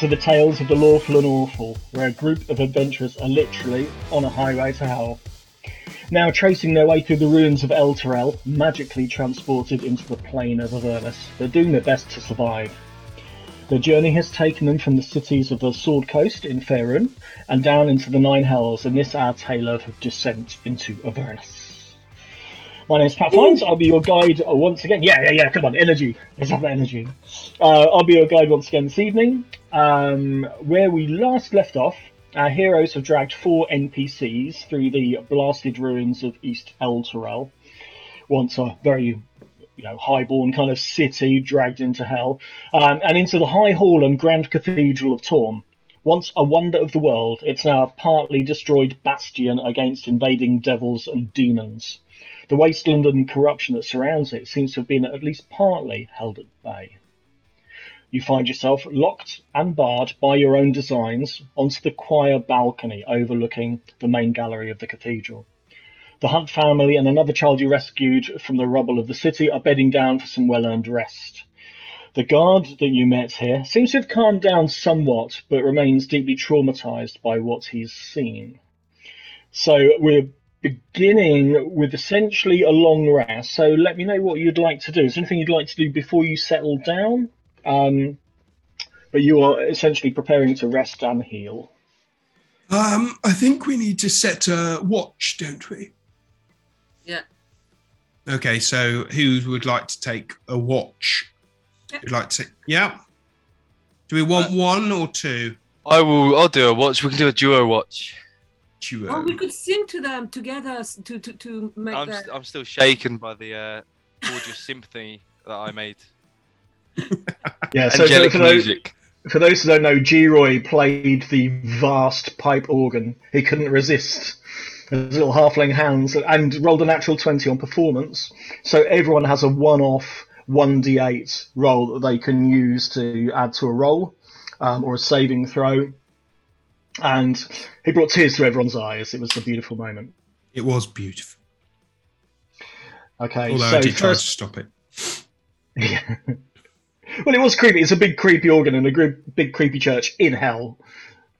To the Tales of the Lawful and Awful, where a group of adventurers are literally on a highway to hell. Now tracing their way through the ruins of Elturel, magically transported into the plane of Avernus, they're doing their best to survive. Their journey has taken them from the cities of the Sword Coast in Faerun and down into the Nine Hells, and this our tale of descent into Avernus. My name is Pat Fines. I'll be your guide once again. Yeah, yeah, yeah. Come on, energy. Let's have that energy. Uh, I'll be your guide once again this evening. Um, where we last left off, our heroes have dragged four NPCs through the blasted ruins of East Elturel. Once a very you know, highborn kind of city dragged into hell, um, and into the High Hall and Grand Cathedral of Torm. Once a wonder of the world, it's now a partly destroyed bastion against invading devils and demons. The wasteland and corruption that surrounds it seems to have been at least partly held at bay. You find yourself locked and barred by your own designs onto the choir balcony overlooking the main gallery of the cathedral. The Hunt family and another child you rescued from the rubble of the city are bedding down for some well earned rest. The guard that you met here seems to have calmed down somewhat, but remains deeply traumatized by what he's seen. So we're beginning with essentially a long rest. So let me know what you'd like to do. Is there anything you'd like to do before you settle down? Um, but you are essentially preparing to rest and heal. Um, I think we need to set a watch, don't we? Yeah. Okay, so who would like to take a watch? Yep. Would like to? Yeah. Do we want one or two? I will. I'll do a watch. We can do a duo watch. Duo. Oh, we could sing to them together to to, to make I'm, the. st- I'm still shaken by the uh, gorgeous symphony that I made. Yeah, so for, Angelic for those, music. for those who don't know, G-Roy played the vast pipe organ. He couldn't resist his little halfling hands and rolled a natural 20 on performance. So everyone has a one-off 1d8 roll that they can use to add to a roll um, or a saving throw. And he brought tears to everyone's eyes. It was a beautiful moment. It was beautiful. Okay, Although so I did try to stop it. Yeah. well, it was creepy. It's a big creepy organ and a gr- big creepy church in hell.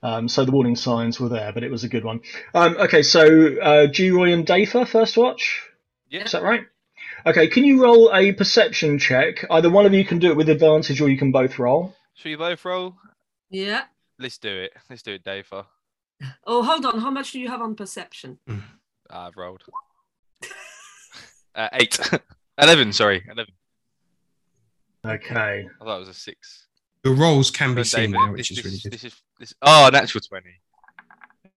Um, so the warning signs were there, but it was a good one. Um, okay, so uh, G-Roy and Dafer, first watch. Yeah. Is that right? Okay, can you roll a perception check? Either one of you can do it with advantage, or you can both roll. Should we both roll? Yeah. Let's do it. Let's do it, Dave. Uh, Oh, hold on. How much do you have on perception? I've rolled. uh, eight. Eleven. Sorry, eleven. Okay. I thought it was a six. The rolls can be seen David, now, this, which is this, really good. This is this. Oh, natural twenty.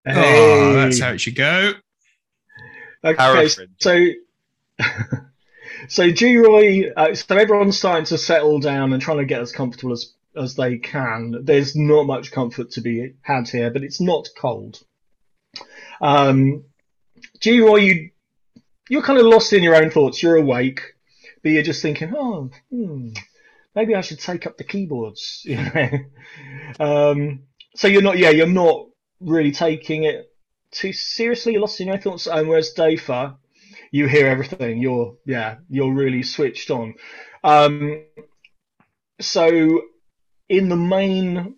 Oh, that's how it should go. Okay, Paraphrase. so so G-Roy, uh, so everyone's starting to settle down and trying to get as comfortable as as they can. There's not much comfort to be had here, but it's not cold. Um, G-Roy, you you're kind of lost in your own thoughts. You're awake, but you're just thinking, oh, hmm, maybe I should take up the keyboards. Um, so you're not, yeah, you're not really taking it too seriously. You're lost in your own thoughts. Um, whereas Dafer, you hear everything. You're, yeah, you're really switched on. Um, so in the main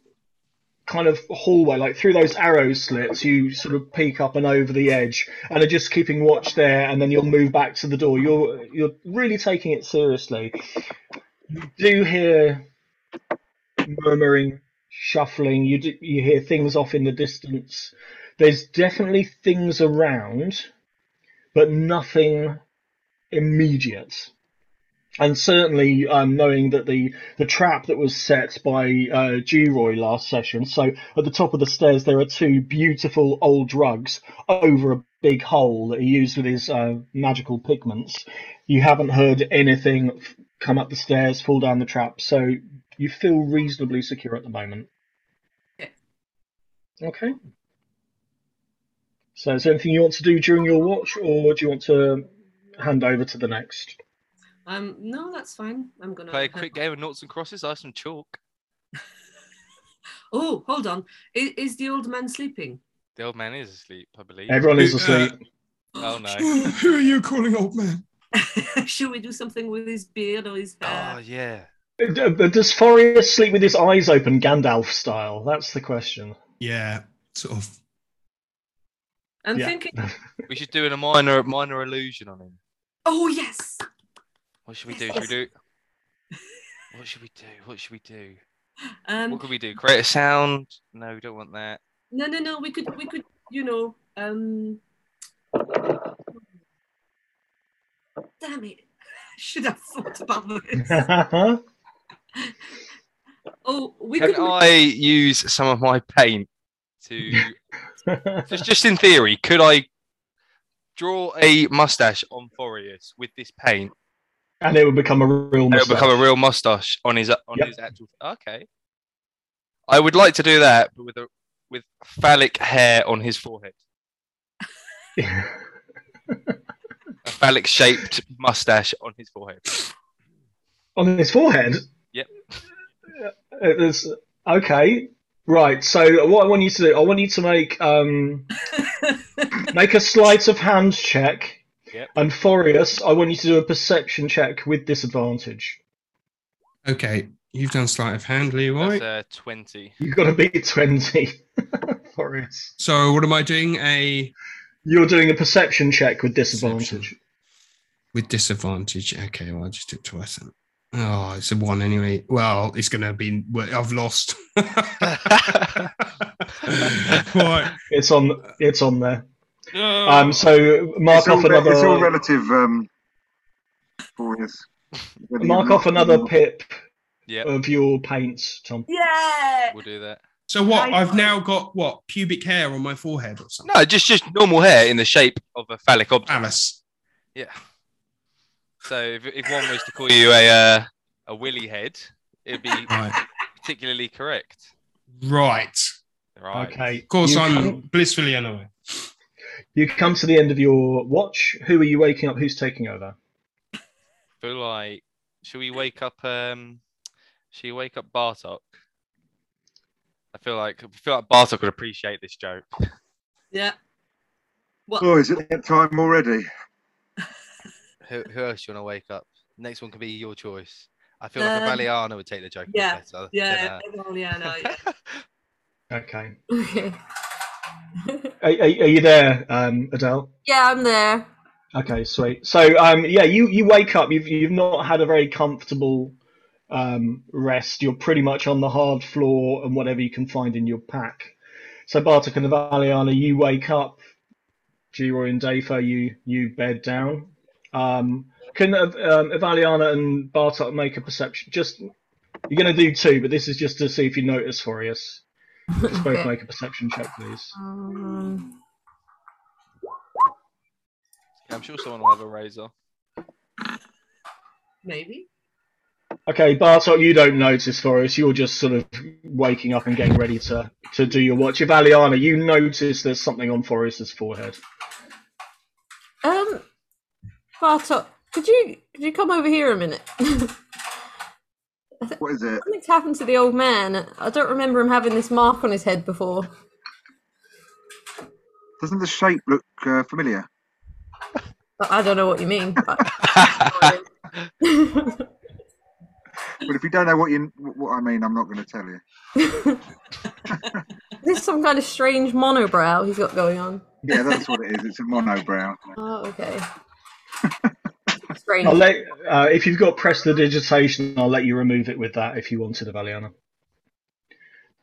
kind of hallway, like through those arrow slits, you sort of peek up and over the edge, and are just keeping watch there, and then you'll move back to the door. You're you're really taking it seriously. You do hear murmuring, shuffling. You do, you hear things off in the distance. There's definitely things around, but nothing immediate. And certainly, um, knowing that the, the trap that was set by uh, G-Roy last session, so at the top of the stairs there are two beautiful old rugs over a big hole that he used with his uh, magical pigments. You haven't heard anything f- come up the stairs, fall down the trap, so you feel reasonably secure at the moment. Okay. Okay. So, is there anything you want to do during your watch, or do you want to hand over to the next? Um, no, that's fine. I'm gonna Play a quick game of noughts and crosses. I have some chalk. Oh, hold on. Is, is the old man sleeping? The old man is asleep, I believe. Everyone is Uh, asleep. Oh no. Who are you calling old man? Should we do something with his beard or his Oh yeah. Uh, does Forius sleep with his eyes open, Gandalf style? That's the question. Yeah, sort of. I'm Yeah. thinking. We should do a minor minor illusion on him. Oh yes. What should we do? Should we do? What should we do? What should we do? Um, What could we do? Create a sound? No, we don't want that. no, no, no. We could, we could, you know. Um, damn it! I should have thought about this. Oh, we Can could. I use some of my paint to just just in theory? Could I draw a mustache on Forius with this paint, and it would become a real and it'll mustache. become a real mustache on his on Yep. his actual? Okay. I would like to do that, but with a with phallic hair on his forehead, a phallic shaped mustache on his forehead. on his forehead. Yep. It was okay. Right. So what I want you to do, I want you to make um make a sleight of hand check. Yep. And Forius, I want you to do a perception check with disadvantage. Okay, you've done sleight of hand, Leroy. That's uh, twenty. You've got to beat twenty, Forius. So what am I doing? A You're doing a perception check with disadvantage. with disadvantage. Okay, well I just did twice. Then. Oh, it's a one anyway. Well, it's gonna be. I've lost. right. It's on. It's on there. Oh. Um. So mark it's off re- another. it's all relative um, for us. Whether you Mark off another them pip Yep, of your paints, Tom. yeah. we'll do that. So what? I- I've now got what pubic hair on my forehead or something. No, just just normal hair in the shape of a phallic object. Alice. Yeah. So if, if one was to call you a uh, a willy head, it'd be Right. particularly correct. Right. Right. Okay. Of course, You I'm come- blissfully unaware. You come to the end of your watch. Who are you waking up? Who's taking over? Feel like should we wake up? Um, should we wake up Bartok? I feel like I feel like Bartok would appreciate this joke. Yeah. What? Oh, is it that time already? Who, who else do you want to wake up? Next one can be your choice. I feel like a Um, Valiana would take the joke yeah, better. Yeah. than, Well, yeah. No. Yeah. Okay. Are, are, you there, um, Adele? yeah, I'm there. Okay, sweet. So, um, yeah, you, you wake up. You've you've not had a very comfortable um, rest. You're pretty much on the hard floor and whatever you can find in your pack. So, Bartok and Valiana, you wake up. G-Roy and Dafa, you you bed down. Um, can uh, um, Valiana and Bartok make a perception? Just you're going to do two, but this is just to see if you notice Forius. Let's both Okay. make a perception check, please. Um, I'm sure someone will have a razor. Maybe. Okay, Bartok, you don't notice Forrest. You're just sort of waking up and getting ready to, to do your watch. Valiana, you notice there's something on Forrest's forehead. um, Bartok, could you could you come over here a minute? What is it? Something's happened to the old man. I don't remember him having this mark on his head before. Doesn't the shape look uh, familiar? I don't know what you mean. but- But if you don't know what you what I mean, I'm not going to tell you. This is some kind of strange monobrow he's got going on. Yeah, that's what it is. It's a monobrow. Oh, okay. Strange. I'll let uh, if you've got prestidigitation, I'll let you remove it with that if you wanted, a Valiana.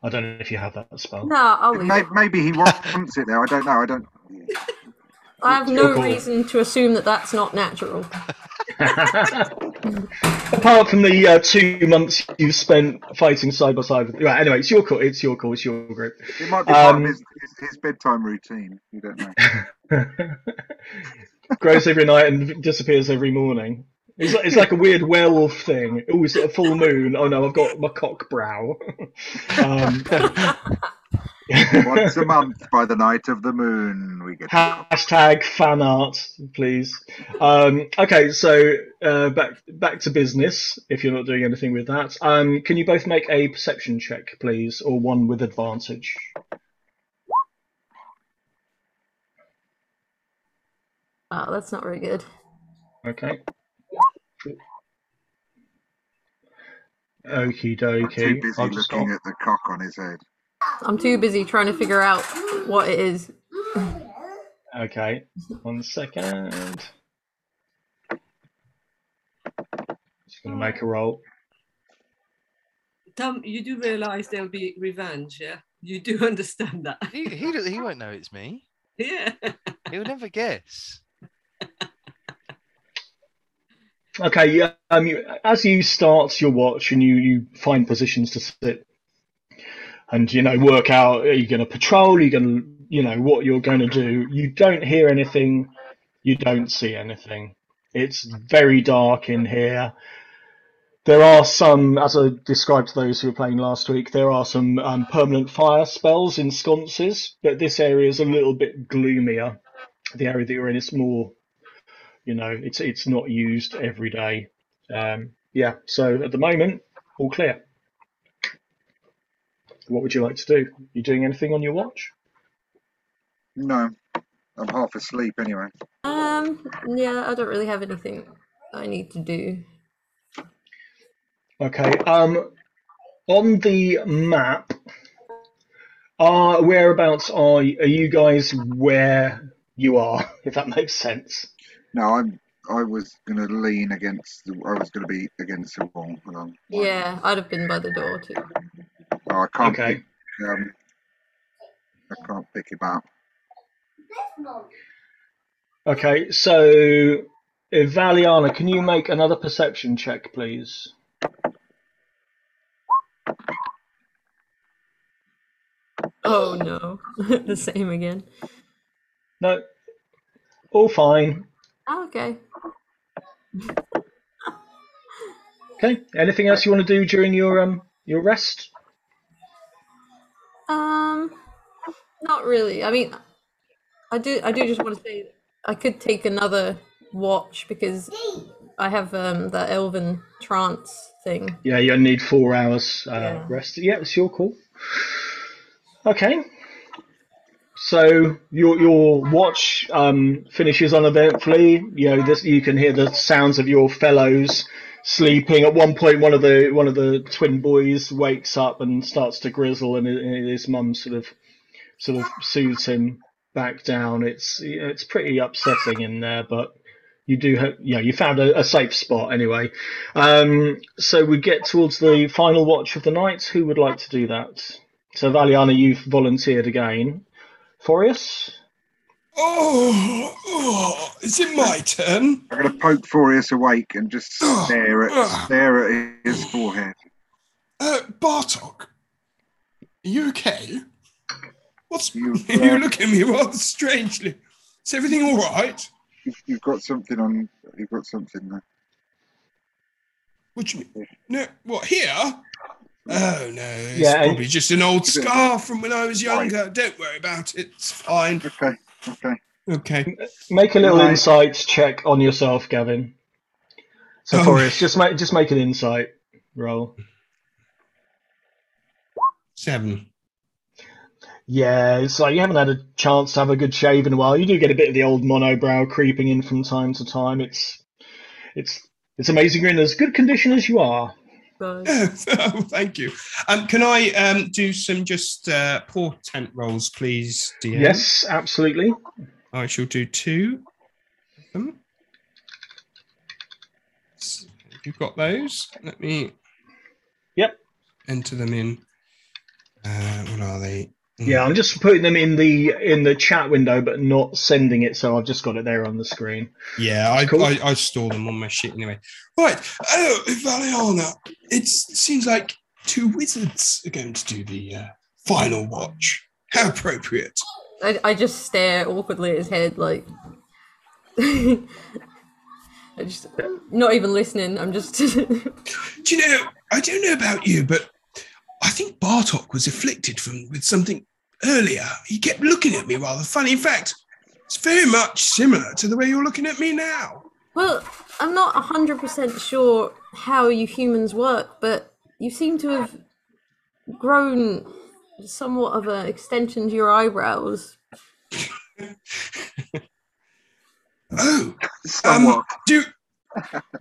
I don't know if you have that spell. No, I'll leave May- it. Maybe he wants it there. I don't know. I don't. I have no call. reason to assume that that's not natural. Apart from the uh, two months you've spent fighting side by side with. Right, anyway, it's your call. It's your call. It's your group. It might be part Um, of his, his, his bedtime routine. You don't know. Grows every night and disappears every morning. It's like, it's like a weird werewolf thing. Oh, is it a full moon? Oh no, I've got my cock brow. um, Once a month by the night of the moon, we get. Hashtag fan art, please. Um, okay, so uh, back back to business. If you're not doing anything with that, um, can you both make a perception check, please, or one with advantage? Oh, that's not very good. Okay. Okie I'm too busy I'll just looking stop. at the cock on his head. I'm too busy trying to figure out what it is. Okay, one second. Just gonna make a roll. Tom, you do realize there'll be revenge, yeah? You do understand that? He, he, he won't know it's me. Yeah. He'll never guess. Okay. Um, you, as you start your watch and you you find positions to sit, and you know work out are you going to patrol, are you going to you know what you're going to do. You don't hear anything, you don't see anything. It's very dark in here. There are some, as I described to those who were playing last week, there are some um, permanent fire spells in sconces, but this area is a little bit gloomier. The area that you're in is more you know it's it's not used every day. Um yeah so at the moment all clear. What would you like to do? You doing anything on your watch? No, I'm half asleep anyway. Um, yeah, I don't really have anything I need to do. okay um on the map are whereabouts are are you guys where you are if that makes sense No, I'm. I was gonna lean against. The, I was gonna be against the wall. Hold on. Yeah, I'd have been by the door too. Oh, I can't. Okay. Pick, um, I can't pick him up. okay so Valiana, can you make another perception check please Oh no, the same again. no all fine Oh, okay. okay anything else you want to do during your um your rest Um, not really. I mean, I do. I do just want to say I could take another watch because I have um that elven trance thing. Yeah, you need four hours uh, Yeah. rest. Yeah, it's your call. Okay. So your your watch um, finishes uneventfully. You know, this you can hear the sounds of your fellows sleeping. At one point, one of the one of the twin boys wakes up and starts to grizzle, and his mum sort of sort of soothes him back down. It's it's pretty upsetting in there, but you do have know you found a, a safe spot anyway. Um, so we get towards the final watch of the night. Who would like to do that? So Valiana, you've volunteered again. Forius? Oh, oh, is it my turn? I'm gonna poke Forius awake and just stare at stare at his forehead. Uh, Bartok, are you okay? What's You, you uh, look at me rather strangely. Is everything all right? You've, you've got something on. You've got something there. What do you mean? No, what here? Oh no, it's Yeah, probably just an old scar from when I was Right. younger. Don't worry about it. It's fine. Okay. Okay. Okay. Make a little Right. insight check on yourself, Gavin. So Oh. Forius, just make just make an insight roll. Seven. Yeah, it's like you haven't had a chance to have a good shave in a while. You do get a bit of the old monobrow creeping in from time to time. It's it's it's amazing you're in as good condition as you are. But oh, thank you. Um, can I um do some just uh, portent rolls, please, DM? Yes, absolutely. I shall do two of them. S- You've got those. Let me. Yep. Enter them in. Uh, what are they? Yeah, I'm just putting them in the in the chat window, but not sending it. So I've just got it there on the screen. Yeah, I, Cool. I, I store them on my shit anyway. Right. Oh, Valiana, it seems like two wizards are going to do the uh, final watch. How appropriate. I, I just stare awkwardly at his head, like. I just not even listening. I'm just. Do you know, I don't know about you, but I think Bartok was afflicted from with something earlier. He kept looking at me rather funny. In fact, it's very much similar to the way you're looking at me now. well, I'm not hundred percent sure how you humans work, but you seem to have grown somewhat of an extension to your eyebrows. Oh, um, Somewhat. do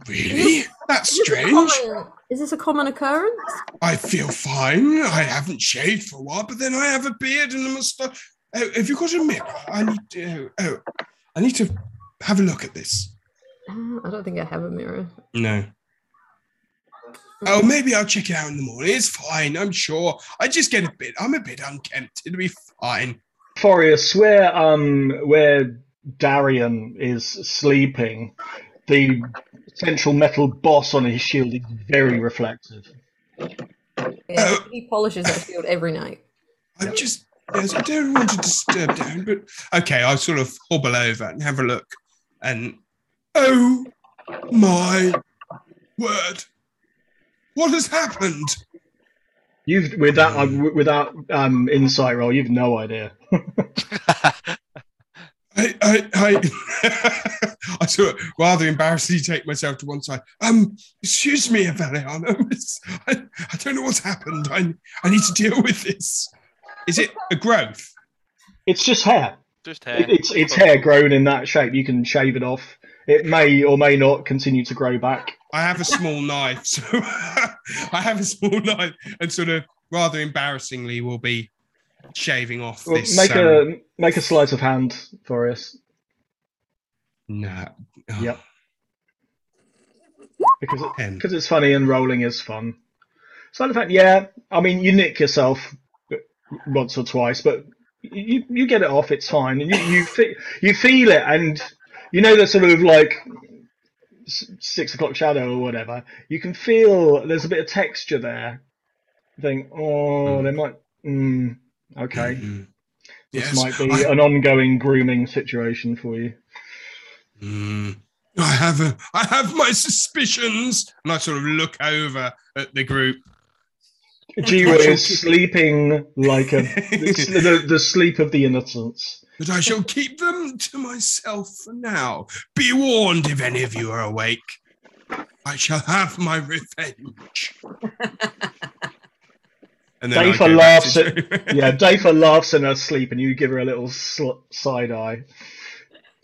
really? That's Just strange. comment. Is this a common occurrence? I feel fine. I haven't shaved for a while, but then I have a beard and a mustache. Oh, have you got a mirror? I need to. Oh, I need to have a look at this. Uh, I don't think I have a mirror. No. Oh, maybe I'll check it out in the morning. It's fine. I'm sure. I just get a bit. I'm a bit unkempt. It'll be fine. Forius, where um where Darian is sleeping, the central metal boss on his shield is very reflective. Yeah, he polishes that shield every night. I'm just. Yes, I don't want to disturb Darren, but okay. I'll sort of hobble over and have a look. And oh my word, what has happened? You've with that um, with that um insight roll, you've no idea. I, I, I, I sort of rather embarrassingly take myself to one side. Um, excuse me, Aveliano. I, I don't know what's happened. I, I need to deal with this. Is it a growth? It's just hair. Just hair. It, it's it's hair grown in that shape. You can shave it off. It may or may not continue to grow back. I have a small knife, so I have a small knife, and sort of rather embarrassingly will be shaving off Well, this. make um, a make a sleight of hand for us no. Oh, Yep. because it, because it's funny and rolling is fun. Sleight of hand, yeah. I mean, you nick yourself once or twice, but you you get it off. It's fine, and you you fe- you feel it, and you know the sort of like six o'clock shadow or whatever. You can feel there's a bit of texture there. You think, oh, Mm. there might. Mm, okay, Mhm. this Yes, might be I- an ongoing grooming situation for you. Mm. I have a, I have my suspicions, and I sort of look over at the group. Jiwa is sleeping like a the, the, the sleep of the innocents. But I shall keep them to myself for now. Be warned if any of you are awake. I shall have my revenge. And I Dafa laughs to- Yeah, Dafa laughs in her sleep, and you give her a little sl- side eye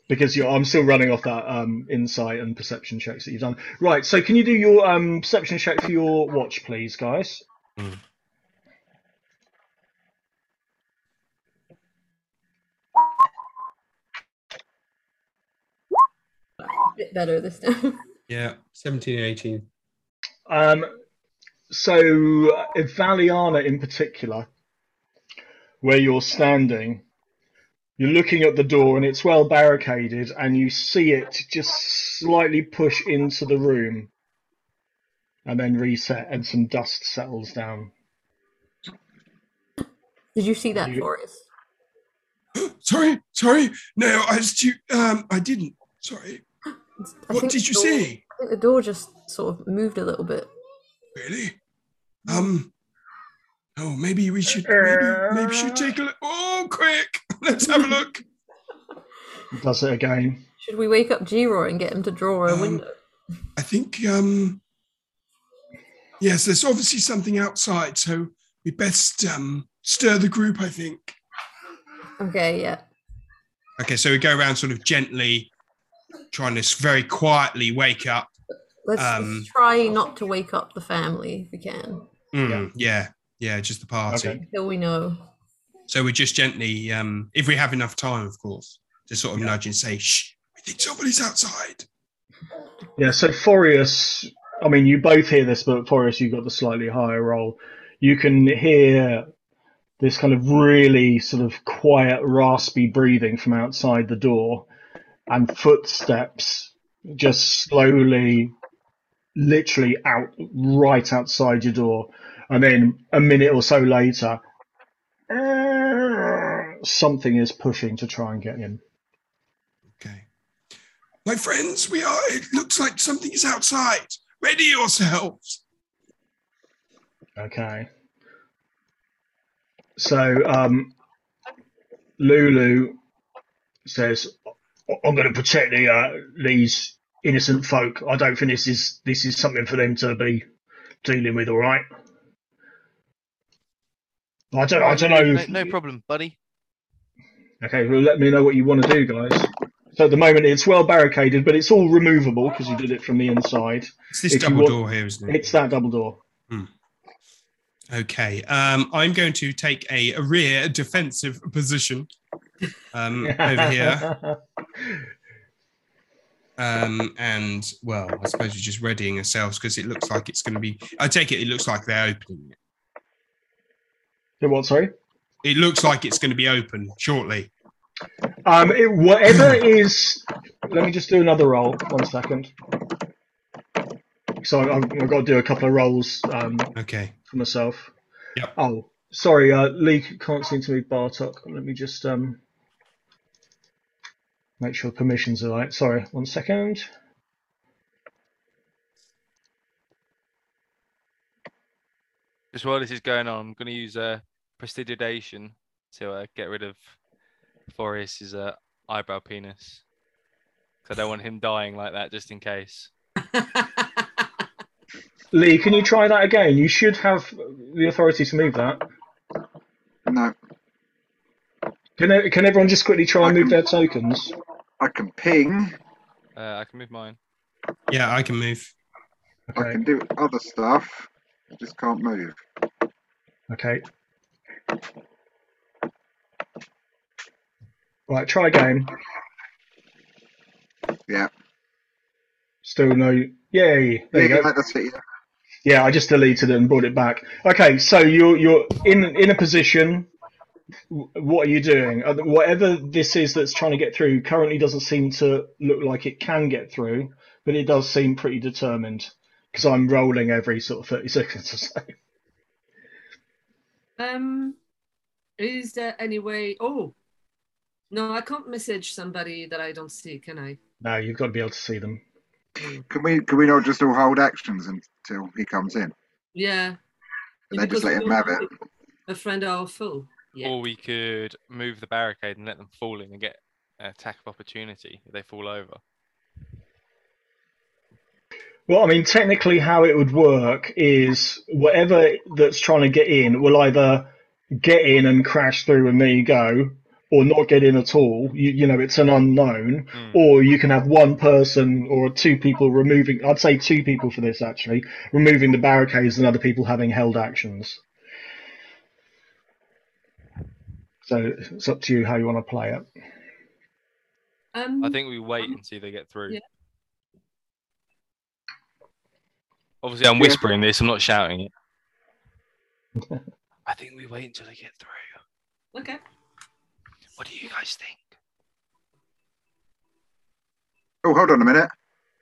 because you're. I'm still running off that um, insight and perception checks that you've done. Right. So, can you do your um, perception check for your watch, please, guys? A bit better this time. yeah, 17 and 18. Um, so, uh, Valiana in particular, where you're standing, you're looking at the door and it's well barricaded, and you see it just slightly push into the room and then reset, and some dust settles down. Did you see that, You- Forrest? Sorry, sorry. No, I was too, um, I didn't. Sorry. I What did you door- see? I think the door just sort of moved a little bit. Really? Um. Oh, maybe we should. Maybe, maybe we should take a look. Oh, quick! Let's have a look. Does it again. Should we wake up G-Roy and get him to draw a Um, window? I think. Um. Yes, there's obviously something outside, so we best um stir the group. I think. Okay, yeah. Okay, so we go around sort of gently, trying to very quietly wake up. Let's, Um, let's try not to wake up the family if we can, Mm, yeah. yeah, just the party. Okay. until we know. So we just gently, um, if we have enough time, of course, to sort of nudge and say, "Shh, we think somebody's outside." Yeah, so Forius, I mean, you both hear this, but Forius, you've got the slightly higher role. You can hear this kind of really sort of quiet, raspy breathing from outside the door and footsteps just slowly, literally out, right outside your door. And then a minute or so later, something is pushing to try and get in. Okay. My friends, we are. It looks like something is outside. Ready yourselves. Okay. So, um, Lulu says, "I- "I'm going to protect the, uh, these innocent folk. I don't think this is this is something for them to be dealing with. All right. I don't. I don't know. No, if- no problem, buddy. Okay, well, let me know what you want to do, guys. So at the moment it's well barricaded, but it's all removable because you did it from the inside. It's this If double want- door here, isn't it? It's that double door. Okay. Um, I'm going to take a rear defensive position um, over here. Um, and well, I suppose you're just readying ourselves because it looks like it's going to be. I take it. It looks like they're opening it. The what? Sorry. It looks like it's going to be open shortly. Um, it, whatever is. Let me just do another roll. One second. So I've, I've got to do a couple of rolls um, Okay. for myself. Yep. Oh, sorry. Uh, Lee can't seem to move Bartok. Let me just um, make sure permissions are right. Sorry. One second. Just while this is going on, I'm going to use uh, prestidigitation to uh, get rid of Forrest's uh, eyebrow penis. 'Cause I don't want him dying like that, just in case. Lee, can you try that again? You should have the authority to move that. No, Can, e- can everyone just quickly try and move can- their tokens? I can ping. Uh, I can move mine. Yeah, I can move. I can do other stuff. I just can't move. Okay. Right, try again. Yeah. Still no. Yay! There you yeah, go. that's it. Yeah. Yeah, I just deleted it and brought it back. Okay, so you're you're in in a position. W- What are you doing? Uh, Whatever this is that's trying to get through currently doesn't seem to look like it can get through, but it does seem pretty determined because I'm rolling every sort of thirty seconds or so. Um, is there any way? Oh, no, I can't message somebody that I don't see, can I? No, you've got to be able to see them. Can we can we not just all hold actions until he comes in? Yeah. And then just let him have it. A friend or a foe. Yeah. Or we could move the barricade and let them fall in and get an attack of opportunity if they fall over. Well, I mean, technically, how it would work is whatever that's trying to get in will either get in and crash through, and there you go, or not get in at all. You, you know, it's an unknown. Hmm. Or you can have one person or two people removing. I'd say two people for this actually, removing the barricades, and other people having held actions. So it's up to you how you want to play it. Um, I think we wait um, and see if they get through. yeah. Obviously, I'm Yeah. whispering this. I'm not shouting it. I think we wait until they get through. Okay. What do you guys think? Oh, hold on a minute.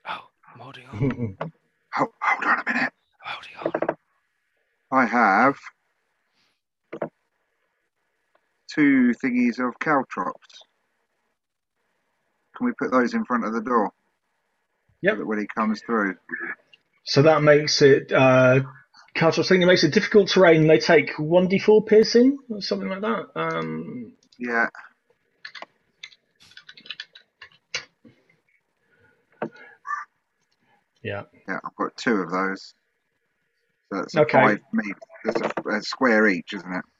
Oh, I'm holding on. Hold, hold on a minute. I'm holding on. I have two thingies of caltrops. Can we put those in front of the door? Yep. So that when he comes through. So that makes it uh Caltrops thing it makes it difficult terrain. They take one d four piercing or something like that. Um Yeah. yeah. Yeah, I've got two of those. So that's Okay. five. That's a, a square each, isn't it?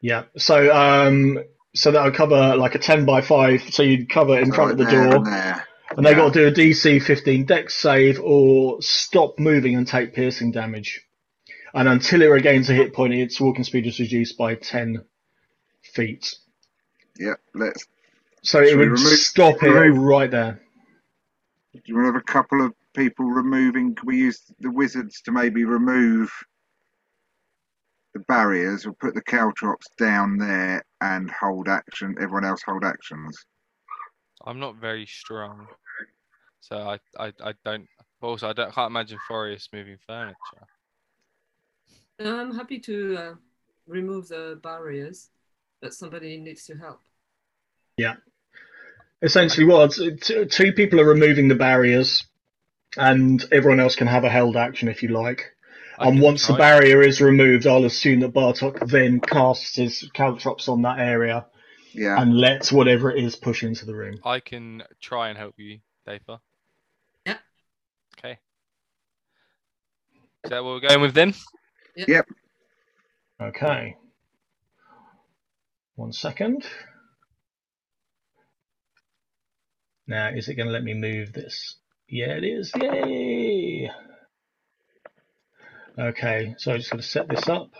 Yeah. So um so that'll cover like a ten by five, so you'd cover in front of the there door. And there. And they Yeah. got to do a DC 15 dex save or stop moving and take piercing damage. And until it regains a hit point, its walking speed is reduced by 10 feet. Yeah. Let's. So it would remove- stop it remove- right there. Do you want to have a couple of people removing? Can we use the wizards to maybe remove the barriers or put the caltrops down there and hold action? Everyone else hold actions. I'm not very strong, so I I, I don't. Also, I don't, can't imagine Forrest moving furniture. I'm happy to uh, remove the barriers, but somebody needs to help. Yeah. Essentially, what t- two people are removing the barriers, and everyone else can have a held action if you like. I And can once the barrier is removed, I'll assume that Bartok then casts his caltrops on that area Yeah. and lets whatever it is push into the room. I can try and help you, Dafer. Yeah. Okay. Is that what we're going with then? Yep. Okay. One second. Now, is it going to let me move this? Yeah, it is. Yay! Okay, so I'm just going to set this up.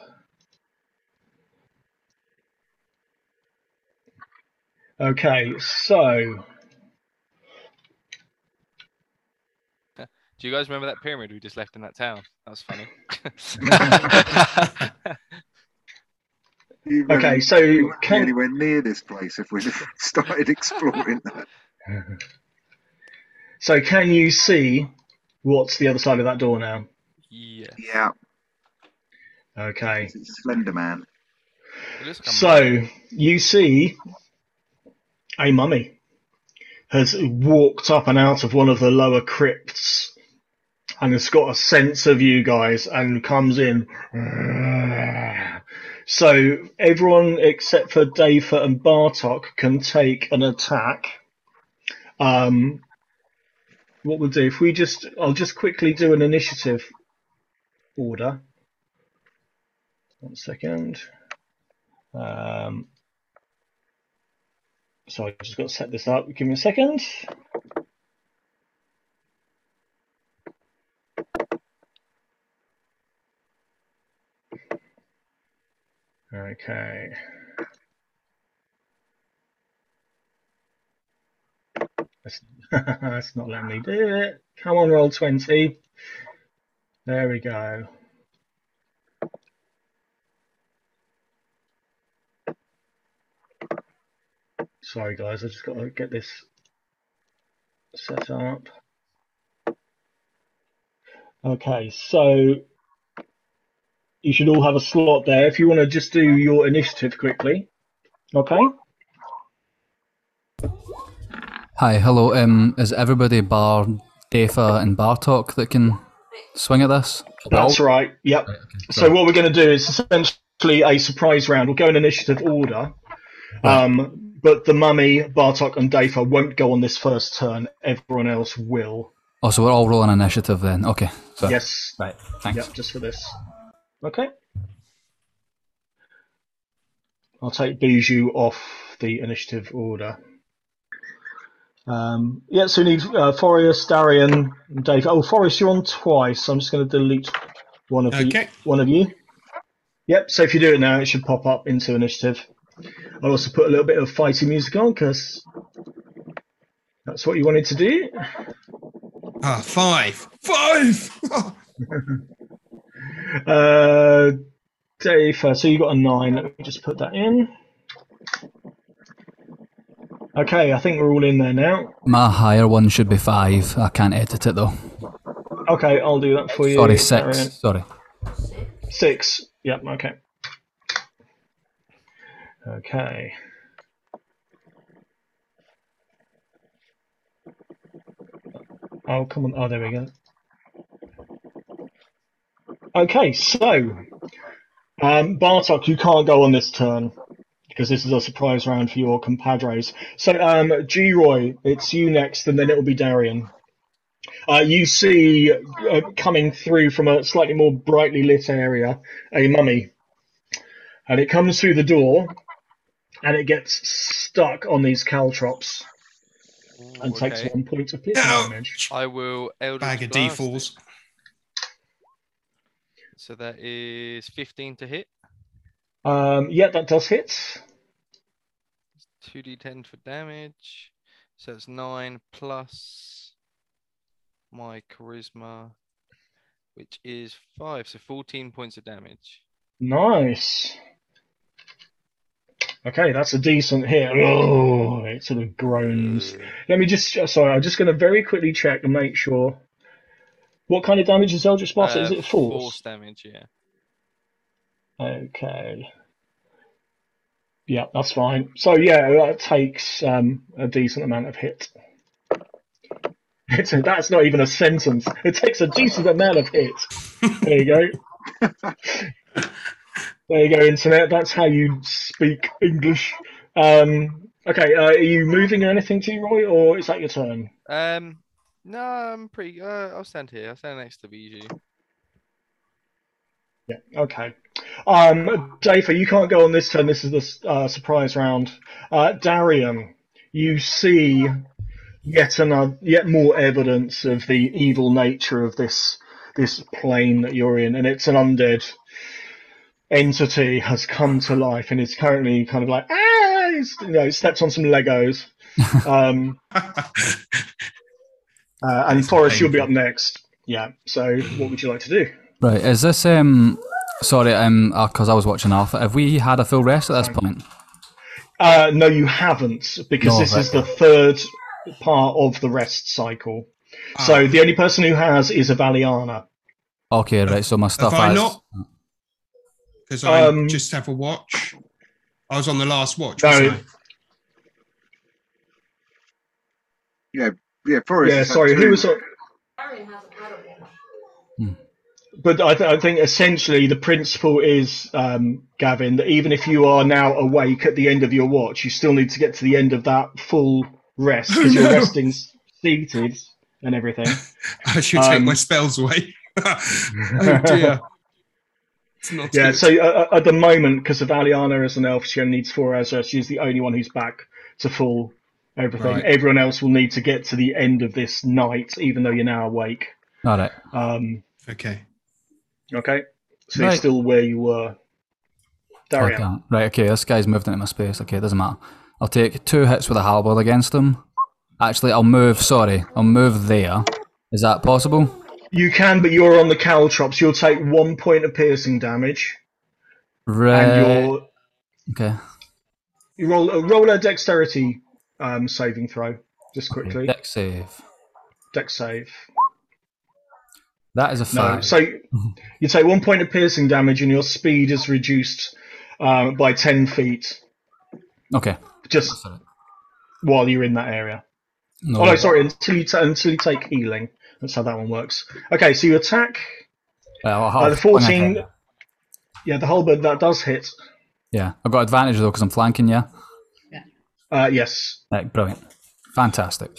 Okay, so Do you guys remember that pyramid we just left in that town? That was funny. Okay, so you wouldn't can- anywhere near this place if we'd have started exploring that. so can you see what's the other side of that door now? Yeah. Yeah, Okay. it's Slender Man. It looks like a So you see a mummy has walked up and out of one of the lower crypts and has got a sense of you guys and comes in. So everyone except for Dafa and Bartok can take an attack. Um, what we'll do if we just, I'll just quickly do an initiative order. One second. Um, so I just got to set this up. Give me a second. Okay. That's, that's not letting me do it. Come on, roll 20. There we go. Sorry, guys, I just got to get this set up. Okay, so you should all have a slot there. If you want to just do your initiative quickly. Okay. Hi, hello. Um, is everybody bar Defa and Bartok that can swing at this? That's right. Yep. So what we're going to do is essentially a surprise round. We'll go in initiative order. Um, but the mummy, Bartok, and Dafa won't go on this first turn. Everyone else will. Oh, so we're all rolling initiative then. Okay. So, Yes. Right. Thanks. Yep, just for this. Okay. I'll take Bijou off the initiative order. Um, yeah, so we need uh, Forius, Darian, and Dave. Oh, Forrest, you're on twice. I'm just going to delete one of you. Okay. One of you. Yep. So if you do it now, it should pop up into initiative. I'll also put a little bit of fighting music on because that's what you wanted to do. Ah, five. Five! Oh, Uh, Dave, uh, so you got a nine. Let me just put that in. Okay, I think we're all in there now. My higher one should be five. I can't edit it though. Okay, I'll do that for you. Sorry, six. Sorry. Six. Yep. Okay. Okay. Oh, come on. Oh, there we go. Okay, so um, Bartok, you can't go on this turn because this is a surprise round for your compadres. So, um, G Roy, it's you next, and then it'll be Darian. Uh, you see uh, coming through from a slightly more brightly lit area a mummy, and it comes through the door, and it gets stuck on these caltrops Ooh, and takes one point of piercing damage. I will Eldritch Bag of Blast D4s. So that is 15 to hit, Um, yeah, that does hit. 2d10 for damage. So it's 9 plus my charisma, which is 5. So 14 points of damage. Nice. Okay, that's a decent hit. Oh, it sort of groans. Let me just, sorry, I'm just going to very quickly check and make sure. What kind of damage is Eldritch Blast? is Uh, it force? Force damage, yeah. Okay. Yeah, that's fine. So yeah, that takes um, a decent amount of hit. It's a, that's not even a sentence. It takes a decent amount of hit. There you go. there you go, internet. That's how you speak English. Um, okay, uh, are you moving or anything to Roy, or is that your turn? Um, no, I'm pretty. Uh, I'll stand here. I'll stand next to Bijou. Yeah. Okay. Um, Dafa, you can't go on this turn. This is the uh, surprise round. Uh, Darian, you see yet another, yet more evidence of the evil nature of this this plane that you're in, and it's an undead entity has come to life and is currently kind of like ah, you know, stepped on some Legos. Um, uh, and Forrest, you'll be up next. Yeah. So, what would you like to do? Right, is this um? Sorry, um, because I was watching Alpha. Have we had a full rest at this point? Uh, no, you haven't, because No, this is the third part of the rest cycle. So the only person who has is a Valiana. Okay, right. So my stuff Have I has. not? Because I Um, just have a watch. I was on the last watch. No. Yeah, yeah. Forrest. yeah, sorry, who was? on- Arian hasn't had a watch. But I, th- I think essentially the principle is, um, Gavin, that even if you are now awake at the end of your watch, you still need to get to the end of that full rest because Oh, you're no. resting seated and everything. I should take Um, my spells away. oh dear. Not Yeah, good. so uh, at the moment, because of Aliana as an elf, she only needs four hours rest. She's the only one who's back to full everything. Right. Everyone else will need to get to the end of this night, even though you're now awake. All right. Um, okay. Okay, so you're still where you were. Darian. Okay. Right. Okay. This guy's moved into my space. Okay, it doesn't matter. I'll take two hits with a halberd against him. Actually, I'll move. Sorry, I'll move there. Is that possible? You can, but you're on the caltrops. You'll take one point of piercing damage, Right. and you're Okay. you roll uh, roll a dexterity um, saving throw, just quickly. Dex save. Dex save. That is a No, so you take one point of piercing damage, and your speed is reduced uh, by ten feet okay. just while you're in that area. No. Oh no, sorry, until you ta until you take healing. That's how that one works. Okay, so you attack. Well, Uh, the fourteen. Yeah, the halberd that does hit. Yeah, I've got advantage though because I'm flanking. Yeah. Uh, yes, Right. Brilliant. Fantastic.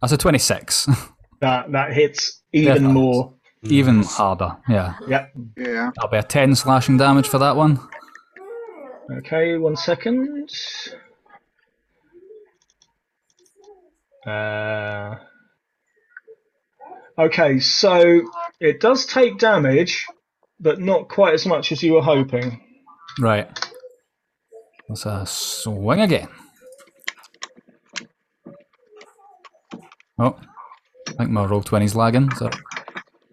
That's a twenty-six. that that hits even Definitely. more. Even harder. Yeah. Yep. Yeah. That'll be a ten slashing damage for that one. Okay, one second. Uh, okay, so it does take damage, but not quite as much as you were hoping. Right. Let's uh, swing again. Oh, I think my Roll20's lagging. So,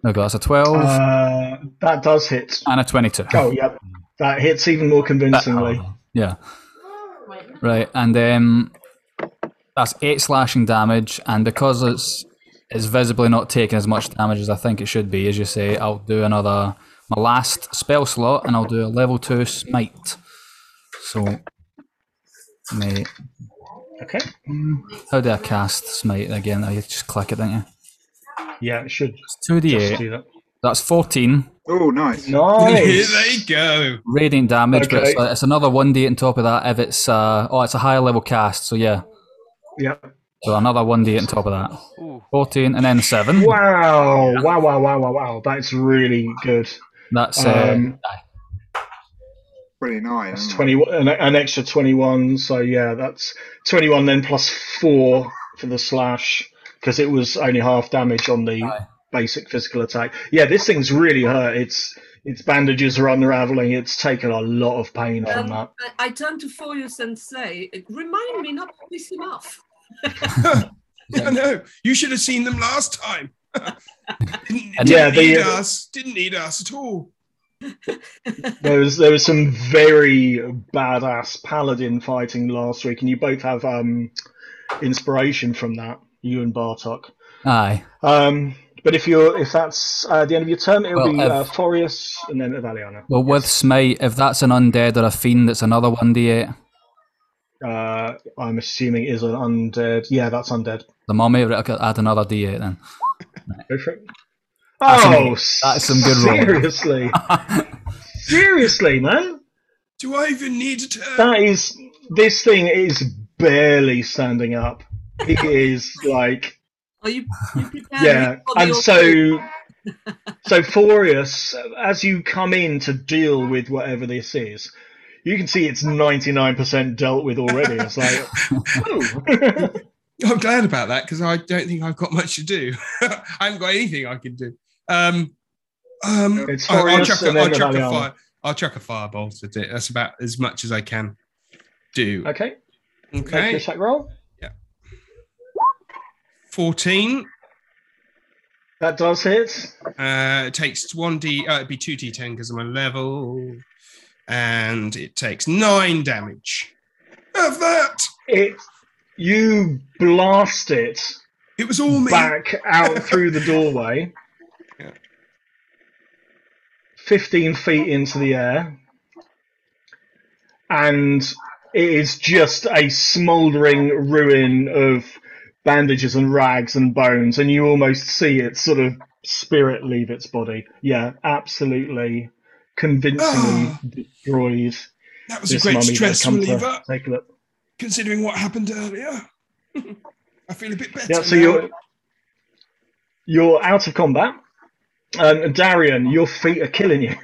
no, that's a 12 Uh, that does hit. and a 22. Oh, yep. That hits even more convincingly. Yeah. Right, and um, that's eight slashing damage, and because it's it's visibly not taking as much damage as I think it should be, as you say, I'll do another my last spell slot, and I'll do a level two smite. So, me, Okay. how do I cast smite again? I just click it, don't you? Yeah, it should It's two d just eight. do that. That's fourteen Oh, nice. Here Nice. they go. radiant damage, but it's, Okay. it's another one d8 on top of that if it's uh oh it's a higher level cast. So yeah, Yep. so another one d8 on top of that. Ooh. Fourteen and then seven. Wow. Wow, wow, wow, wow, wow. That's really good. That's uh, Um, Pretty nice. That's isn't 21, an, an extra 21. So yeah, that's 21 then plus 4 for the slash because it was only half damage on the Aye. basic physical attack. Yeah, this thing's really hurt. Its its bandages are unraveling. It's taken a lot of pain from Um, that. I, I turn to Forius and say, remind me not to piss him off. I know. You should have seen them last time. didn't didn't Yeah, they- need us. Didn't need us at all. There was there was some very badass paladin fighting last week, and you both have um, inspiration from that. You and Bartok. aye. Um, but if you're if that's uh, the end of your turn, it'll Well, be if- uh, Forius and then Avaliana. Well, with smite, if that's an undead or a fiend, it's another one d8. Uh, I'm assuming is an undead. Yeah, that's undead. The mummy, right, I could add another d8 then. Go for it. That's some- oh, that's some good rolling. Seriously, seriously, man. Do I even need to? That is this thing is barely standing up. It is like Are you, you yeah, and old- so so Forius, as you come in to deal with whatever this is, you can see it's ninety nine percent dealt with already. It's like, oh. I'm glad about that because I don't think I've got much to do. I haven't got anything I can do. Um, um, It's I- I'll, Horus chuck I'll, chuck a fire, I'll chuck a firebolt at it. That's about as much as I can do. Okay. Make Okay, your roll. 14. That does hit. Uh, it takes 1d, uh, it'd be 2d10 because I'm a level. And it takes nine damage. Of that, It. You blast it it was all me. back out through the doorway. Yeah. 15 feet into the air. And it is just a smouldering ruin of bandages and rags and bones, and you almost see its sort of spirit leave its body. Yeah, absolutely convincingly Ah. destroyed. That was a great mummy stress come to reliever, Take a look. considering what happened earlier. I feel a bit better. Yeah, so now. you're you're out of combat. Um, Darian, your feet are killing you.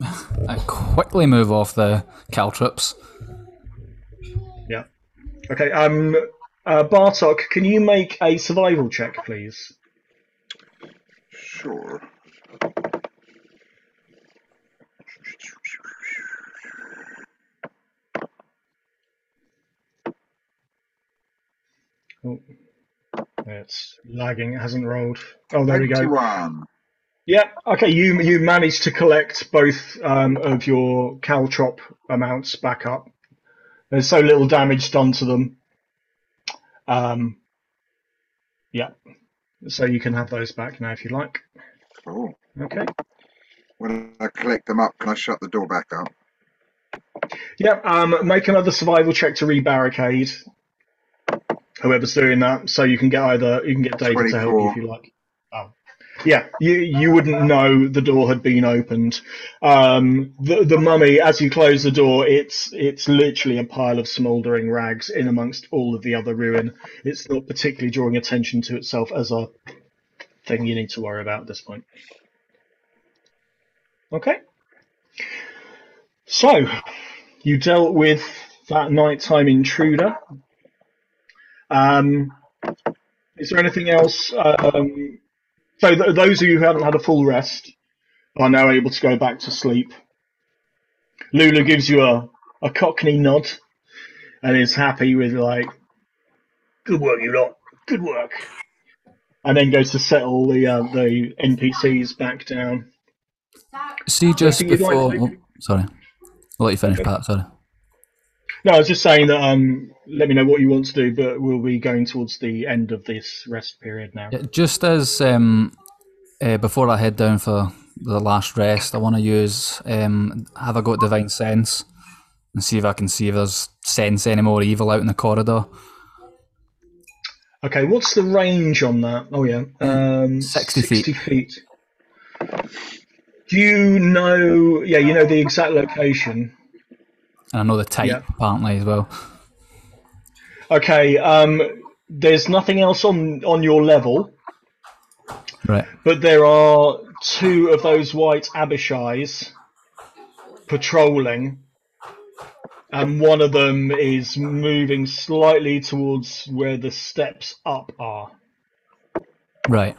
I quickly move off the caltrops. Yeah. Okay. Um, uh, Bartok, can you make a survival check, please? Sure. Oh, it's lagging. It hasn't rolled. Oh, there we go. 21. Yeah. Okay. You you managed to collect both um, of your caltrop amounts back up. There's so little damage done to them. Um. Yeah. So you can have those back now if you like. Cool. Okay. When I collect them up, can I shut the door back up? Yeah, um, make another survival check to re-barricade. Whoever's doing that, so you can get either you can get David to help you if you like. Yeah, you you wouldn't know the door had been opened. Um, the the mummy, as you close the door, it's it's literally a pile of smouldering rags in amongst all of the other ruin. It's not particularly drawing attention to itself as a thing you need to worry about at this point. Okay. So, you dealt with that nighttime intruder. Um, is there anything else? Um, so, th- those of you who haven't had a full rest are now able to go back to sleep. Lulu gives you a, a cockney nod and is happy with, like, good work, you lot, good work. And then goes to settle the uh, the NPCs back down. See, just like before. to oh, sorry. I'll let you finish, Pat. Sorry. No, I was just saying that. Um, let me know what you want to do, but we'll be going towards the end of this rest period now. Yeah, just as um, uh, before I head down for the last rest, I want to use um, have I got divine sense and see if I can see if there's sense any more evil out in the corridor. Okay, what's the range on that? Oh yeah, um, 60 feet. feet. Do you know? Yeah, you know the exact location. And I know the type Yeah. apparently as well. Okay, um, there's nothing else on on your level, Right. but there are two of those white Abishais patrolling, and one of them is moving slightly towards where the steps up are. Right.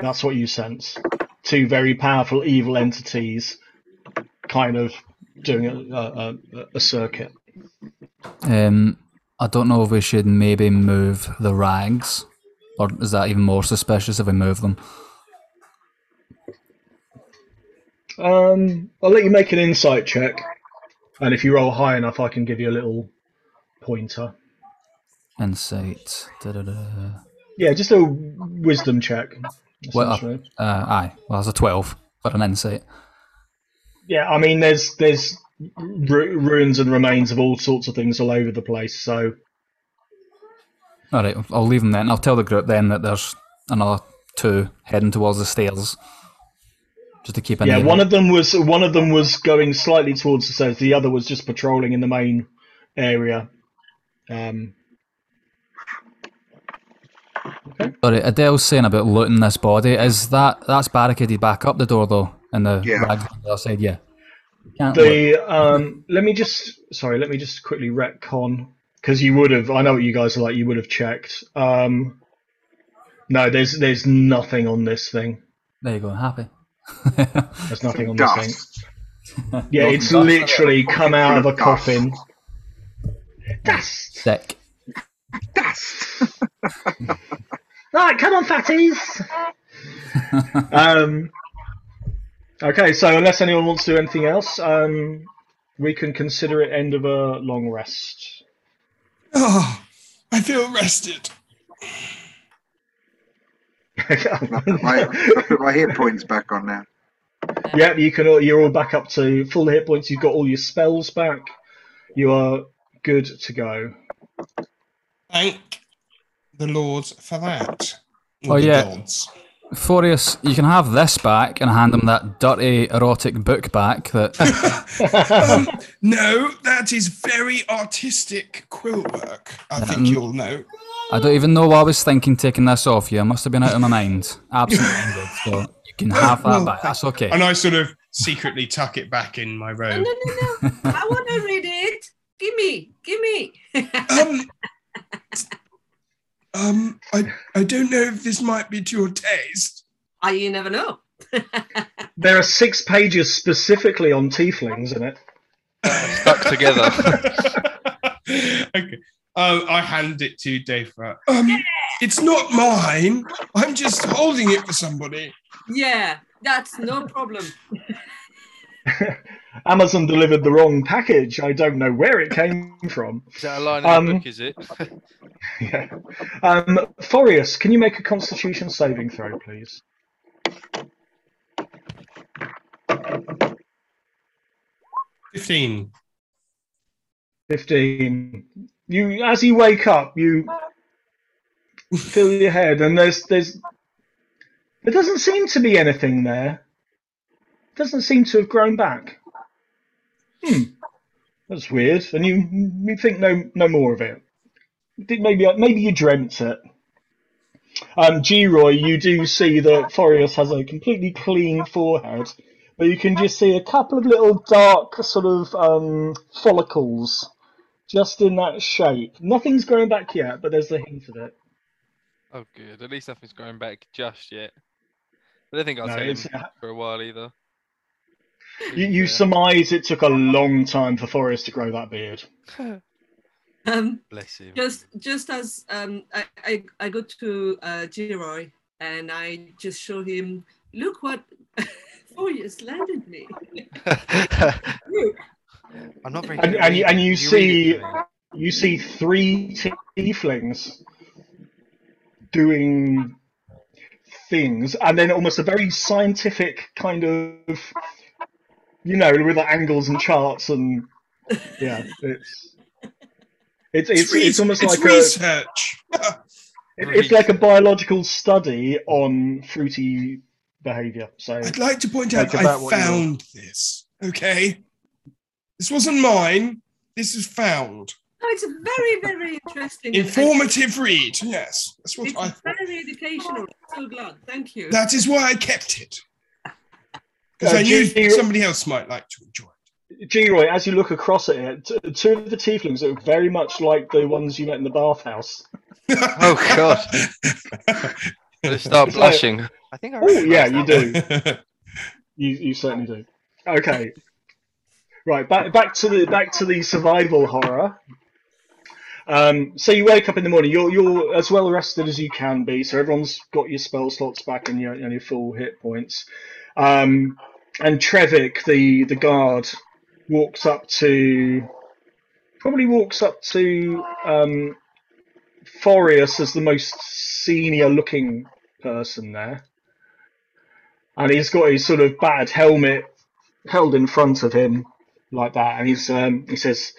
That's what you sense. Two very powerful evil entities, kind of doing a, a, a, circuit. Um, I don't know if we should maybe move the rags, or is that even more suspicious if we move them? Um, I'll let you make an insight check, and if you roll high enough, I can give you a little pointer. Insight. Da-da-da. Yeah, just a wisdom check. Well, essentially. uh, aye. Well, that's a twelve for an insight. Yeah, I mean, there's there's ru- ruins and remains of all sorts of things all over the place. So All right, I'll leave them then. I'll tell the group then that there's another two heading towards the stairs, just to keep an yeah, one on. of them was one of them was going slightly towards the stairs. The other was just patrolling in the main area. Um, Okay. Sorry, Adele's saying about looting this body. Is that that's barricaded back up the door though, and the Yeah. rags on the other? Yeah. Can't the um, let me just sorry, let me just quickly retcon because you would have. I know what you guys are like. You would have checked. Um, no, there's there's nothing on this thing. There you go. Happy. There's nothing Some on this thing. Yeah, it's literally come out of a Dust. coffin. Dust. Sick. Dust. Right, come on, fatties. um, okay, so unless anyone wants to do anything else, um, we can consider it end of a long rest. Oh, I feel rested. my, I put my hit points back on now. Yep, you can. all- You're all back up to full hit points. You've got all your spells back. You are good to go. Thank the lords for that. Oh, the yeah. gods. Forius, you can have this back and hand him that dirty erotic book back that Um, no, that is very artistic quill work. I think Um, you'll know. I don't even know why I was thinking taking this off you. I must have been out of my mind. Absent-minded. So you can have that Well, back. That's okay. And I sort of secretly tuck it back in my No, robe. no, no, no. I want to read it. Give me, give me. Um, um, I, I don't know if this might be to your taste. Ah, you never know. There are six pages specifically on tieflings in it. Stuck together. okay. Uh, I hand it to Dafra. Um, it's not mine. I'm just holding it for somebody. Yeah, that's no problem. Amazon delivered the wrong package. I don't know where it came from. Is that a line in Um, the book, is it? Yeah. Um, Forius, can you make a Constitution saving throw, please? Fifteen. Fifteen. You, as you wake up, you feel your head, and there's there's there doesn't seem to be anything there. Doesn't seem to have grown back. Hmm, that's weird. And you you think no no more of it. Maybe maybe you dreamt it. Um, G-Roy, you do see that Forius has a completely clean forehead, but you can just see a couple of little dark sort of um, follicles just in that shape. Nothing's growing back yet, but there's a hint of it. Oh, good. At least nothing's growing back just yet. I don't think I'll No, take him for a while either. You, you surmise it took a long time for Forrest to grow that beard. Um, Bless him. just just as um, I, I I go to uh, G-Roy and I just show him, look what Forius landed me. I'm not very And- and you- and reading. you see- to me. You see three tieflings doing things, and then almost a very scientific kind of, you know, with the angles and charts and yeah, it's it's it's, re- it's almost it's like a research. it- it's like a biological study on fruity behavior. So I'd like to point out I about what you found this. Okay, this wasn't mine. This is found. No, it's a very very interesting. and- Informative read. Yes, that's what It's I thought. very educational. So glad. Thank you. That is why I kept it because Uh, I knew do you- somebody else might like to enjoy it. G-Roy, as you look across at it, t- two of the tieflings look very much like the ones you met in the bathhouse. Oh, God. Let's start It's like- blushing. I think I Oh, yeah, you do. You you certainly do. Okay. Right, back back to the back to the survival horror. Um, so you wake up in the morning. You're you're as well rested as you can be. So everyone's got your spell slots back and your and your full hit points. Um, and Trevik, the the guard, walks up to probably walks up to um, Forius as the most senior looking person there and he's got his sort of battered helmet held in front of him like that, and he's um, he says,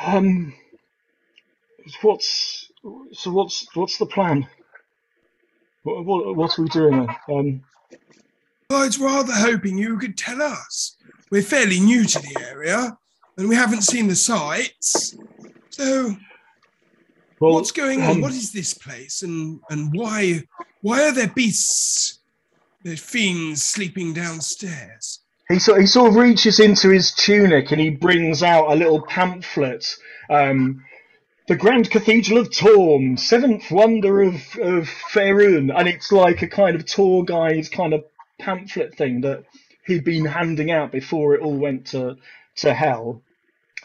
um, what's so what's what's the plan? What what, what are we doing? Um, I was rather hoping you could tell us. We're fairly new to the area and we haven't seen the sights. So, well, what's going on? um, what is this place and, and why why are there beasts, there's fiends sleeping downstairs? He sort, he sort of reaches into his tunic and he brings out a little pamphlet Um, the Grand Cathedral of Torm, seventh wonder of, of Faerun, and it's like a kind of tour guide kind of pamphlet thing that he'd been handing out before it all went to to hell,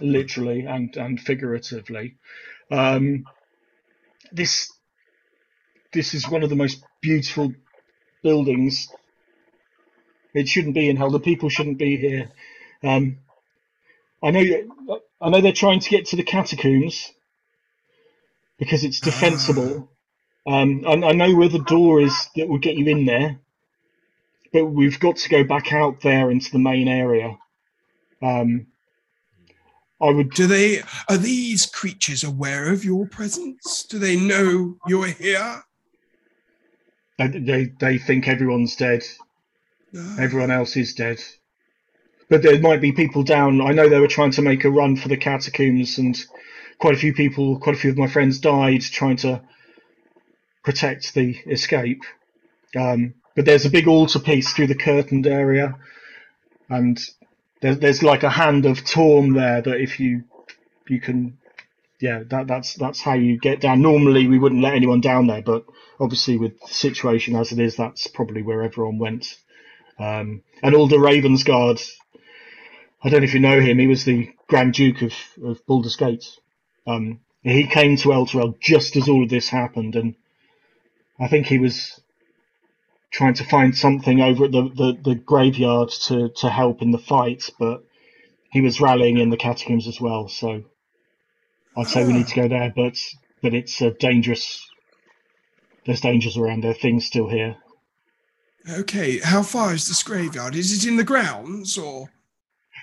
literally and and figuratively. Um, this this is one of the most beautiful buildings. It shouldn't be in hell. The people shouldn't be here. Um, I know. I know they're trying to get to the catacombs because it's defensible. Um, I, I know where the door is that will get you in there, but we've got to go back out there into the main area. Um, I would. Do they are these creatures aware of your presence? Do they know you're here? They, they, they think everyone's dead. No. Everyone else is dead. But there might be people down. I know they were trying to make a run for the catacombs, and quite a few people, quite a few of my friends died trying to protect the escape. Um, but there's a big altarpiece through the curtained area, and there's there's like a hand of Torm there that if you you can, yeah, that that's that's how you get down. Normally we wouldn't let anyone down there, but obviously with the situation as it is, that's probably where everyone went. Um, and Alder Ravensguard, I don't know if you know him. He was the Grand Duke of of Baldur's Gate. Um, he came to Elturel just as all of this happened, and I think he was trying to find something over at the, the, the graveyard to, to help in the fight, but he was rallying in the catacombs as well. So I'd say we need to go there, but but it's a dangerous. There's dangers around there. Things still here. Okay, how far is this graveyard? Is it in the grounds or?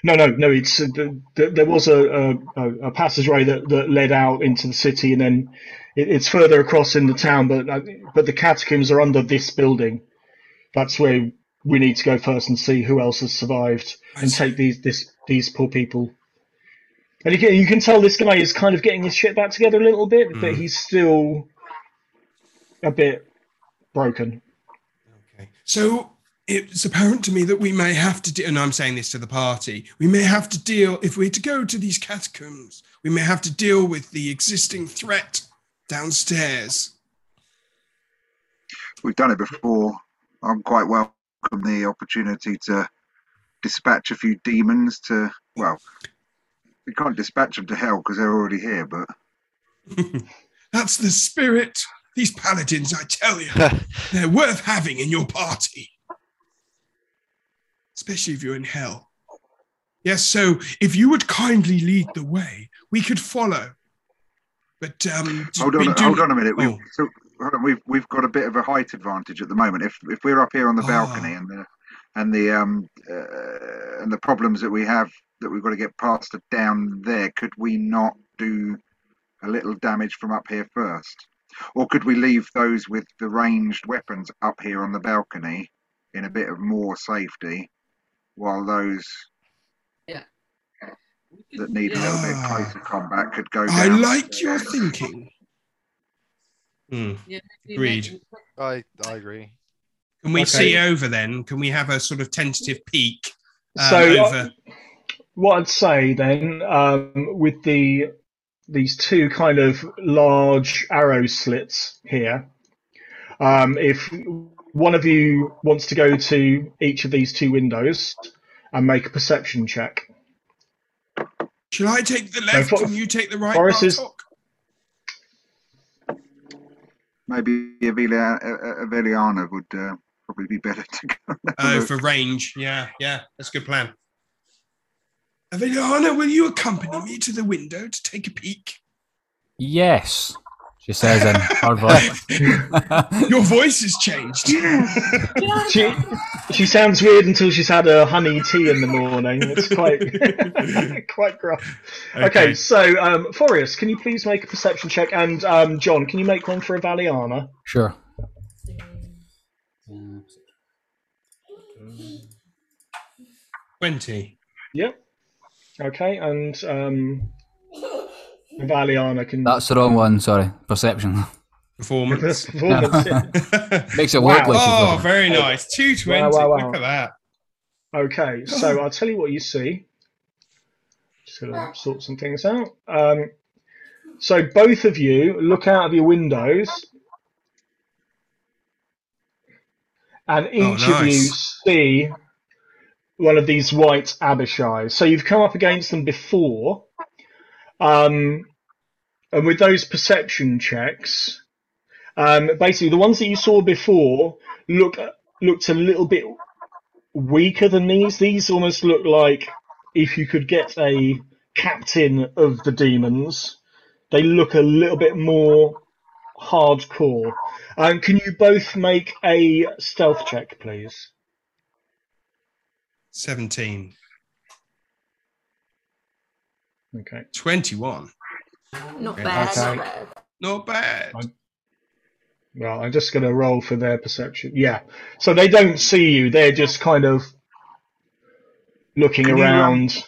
No, no, no. It's uh, th- th- there was a, a, a passageway that, that led out into the city, and then it, it's further across in the town. But uh, but the catacombs are under this building. That's where we need to go first and see who else has survived I and see. take these this these poor people. And you can, you can tell this guy is kind of getting his shit back together a little bit, but Mm. he's still a bit broken. Okay. So it's apparent to me that we may have to, de- and I'm saying this to the party, we may have to deal, if we're to go to these catacombs, we may have to deal with the existing threat downstairs. We've done it before. I'm quite welcome the opportunity to dispatch a few demons to, well, we can't dispatch them to hell because they're already here, but That's the spirit. These paladins, I tell you, they're worth having in your party. Especially if you're in hell. Yes, so if you would kindly lead the way, we could follow. But um, hold on, we do- hold on a minute. We've, Oh. so, hold on, we've we've got a bit of a height advantage at the moment. If if we're up here on the balcony Ah. and the and the um uh, and the problems that we have that we've got to get past are down there, could we not do a little damage from up here first, or could we leave those with the ranged weapons up here on the balcony in a bit of more safety, while those yeah that need a little bit Ah. closer combat could go Down. I down? like your thinking. Hmm. Yeah, Agreed. I, I agree. Can we Okay. see over then? Can we have a sort of tentative peek um, So, uh, over? what I'd say then, um, with the these two kind of large arrow slits here, um, if one of you wants to go to each of these two windows and make a perception check, Shall I take the left For- and you take the right? Forrest is- Bartok? Maybe Avelia, uh, Aveliana would uh, probably be better to go. and have a Oh, look. for range. Yeah, yeah, that's a good plan. Aveliana, will you accompany me to the window to take a peek? Yes, she says in her voice. Your voice has changed. she she sounds weird until she's had her honey tea in the morning. It's quite quite gruff. Okay, so um, Forius, can you please make a perception check? And um, John, can you make one for Avaliana? sure. 20. Yep. Okay, and um, Avaliana can. That's the wrong one. Sorry, perception Performance. performance. makes it Wow. look like oh, very nice. 220. Wow, wow, wow. Look at that. Okay, so I'll tell you what you see. Just gonna sort some things out. Um, So both of you look out of your windows, and each of you see one of these white Abishai. So you've come up against them before, um, and with those perception checks, um, basically the ones that you saw before look looked a little bit weaker than these. These almost look like if you could get a captain of the demons, they look a little bit more hardcore. Um, can you both make a stealth check, please? 17. Okay. 21. Not Okay. bad, Okay. not bad. Not bad. I'm- Well, I'm just going to roll for their perception. Yeah. So they don't see you. They're just kind of looking Can you, um, around.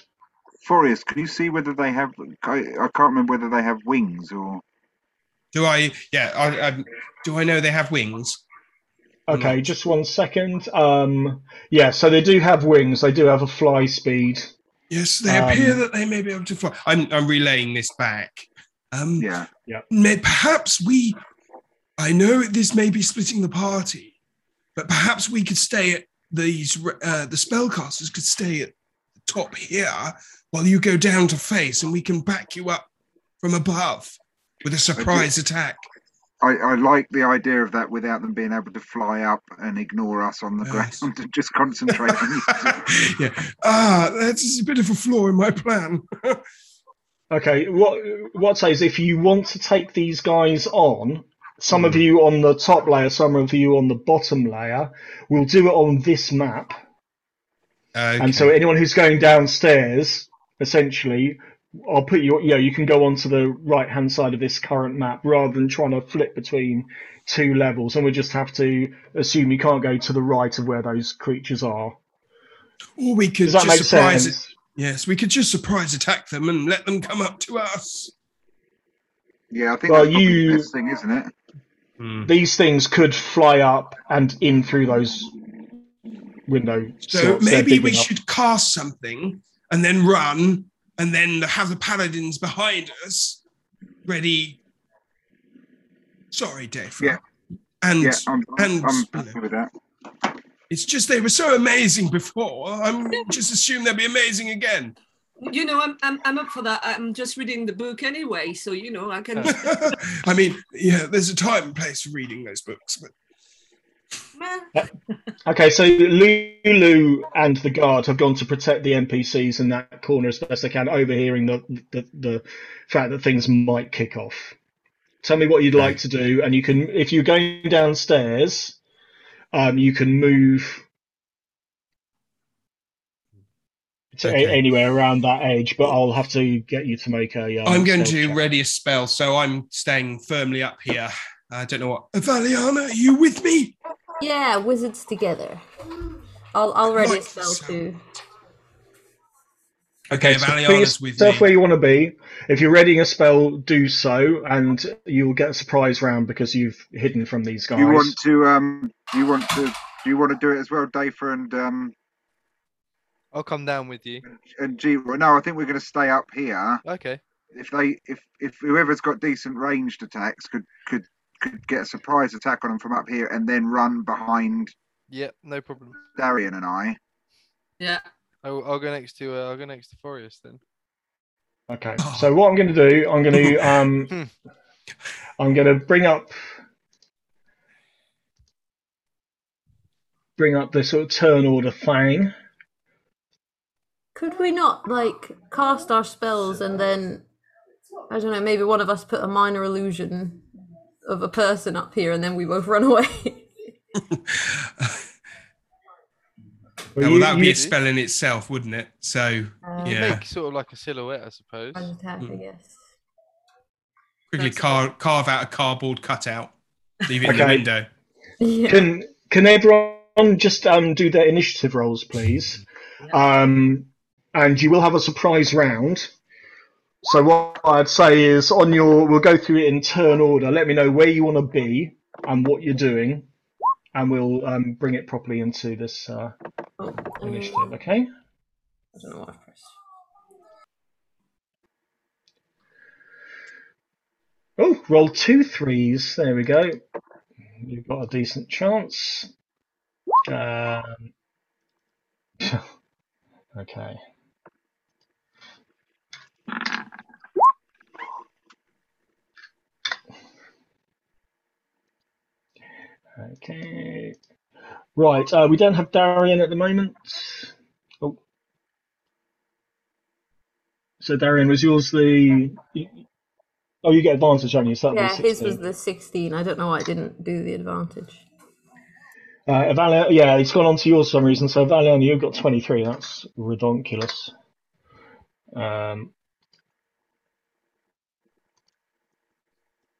Forrest, can you see whether they have? I, I can't remember whether they have wings or. Do I? Yeah. I, I, do I know they have wings? Okay, just one second. Um, yeah, so they do have wings. They do have a fly speed. Yes, they Um, appear that they may be able to fly. I'm, I'm relaying this back. Um, Yeah. may, perhaps we. I know this may be splitting the party, but perhaps we could stay at these. Uh, the spellcasters could stay at the top here while you go down to face, and we can back you up from above with a surprise attack. I, I like the idea of that without them being able to fly up and ignore us on the Yes. ground and just concentrate on yeah. Ah, that's a bit of a flaw in my plan. Okay, what what I'd say if you want to take these guys on, some Hmm. of you on the top layer, some of you on the bottom layer, we'll do it on this map. And so anyone who's going downstairs, essentially, I'll put you. Yeah, you can go onto the right hand side of this current map rather than trying to flip between two levels, and we just have to assume you can't go to the right of where those creatures are. Or we could just surprise sense? it. Yes, we could just surprise attack them and let them come up to us. Yeah, I think Well, that's probably you- the best thing, isn't it? Hmm. These things could fly up and in through those window. So slits. Maybe we enough. should cast something and then run and then have the paladins behind us ready. Sorry, Dave. Yeah. And, Yeah, I'm, I'm, and I'm you happy know, with that. it's just they were so amazing before. I'm just assume they'll be amazing again. You know, I'm, I'm I'm up for that. I'm just reading the book anyway, so you know I can. I mean, yeah, there's a time and place for reading those books, but Okay, so Lulu and the guard have gone to protect the NPCs in that corner as best they can, overhearing the the, the fact that things might kick off. Tell me what you'd like to do, and you can, if you're going downstairs, um, you can move to a- anywhere around that edge. But I'll have to get you to make a. Um, I'm going to check. ready a spell, so I'm staying firmly up here. I don't know what. Valiana, are you with me? Yeah, wizards together. I'll I'll ready a spell sound. too. Okay, so put Valiana's with yourself me. where you want to be. If you're readying a spell, do so, and you'll get a surprise round because you've hidden from these guys. Do you want to? Um, do you want to? Do you want to do it as well, Dafer and um I'll come down with you. and G? well, No, I think we're going to stay up here. Okay. If they, if if whoever's got decent ranged attacks could could could get a surprise attack on them from up here and then run behind Yep, no problem. Darian and I. yeah. I'll, I'll go next to uh, I'll go next to Forest then. Okay. So what I'm going to do, I'm going to um. I'm going to bring up bring up the sort of turn order thing. Could we not like cast our spells and then I don't know, maybe one of us put a minor illusion of a person up here and then we both run away? Well, Yeah, well, you- that would be a spell in itself, wouldn't it? So, Uh, yeah, Make sort of like a silhouette, I suppose. An attack. I guess. quickly That's car- carve out a cardboard cutout, leave it in the window. Yeah. Can can everyone just um, do their initiative rolls, please? Um, and you will have a surprise round. So what I'd say is on your, we'll go through it in turn order. Let me know where you want to be and what you're doing, and we'll um, bring it properly into this uh, Oh, initiative. Okay? I don't know what I pressed. Oh, roll two threes. There we go. You've got a decent chance. Um, okay. Okay. Right. Uh, we don't have Darian at the moment. Oh. So Darian, was yours the? Oh, you get advantage, don't you? So Yeah, was his was the 16. I don't know why I didn't do the advantage. Uh, yeah, it's gone on to yours for some reason. So Valion, you've got 23. That's redonkulous. Um,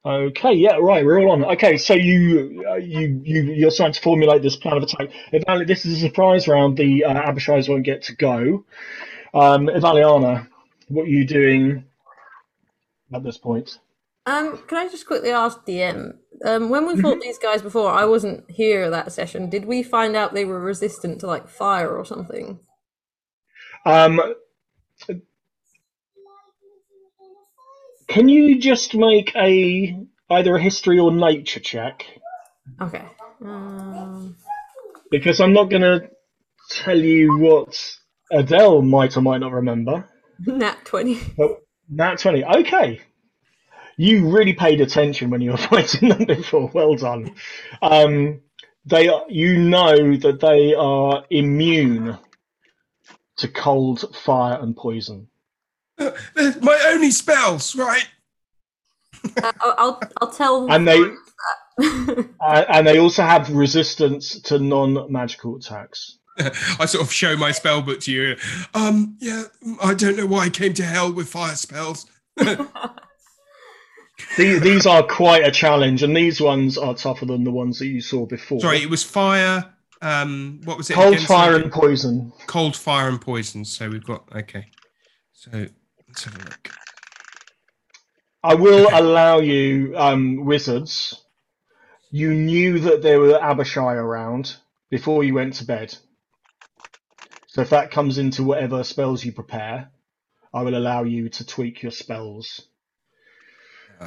okay, yeah, right, we're all on. Okay, so you, uh, you, you, you're starting to formulate this plan of attack. Evalia, this is a surprise round. The uh, Abishais won't get to go. Um, Evaliana, what are you doing at this point? Um, can I just quickly ask DM? Um, when we fought these guys before, I wasn't here that session. Did we find out they were resistant to like fire or something? Um, can you just make a either a history or nature check? Okay. Um, Because I'm not going to tell you what Adele might or might not remember. nat 20. But Nat 20. Okay. You really paid attention when you were fighting them before. Well done. Um, they are, you know that they are immune to cold, fire, and poison. They're my only spells, right? Uh, I'll, I'll, I'll tell. And they uh, and they also have resistance to non-magical attacks. I sort of show my spell book to you. Um, yeah, I don't know why I came to hell with fire spells. These, these are quite a challenge, and these ones are tougher than the ones that you saw before. Sorry, it was fire. Um, what was it? cold, again? fire, Sorry. and poison. cold, fire, and poison. So we've got okay. So let's have a look. I will Okay. allow you, um, wizards. You knew that there were Abishai around before you went to bed. So if that comes into whatever spells you prepare, I will allow you to tweak your spells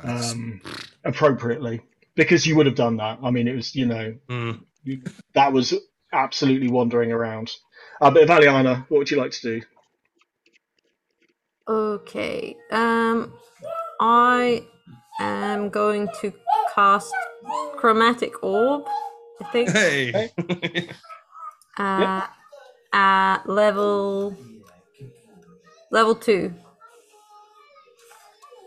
um, appropriately because you would have done that. I mean, it was you know Mm. you, that was absolutely wandering around. Uh, but Valiana, what would you like to do? Okay. Um, I am going to cast Chromatic Orb, I think, Hey. uh, at level level two.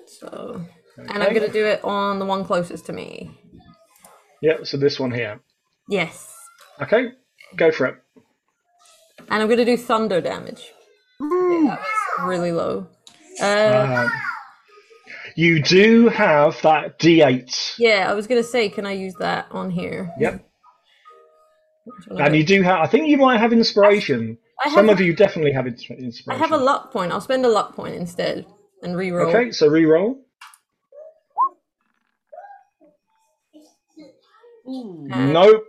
So, and I'm gonna do it on the one closest to me. Yeah, so this one here. Yes, Okay, go for it. and I'm gonna do thunder damage. Okay, that was really low. Uh, Um, you do have that D8. yeah, I was gonna say, can I use that on here? Yep. Which one I And you do have, I think you might have inspiration. I Some of you definitely have inspiration. I have a luck point. I'll spend a luck point instead and reroll. Okay, so re-roll. Ooh. Nope.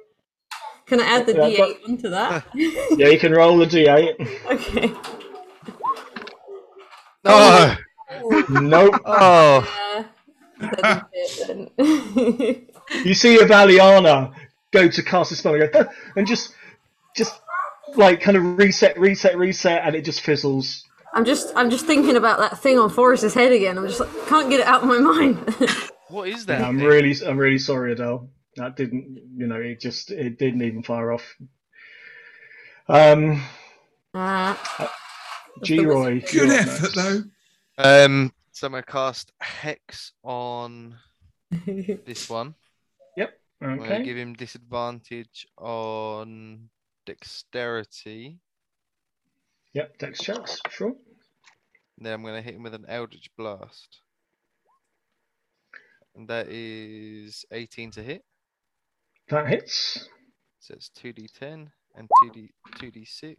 Can I add the Yeah, D8 onto that? Yeah, you can roll the D8. okay. No. nope. Oh. Uh, that didn't fit then. You see a Valiana go to cast a spell and go, and just, just like kind of reset, reset, reset, and it just fizzles. I'm just I'm just thinking about that thing on Forrest's head again. I'm just like can't get it out of my mind. What is that? Yeah, I'm really, I'm really sorry, Adele. That didn't, you know, it just, it didn't even fire off. Um, uh, G-Roy. Good effort, though. Um, so I'm gonna cast Hex on this one. I'm gonna Okay. give him disadvantage on Dexterity. Yep, Dex checks, sure. Then I'm gonna hit him with an Eldritch Blast. And that is 18 to hit. That hits. So it's 2d10 and 2d 2d6.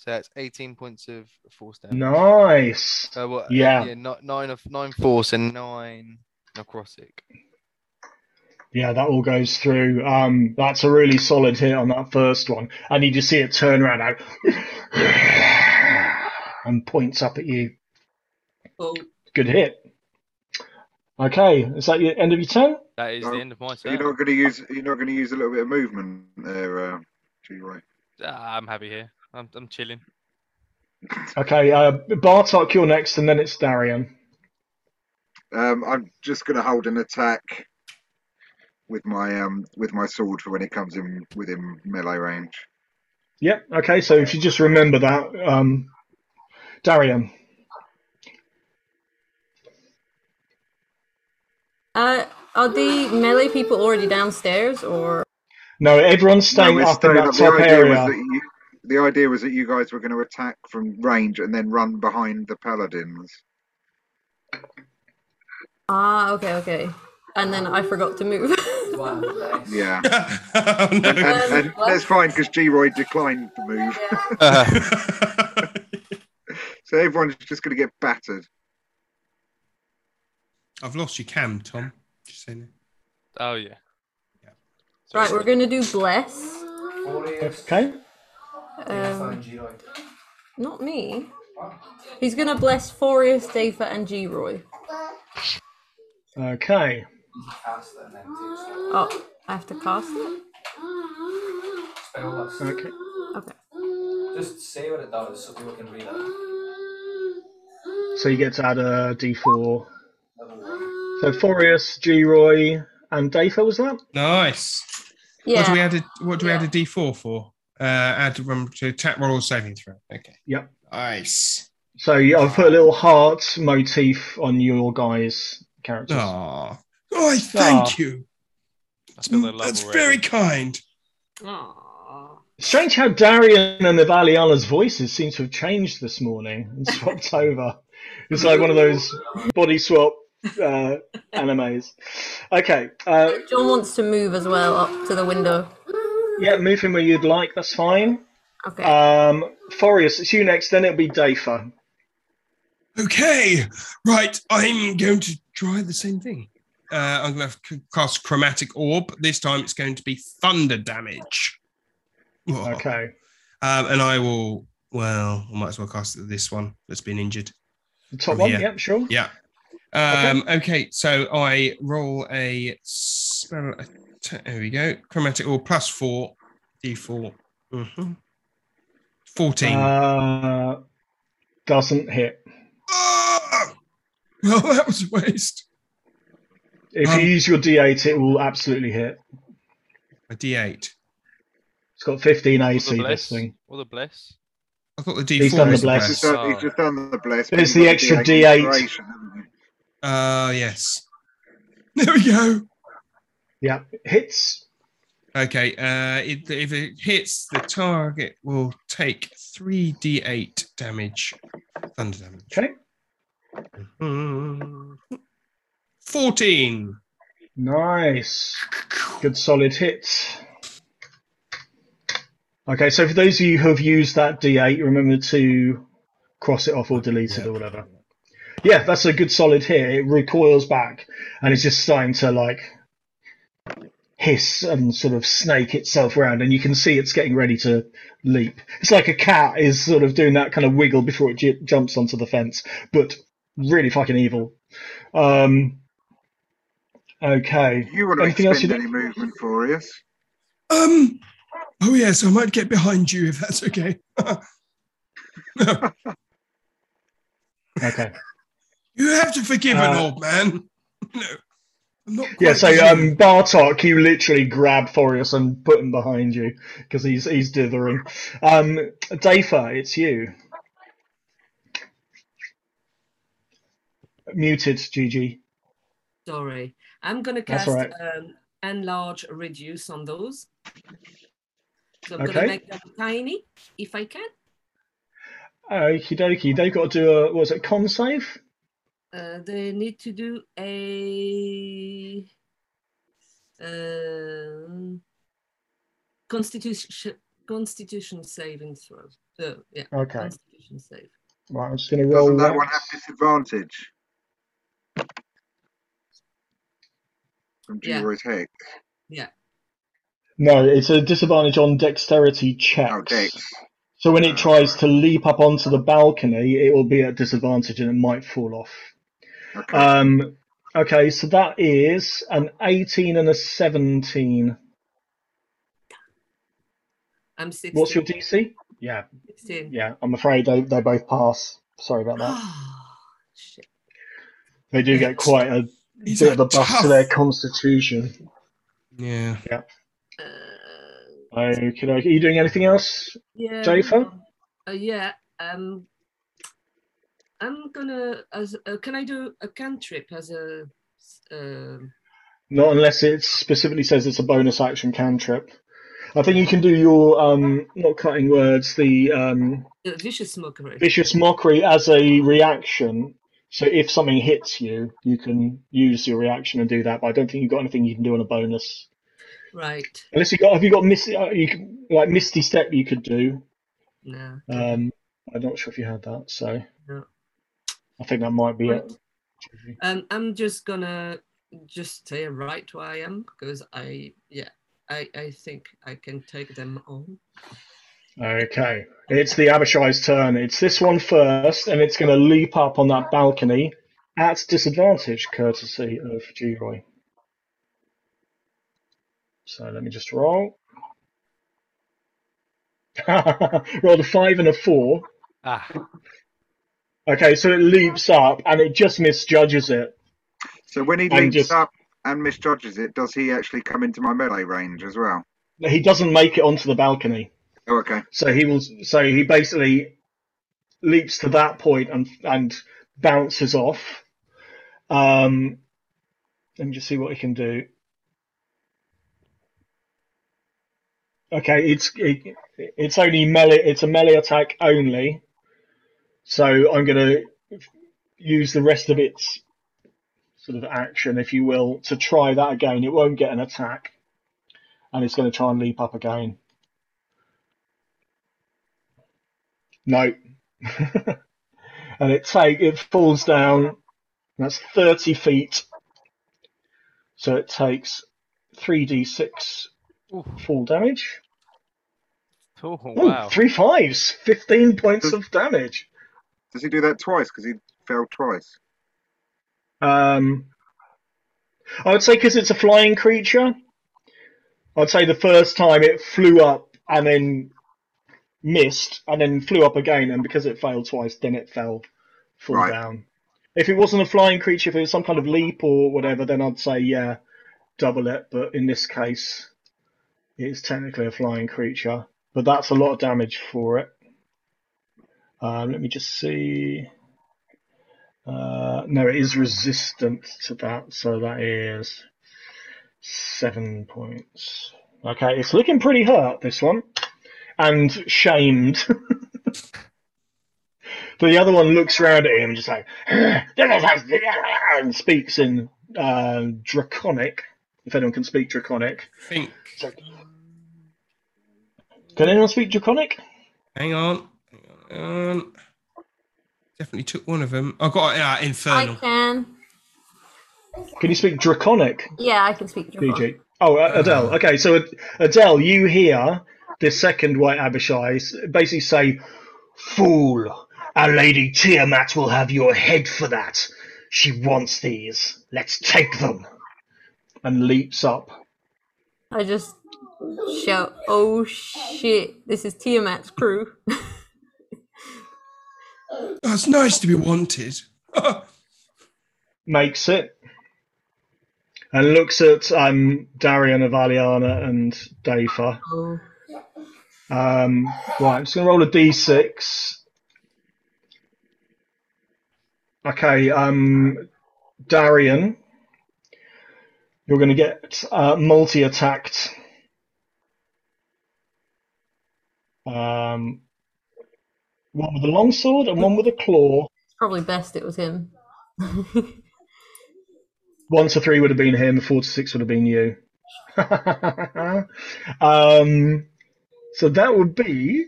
So that's 18 points of force damage. Nice. Uh, well, uh, Yeah. yeah, ni- nine of nine force and nine necrotic. Yeah, that all goes through. Um, that's a really solid hit on that first one, and you just see it turn around out and points up at you. Oh, Good hit. Okay, is that the end of your turn? That is Oh, the end of my So you're turn. not going to use. You're not going to use a little bit of movement there, uh, G-Roy. Ah, I'm happy here. I'm, I'm chilling. Okay, uh, Bartok, you're next, and then it's Darian. Um, I'm just going to hold an attack with my um with my sword for when it comes in within melee range. Yep. Okay, so if you just remember that, um, Darian. Uh, are the melee people already downstairs, or No, everyone's staying No, we're up in that up. top the idea area. Was that you, the idea was that you guys were going to attack from range and then run behind the paladins. ah, okay, okay, and then I forgot to move. Yeah, Oh, and, no. and, and that's fine because G-Roy declined the move, so everyone's just going to get battered. I've lost your cam, Tom. Just saying. Oh yeah. Yeah. Right, we're gonna do bless. Okay. Um, not me. He's gonna bless Forius, Dafa, and G Roy. Okay. Oh, I have to cast it. Okay. Okay. Just say what it does so people can read it. So you get to add a D4. So Forius, G-Roy, and Dafa was that? Nice. Yeah. What do we add? A, what do we add a D four for? Uh, add um, to attack roll or saving throw. Okay. Yep. Nice. So yeah, I've put a little heart motif on your guys' characters. Oh, oh, thank Aw. you. I spilled the love That's very kind. Aww. Strange how Darian and the Valiana's voices seem to have changed this morning and swapped over. It's like one of those body swap uh, animes. Okay. Uh, John wants to move as well up to the window. Yeah, move him where you'd like. That's fine. Okay. Um, Forius, it's you next. Then it'll be Dafa. Okay, right. I'm going to try the same thing. Uh, I'm going to cast Chromatic Orb. This time it's going to be thunder damage. Whoa. Okay. Um, and I will, well, I might as well cast this one that's been injured. The top From one. here. Yep. Sure. Yeah. Um, okay. so I roll a spell. Atta- There we go. Chromatic Orb plus four, d4. hmm 14. Uh, doesn't hit. Well, that was a waste. If Um, you use your D8, it will absolutely hit. A d8. It's got 15 AC. This thing. Or the bless. I thought the d4 He's done the was bless. He's, just done, he's just done the bless. There's but the extra D8. inspiration. Uh, yes. There we go. Yeah. Hits. Okay. Uh, it, if it hits, the target will take 3d8 damage. Thunder damage. Okay. Mm. 14. Nice. Good solid hit. Okay, so for those of you who have used that D8, remember to cross it off or delete it or whatever. Yeah, that's a good solid hit. It recoils back and it's just starting to like hiss and sort of snake itself around, and you can see it's getting ready to leap. It's like a cat is sort of doing that kind of wiggle before it j- jumps onto the fence, but really fucking evil. Um, okay. You want to Anything else you expend do? any movement for us? Um. Oh yes, I might get behind you if that's okay. Okay. you have to forgive an Uh, old man. No, I'm not. Yeah, so um, Bartok, you literally grab Forius and put him behind you because he's he's dithering. Um, Dafa, it's you. Muted, GG. Sorry. I'm gonna cast all right. um, enlarge reduce on those. So I'm Okay. gonna make them tiny if I can. Okie dokie. They've got to do a what was it con save? Uh, they need to do a um, constitution constitution saving throw. So yeah, Okay. constitution save. Right, I'm just going to roll Doesn't that that. one have disadvantage? From Yeah. G-Roy's hex. No, it's a disadvantage on dexterity checks. Oh, Dex. So when it tries to leap up onto the balcony, it will be at disadvantage and it might fall off. Okay. Um, Okay, so that is an 18 and a 17. I'm 16. What's your DC? Yeah, 16. yeah. I'm afraid they, they both pass. Sorry about that. Ah, shit. They do get quite a He's bit of a that buff to their constitution. Yeah. Uh, Okay, okay. Are you doing anything else? yeah. Jennifer? Uh, yeah. Um, I'm gonna. As uh, can I do a cantrip as a? Uh, Not unless it specifically says it's a bonus action cantrip. I think you can do your um not cutting words, the um a vicious mockery. vicious mockery as a reaction. So if something hits you, you can use your reaction and do that. But I don't think you've got anything you can do on a bonus. Right. Unless you got, have you got misty? Uh, you can, like misty step, you could do. No. Um, I'm not sure if you had that, so. I think that might be it. Um, I'm just gonna just stay right where I am because I yeah I I think I can take them on. Okay, it's the Abishai's turn. It's this one first, and it's going to leap up on that balcony at disadvantage, courtesy of G-Roy. So let me just roll. Rolled a five and a four. Ah, Okay, so it leaps up and it just misjudges it. So when he And leaps just- up and misjudges it, does he actually come into my melee range as well? He doesn't make it onto the balcony. Oh, okay. So he will. So he basically leaps to that point and and bounces off. Um, let me just see what he can do. Okay, it's it, it's only melee. It's a melee attack only. So I'm gonna use the rest of its sort of action, if you will, to try that again. It won't get an attack, and it's going to try and leap up again. No. and it take it falls down. That's thirty feet. So it takes three d six Ooh. full damage. oh, Ooh, wow. three fives, fifteen points of damage. Does he do that twice? Because he failed twice. Um, I would say because it's a flying creature. I'd say the first time it flew up and then missed and then flew up again, and because it failed twice, then it fell full Right. down. If it wasn't a flying creature, if it was some kind of leap or whatever, then I'd say yeah, double it. But in this case, it's technically a flying creature, but that's a lot of damage for it. Um, let me just see. Uh, no, it is resistant to that, so that is seven points. Okay, it's looking pretty hurt, this one, and shamed. but the other one looks around at him, and just like, and speaks in uh, Draconic, if anyone can speak Draconic. think. Can anyone speak Draconic? Hang on. Hang on. Definitely took one of them. I got uh, I infernal. can. Can you speak Draconic? Yeah, I can speak Draconic. PG. Oh, uh, Adele. Okay, so Adele, you hear the second White Abishai s- basically say, "Fool! Our Lady Tiamat will have your head for that. She wants these. Let's take them." And leaps up. I just shout, "Oh shit! This is Tiamat's crew." It's nice to be wanted. makes it and looks at um, Darian, Avaliana, and Dafa. Um, right, I'm just going to roll a d6. Okay, um, Darian, you're going to get uh, multi attacked. Um, one with a longsword and one with a claw. It's probably best it was him. One to three would have been him, four to six would have been you. um, so that would be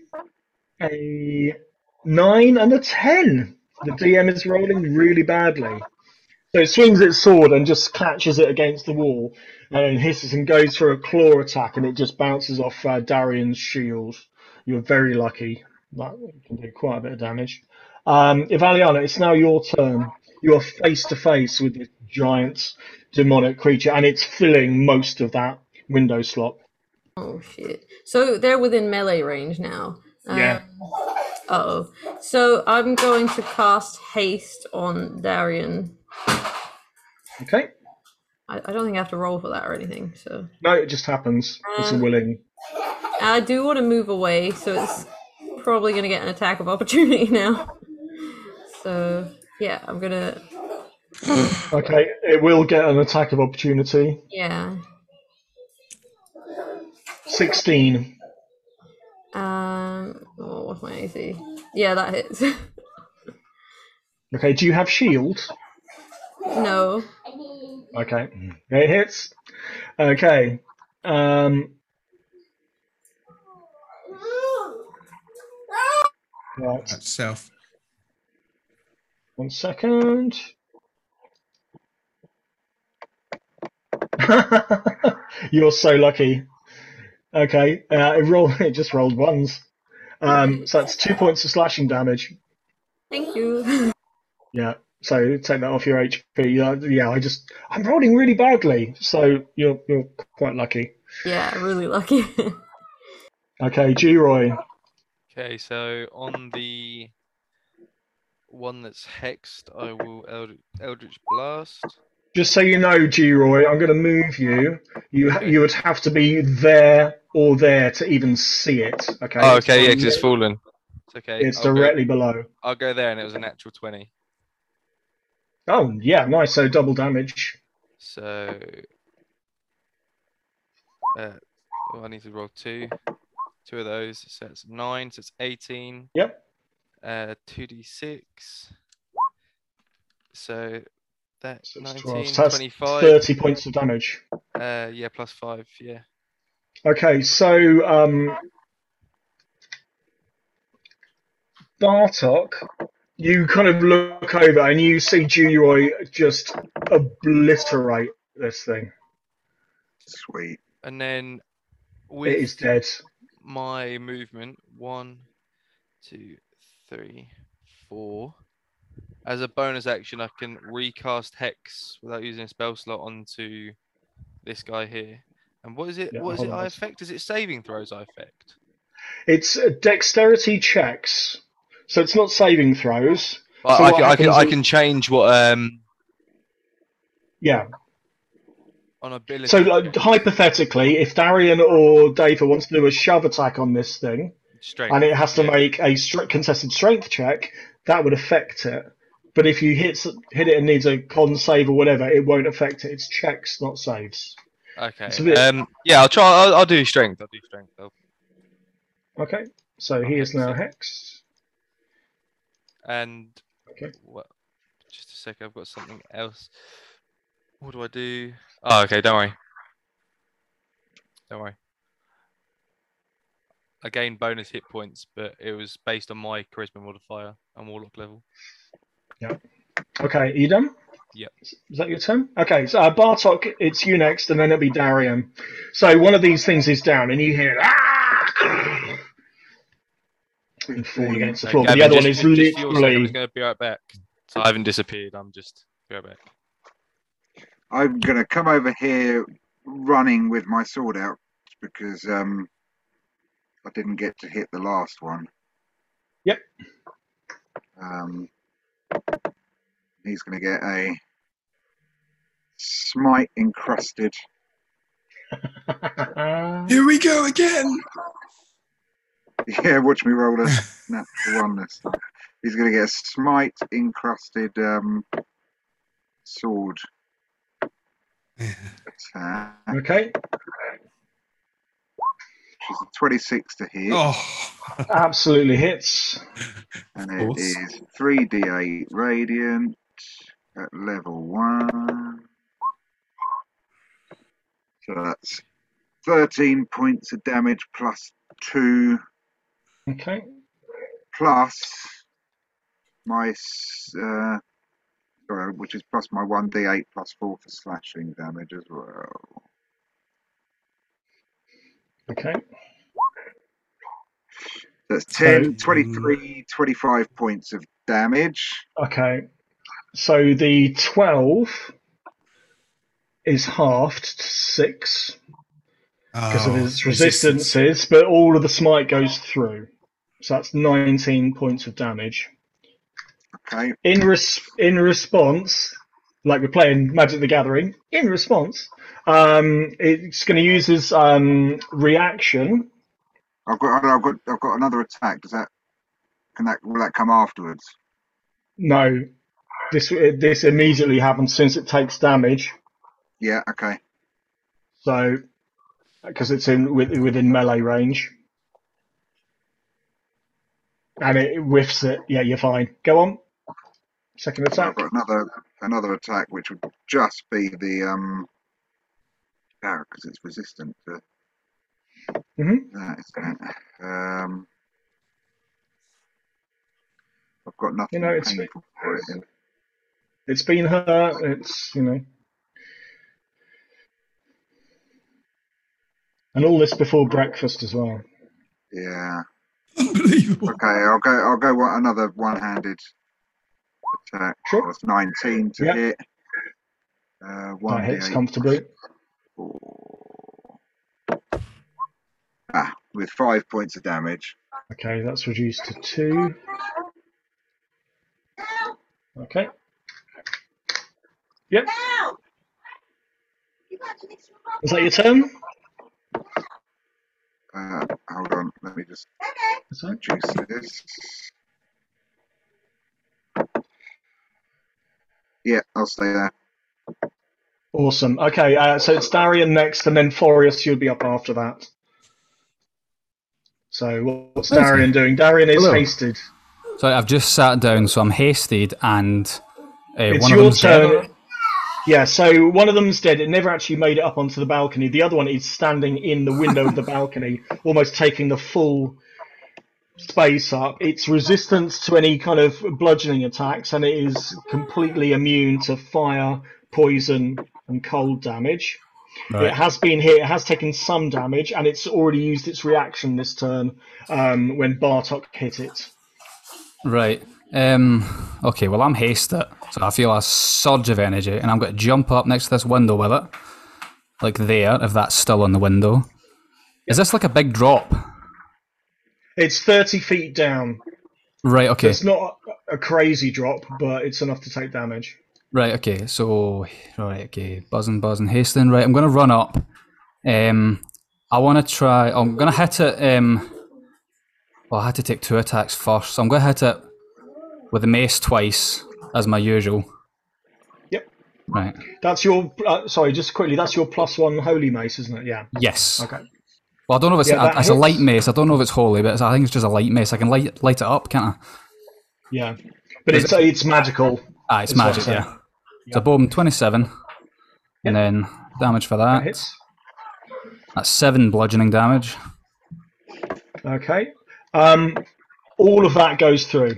a nine and a ten. The DM is rolling really badly. So it swings its sword and just catches it against the wall and hisses and goes for a claw attack and it just bounces off uh, Darian's shield. You're very lucky. That can do quite a bit of damage. Um, Ivaliana, it's now your turn. You are face to face with this giant demonic creature, and it's filling most of that window slot. Oh shit! So they're within melee range now. Yeah. oh. So I'm going to cast haste on Darian. Okay. I, I don't think I have to roll for that or anything. So No, it just happens. It's a Um, willing. I do want to move away, so it's probably going to get an attack of opportunity now. So yeah, I'm gonna. Okay, it will get an attack of opportunity. Yeah. 16. Um. Oh, what's my AC? Yeah, that hits. Okay, do you have shield? no. Okay, it hits. Okay. Um, right, That's self. one second. You're so lucky. Okay, uh, it rolled. It just rolled ones. Um, so that's two points of slashing damage. Thank you. Yeah. So take that off your HP. Yeah, yeah. I just I'm rolling really badly. So you're you're quite lucky. yeah, really lucky. Okay, G Roy. Okay, so on the one that's hexed, I will Eld- Eldritch Blast. Just so you know, G Roy, I'm going to move you. You ha- you would have to be there or there to even see it. Okay. Oh, okay, yeah, 'cause it's fallen. It's okay. It's I'll go- directly below. I'll go there, and it was a natural twenty. Oh yeah, nice. So double damage. So, uh, oh, I need to roll two, two of those. So it's nine. So it's eighteen. Yep. Uh, two d six. So that's So 19, 12. So that's 25. Thirty points of damage. Uh, yeah, plus five. Yeah. Okay, so um, Bartok, you kind of look over and you see G Roy just obliterate this thing. Sweet. And then It with is dead. My movement, one, two, three, four. As a bonus action, I can recast Hex without using a spell slot onto this guy here. And what is it? Yeah, what is it? on I affect? Is it saving throws? I affect. It's uh, dexterity checks, so it's not saving throws. So I, can, I can I can change what um Yeah. On ability. So like, hypothetically, if Darian or Dava wants to do a shove attack on this thing, strength. and it has to yeah. make a str- contested strength check, that would affect it. But if you hit hit it and needs a con save or whatever, it won't affect it. It's checks, not saves. Okay. bit- Um. Yeah, I'll try. I'll, I'll do strength. I'll do strength. I'll, Okay, so he is now Hex. and Okay. what? Just a sec. I've got something else. What do I do? Oh, okay. Don't worry. Don't worry. I gained bonus hit points, but it was based on my charisma modifier and warlock level. Yeah. Okay, done? Yep. Is that your turn? Okay, so uh, Bartok, it's you next, and then it'll be Darian. So one of these things is down, and you hear ah! and fall against the floor. But the other one is just for I was going to be right back. So I haven't disappeared. I'm just be right back. I'm gonna come over here running with my sword out because um I didn't get to hit the last one. Yep. Um he's gonna get a smite encrusted. Here we go again. Yeah, watch me roll a natural one this time. He's gonna get a smite encrusted um sword attack. Okay. Which is a 26 to hit. Oh, Absolutely hits. And Of it course. is 3d8 radiant at level 1. So that's 13 points of damage plus 2 Okay. plus my uh, sorry, which is plus my 1d8 plus 4 for slashing damage as well. Okay. That's 10, So- 23, um, 25 points of damage. Okay. So the 12 is halved to six because of Oh, his resistances, but all of the smite goes through. So that's 19 points of damage. Okay. In res- in response, like we're playing Magic the Gathering, in response, um, it's going to use his um, reaction. I've got I've got I've got another attack. Does that can that will that come afterwards? No, this this immediately happens since it takes damage. Yeah. Okay. So, because it's in within melee range, and it whiffs it. Yeah, you're fine. Go on. Second So I've attack. got another another attack which would just be the um. because it's resistant to Mhm. that. Isn't it? Um. I've got nothing You know, it's- painful for it. then. It's been hurt. It's you know, and all this before breakfast as well. Yeah. Unbelievable. Okay, I'll go. I'll go one, another one-handed attack. Sure. That's 19 to Yeah. hit. Uh, one That hits comfortably. four. Ah, with five points of damage. Okay, that's reduced to two. Okay. Yep. Is that your turn? Uh, hold on, let me just reduce this. Yeah, I'll stay there. Awesome. Okay, uh, so it's Darian next, and then Forius, you'll be up after that. So what's Okay. Darian doing? Darian is Hello. hasted. So I've just sat down, so I'm hasted, and uh, It's one of your them's dead. Yeah, so one of them's dead. It never actually made it up onto the balcony. The other one is standing in the window of the balcony, almost taking the full space up. It's resistant to any kind of bludgeoning attacks, and it is completely immune to fire, poison, and cold damage. It has been hit. It has taken some damage, and it's already used its reaction this turn um, when Bartok hit it. Right. Um. Okay. Well, I'm hasted, so I feel a surge of energy, and I'm going to jump up next to this window with it, like there, if that's still on the window. Is this like a big drop? It's thirty feet down. Right. Okay. It's not a crazy drop, but it's enough to take damage. Right. Okay. So. Right. Okay. Buzzing, buzzing, hastening. Right. I'm going to run up. Um. I want to try. I'm going to hit it. Um. Well, I had to take two attacks first, so I'm going to hit it with the mace twice, as my usual. Yep. Right. That's your. Uh, sorry, just quickly. That's your plus one holy mace, isn't it? Yeah. Yes. Okay. Well, I don't know if it's, Yeah, a, it's a light mess. I don't know if it's holy, but it's, I think it's just a light mess. I can light light it up, can't I? Yeah. But Is it's it's magical. Ah, it's I'm magic, saying. yeah. So boom, 27. And then damage for That that. hits. That's seven bludgeoning damage. Okay. Um, all of that goes through.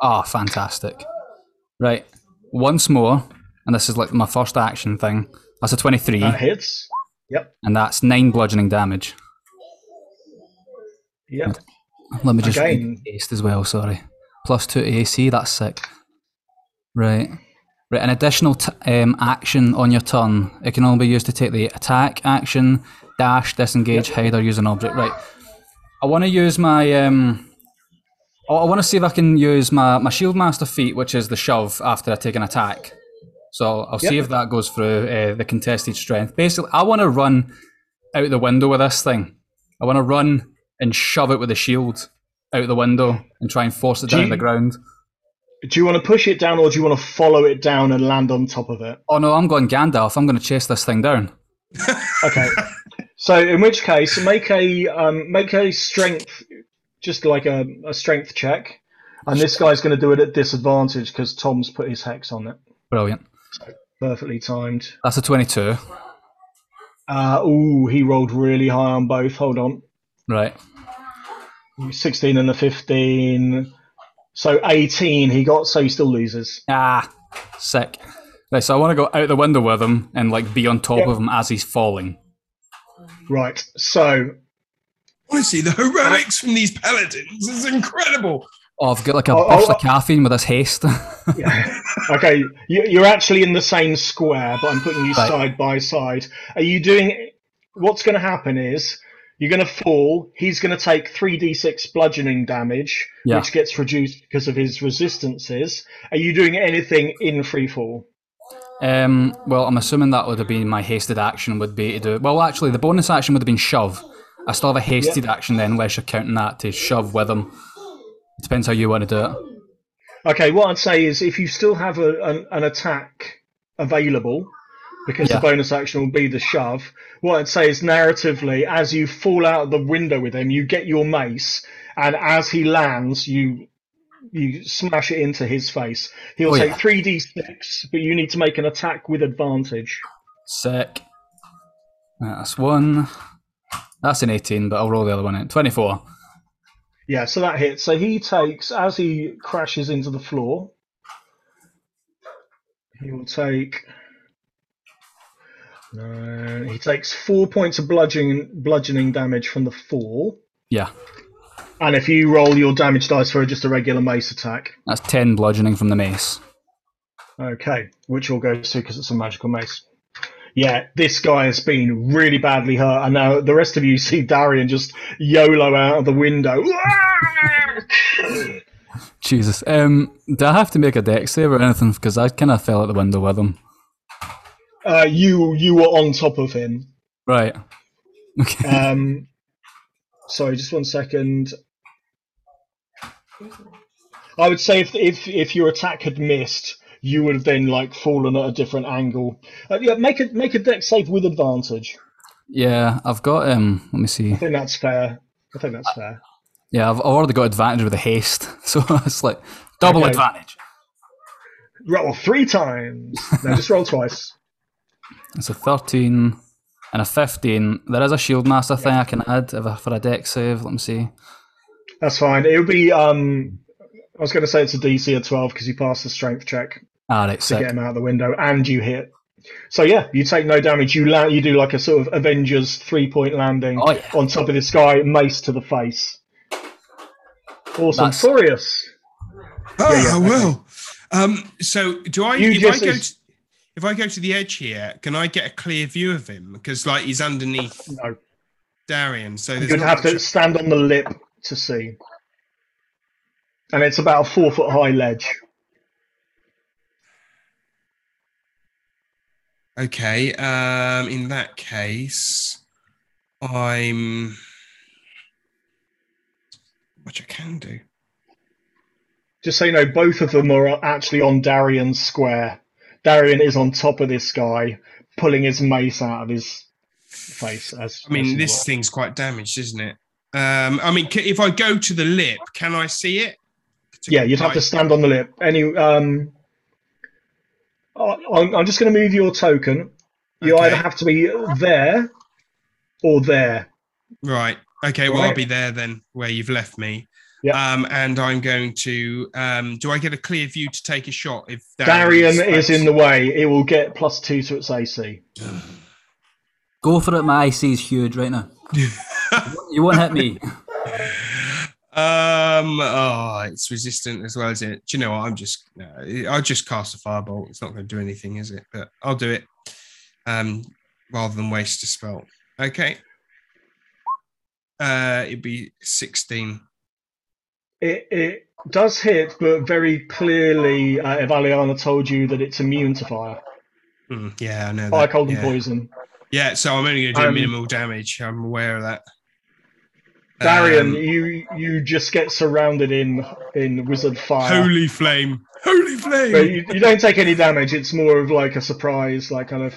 Ah, fantastic. Right. Once more, and this is like my first action thing. That's a 23, That hits. Yep. and that's nine bludgeoning damage. Yep. Let me just Again. haste as well, sorry. Plus two AC, that's sick. Right. Right, an additional t- um, action on your turn. It can only be used to take the attack action, dash, disengage, hide, or use an object. Right. I want to use my. Um, I want to see if I can use my, my shield master feat, which is the shove after I take an attack. So I'll see if that goes through uh, the contested strength. Basically, I want to run out the window with this thing. I want to run and shove it with the shield out the window and try and force it Do down you- the ground. Do you want to push it down, or do you want to follow it down and land on top of it? Oh no, I'm going Gandalf. I'm going to chase this thing down. Okay. so in which case, make a um, make a strength, just like a, a strength check, and this guy's going to do it at disadvantage because Tom's put his hex on it. Brilliant. Perfectly timed. That's a 22. Uh, ooh, he rolled really high on both. Hold on. Right. 16 and a 15. So 18 he got, so he still loses. Ah, sick. Right, so I want to go out the window with him and like be on top Yep. of him as he's falling. Right, so Honestly, the heroics from these paladins is incredible. Oh, I've got like a Oh, burst oh, of caffeine with this haste. Yeah. okay, you, you're actually in the same square, but I'm putting you Right. side by side. Are you doing? What's going to happen is you're going to fall. He's going to take three d6 bludgeoning damage, Yeah. which gets reduced because of his resistances. Are you doing anything in free fall? um, well, I'm assuming that would have been my hasted action would be to do. Well, actually, the bonus action would have been shove. I still have a hasted action then, unless you're counting that to shove with him. It depends how you want to do it. Okay, what I'd say is if you still have a, an, an attack available, because Yeah. the bonus action will be the shove, what I'd say is narratively, as you fall out of the window with him, you get your mace, and as he lands, you you smash it into his face. He'll Oh, take yeah. 3d6, but you need to make an attack with advantage. Sick. That's one. That's an 18, but I'll roll the other one in. 24. Yeah, so that hits. So he takes, as he crashes into the floor, he will take. He takes four points of bludgeoning, bludgeoning damage from the fall. Yeah, And if you roll your damage dice for just a regular mace attack, that's 10 bludgeoning from the mace. okay, which all goes to because it's a magical mace. Yeah, this guy has been really badly hurt, and now the rest of you see Darian just YOLO out of the window. Jesus. Um, do I have to make a deck save or anything? Because I kind of fell out the window with him. Uh, you you were on top of him. Right. Okay. Um, sorry, just one second. I would say if if if your attack had missed, you would have then like fallen at a different angle. Uh, yeah, make a make a deck save with advantage. yeah, I've got. um. Let me see. I think that's fair. I think that's fair. Yeah, I've already got advantage with the haste, so it's like double Okay. advantage. Roll three times. No, just roll twice. It's a 13 and a 15. There is a shield master thing I can add if I, for a deck save. Let me see. That's fine. It would be. Um, I was going to say it's a DC of twelve because you pass the strength check Ah, right, to sick. get him out of the window, and you hit. So yeah, you take no damage. You land. You do like a sort of Avengers three point landing Oh, yeah. on top of this guy, mace to the face. Awesome, That's- Furious. Oh Yeah, yeah, okay. well. Um, so do I? You if just I go as- to, if I go to the edge here, can I get a clear view of him? Because like he's underneath No, Darian, so there's you'd not have to stand on the lip to see, and it's about a four foot high ledge. Okay. Um, in that case, I'm. Which I can do. Just so you know, both of them are actually on Darian's square. Darian is on top of this guy, pulling his mace out of his face. As I mean, this thing's quite damaged, isn't it? Um, I mean, if I go to the lip, can I see it? Yeah, you'd have to stand on the lip. Any, um, I- I'm, I'm just going to move your token. You Okay. either have to be there or there. Right. Okay. Well, I'll be there then, where you've left me. Yeah. Um, and I'm going to. Um, do I get a clear view to take a shot if Darian Darian's is in the way. It will get plus two to its AC. Go for it. My AC is huge right now. you won't hit me. Um. Oh, it's resistant as well as it. Do you know what? I'm just. No, I'll just cast a firebolt. It's not going to do anything, is it? But I'll do it. Um, rather than waste a spell. Okay. Uh, it'd be sixteen. It, it does hit, but very clearly, uh, Evaliana told you that it's immune to fire. Hmm, yeah, I know. Fire, that. cold, and poison. Yeah, so I'm only going to do Um, minimal damage. I'm aware of that. Darian, Um, you you just get surrounded in in wizard fire. holy flame! Holy flame! But you, you don't take any damage. It's more of like a surprise, like kind of.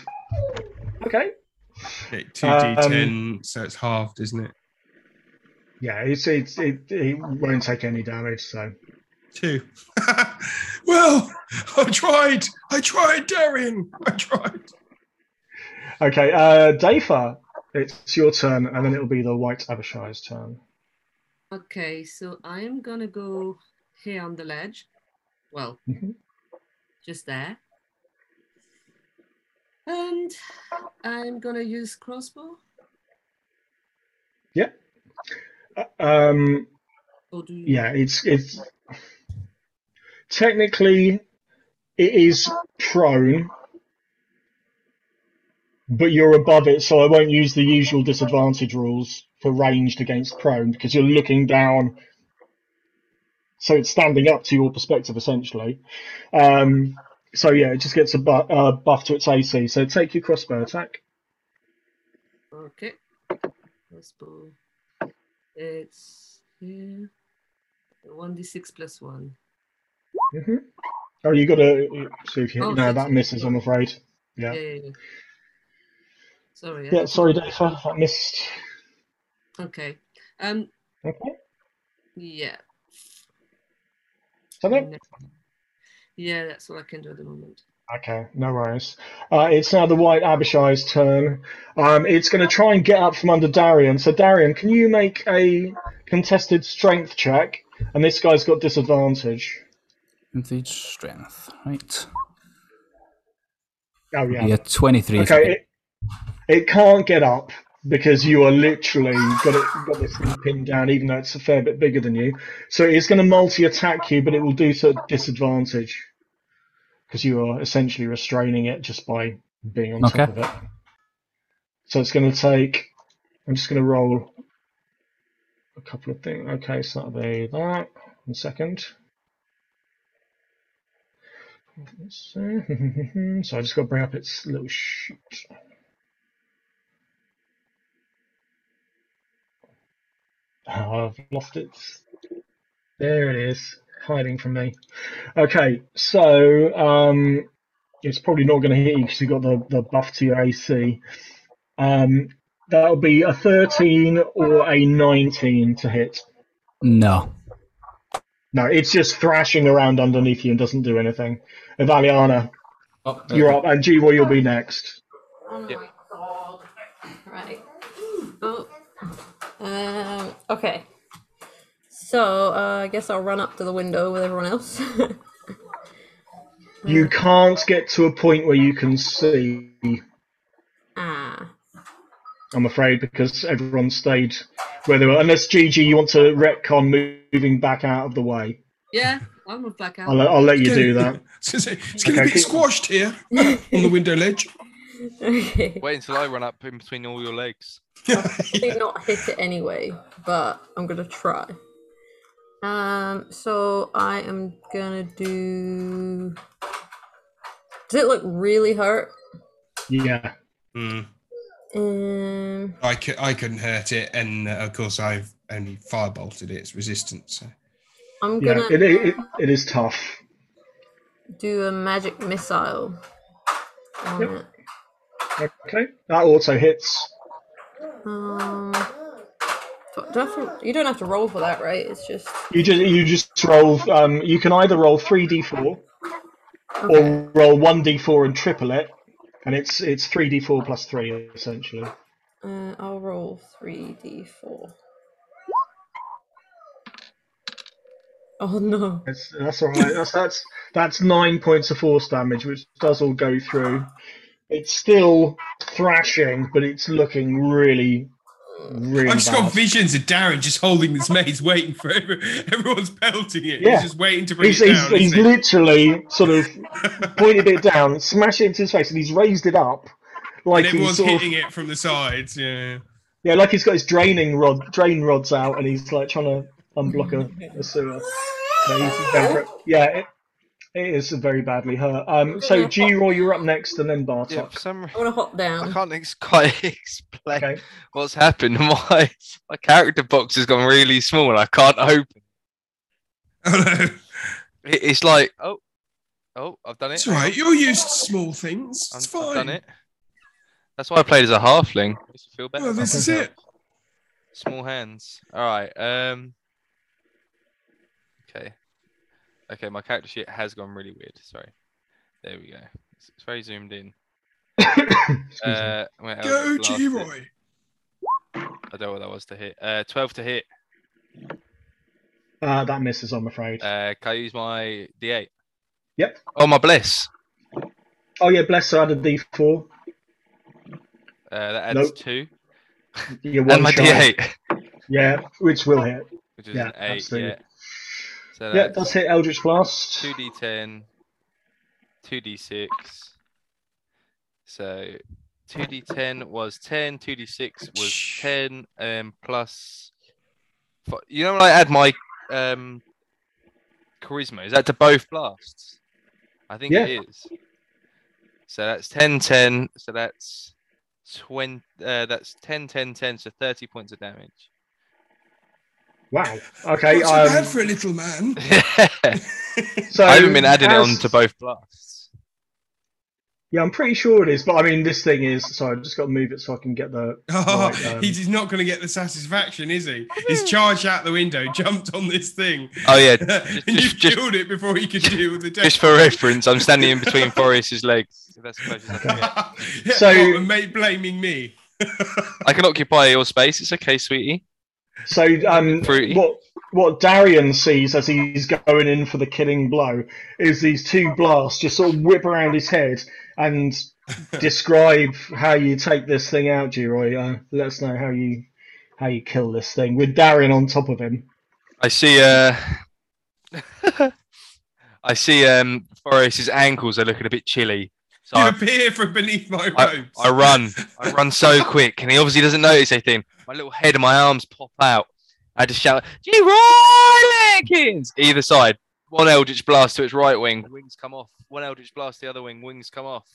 Okay. Two d ten, so it's halved, isn't it? Yeah, it's it's it, it won't take any damage. So Two. well, I tried. I tried, Darian. I tried. okay, uh, Dafa, it's your turn, and then it'll be the White Abishai's turn. Okay, so I am gonna go here on the ledge. Well, Mhm. just there. And I'm gonna use crossbow. Uh, Um, Or do you? yeah, it's it's technically, it is prone, but you're above it, so I won't use the usual disadvantage rules for ranged against prone because you're looking down. So it's standing up to your perspective essentially. Um, so yeah, it just gets a bu- uh, buff to its AC. So take your crossbow attack. Okay. Crossbow. It's d six plus one. hmm Oh, you got to see if you. Oh, no, that misses. I'm afraid. Yeah. Yeah, yeah, yeah. Sorry. I Yeah. Sorry, Dave. That missed. Okay. Um. Okay. Yeah. Is that it? Yeah, that's all I can do at the moment. Okay, no worries. Uh, it's now the White Abishai's turn. Um, it's going to try and get up from under Darian. So, Darian, can you make a contested strength check? And this guy's got disadvantage. Advantage strength. Right. Oh, yeah. Yeah, 23. Okay, it, it can't get up because you are literally got it got this thing pinned down, even though it's a fair bit bigger than you. So it's going to multi-attack you, but it will do so at disadvantage because you are essentially restraining it just by being on Okay. top of it. So it's going to take. I'm just going to roll a couple of things. Okay, so that'll be that. One second. So I just got to bring up its little sheet. Oh, I've lost it. There it is, hiding from me. Okay, so um, it's probably not going to hit you because you've got the, the buff to your AC. Um, that'll be a 13 or a 19 to hit. No. No, it's just thrashing around underneath you and doesn't do anything. Evaliana, Oh, you're up, and G-Roy, you'll be next. Oh Yep. my god. Right. Oh. Um, okay. So, uh, I guess I'll run up to the window with everyone else. You can't get to a point where you can see, ah. I'm afraid, because everyone stayed where they were. Unless Gigi, you want to retcon moving back out of the way. Yeah, I'll move back out. I'll, I'll let you do that. It's gonna, say, it's gonna Okay, be squashed here on the window ledge. Okay. Wait until I run up in between all your legs. Probably not hit it anyway, but I'm gonna try. Um, so I am gonna do. Does it look really hurt? Yeah. Hmm. Um, I, cou- I couldn't hurt it, and uh, of course I've only firebolted it, its resistance. So. I'm gonna it, it, it is tough. do a magic missile. On Yep. it. Okay. That also hits. Um, do do I have to, you don't have to roll for that, right? It's just You just you just roll. Um, you can either roll three d4 or roll one d4 and triple it, and it's it's three d4 plus three essentially. Uh, I'll roll three d four. Oh no! That's that's all right. That's that's that's nine points of force damage, which does all go through. It's still thrashing, but it's looking really, really I've just bad. got visions of Darren just holding this maze, waiting for every, everyone's pelting it. Yeah. He's just waiting to bring He's, it he's, down. he's literally sort of pointed it down, smashed it into his face, and he's raised it up like and he's everyone's sort of, hitting it from the sides. Yeah. yeah, like he's got his draining rod, drain rods out, and he's like trying to unblock a, a sewer. So he's going for it. Yeah, it, it is very badly hurt. Um, so G Roy, you're up next, and then Bartok. Yeah, for some I want to hop down. I can't ex- quite explain Okay. what's happened. My my character box has gone really small and I can't open. Oh no. It, it's like oh oh I've done it. It's right. You're used to small things. I'm- It's I've fine. done it. That's why I played as a halfling. Makes me feel better. Well, this is it. Small hands. All right. Um. Okay. Okay. My character sheet has gone really weird. Sorry. There we go. It's, it's very zoomed in. Uh, Go, G-Roy. I don't know what that was to hit. Uh, twelve to hit. Uh, that misses, I'm afraid. Uh, can I use my D8? Yep. Oh, my bless. Oh yeah, bless I Add a D4. Uh, that adds Nope. two. You're And one my shy. D8, Yeah, which will hit. which is Yeah, an eight. absolutely. Yeah. So Yeah, that's does hit Eldritch Blast. 2d10, 2d6. So 2d10 was 10, 2d6 was 10, um, plus. fi- You know when I add my um, charisma, is that to both blasts? I think Yeah. it is. So that's 10, 10. So that's 20. Uh, that's 10, 10, 10. So 30 points of damage. Wow. Okay. Not so Um, bad for a little man. so I haven't been adding it on to both blasts. Yeah, I'm pretty sure it is, but I mean, this thing is. Sorry, I've just got to move it so I can get the. Oh, right, um, he's not going to get the satisfaction, is he? He's charged out the window, jumped on this thing. Oh, yeah. and just- you've just- killed it before he could deal with the Just for reference, I'm standing in between Forius's legs. If that's the closest I can get. yeah, So- what, and mate blaming me. I can occupy your space. It's okay, sweetie. So, um, what what Darian sees as he's going in for the killing blow is these two blasts just sort of whip around his head and describe how you take this thing out, G-Roy. Uh, let us know how you how you kill this thing with Darian on top of him. I see. Uh, I see. Um, Forius's ankles are looking a bit chilly. So You I, appear from beneath my robes. I run. I run so quick, and he obviously doesn't notice anything. My little head and my arms pop out. I just shout, "G-Roy Jenkins!" Either side. One Eldritch blast to its right wing, wings come off. One Eldritch blast to the other wing, wings come off.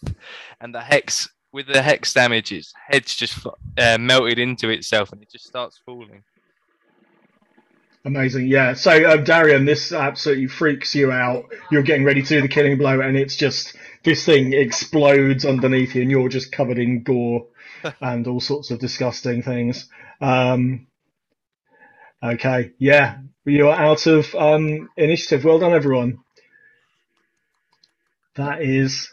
And the hex, with the hex damages, head's just uh, melted into itself, and it just starts falling. Amazing, yeah. So, um, Darian, this absolutely freaks you out. You're getting ready to do the killing blow, and it's just this thing explodes underneath you, and you're just covered in gore and all sorts of disgusting things. Um, okay, yeah, you're out of um, initiative. Well done, everyone. That is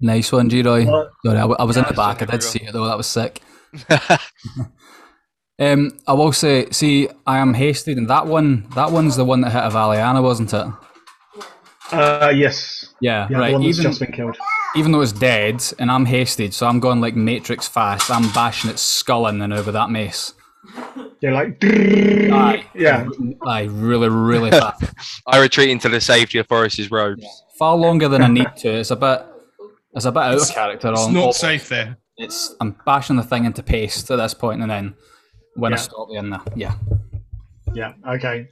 Nice one, G-Roy. What? Sorry, I, w- I was in the back. I did see it though. That was sick. Um, I will say, see, I am hasted, and that one, that one's the one that hit Avaliana, wasn't it? Uh, yes, Yeah, yeah, right. the one that's Even just been killed. even though it's dead, and I'm hasted, so I'm going like Matrix fast. I'm bashing its skull in and over that mace. Yeah, like Aye. yeah. I really, really fast. I retreat into the safety of Forius's robes. Far longer than I need to. It's a bit, it's a bit out of character. It's on not safe there. It's I'm bashing the thing into paste at this point, and then when I Yeah. stop in there, yeah. Yeah. Okay.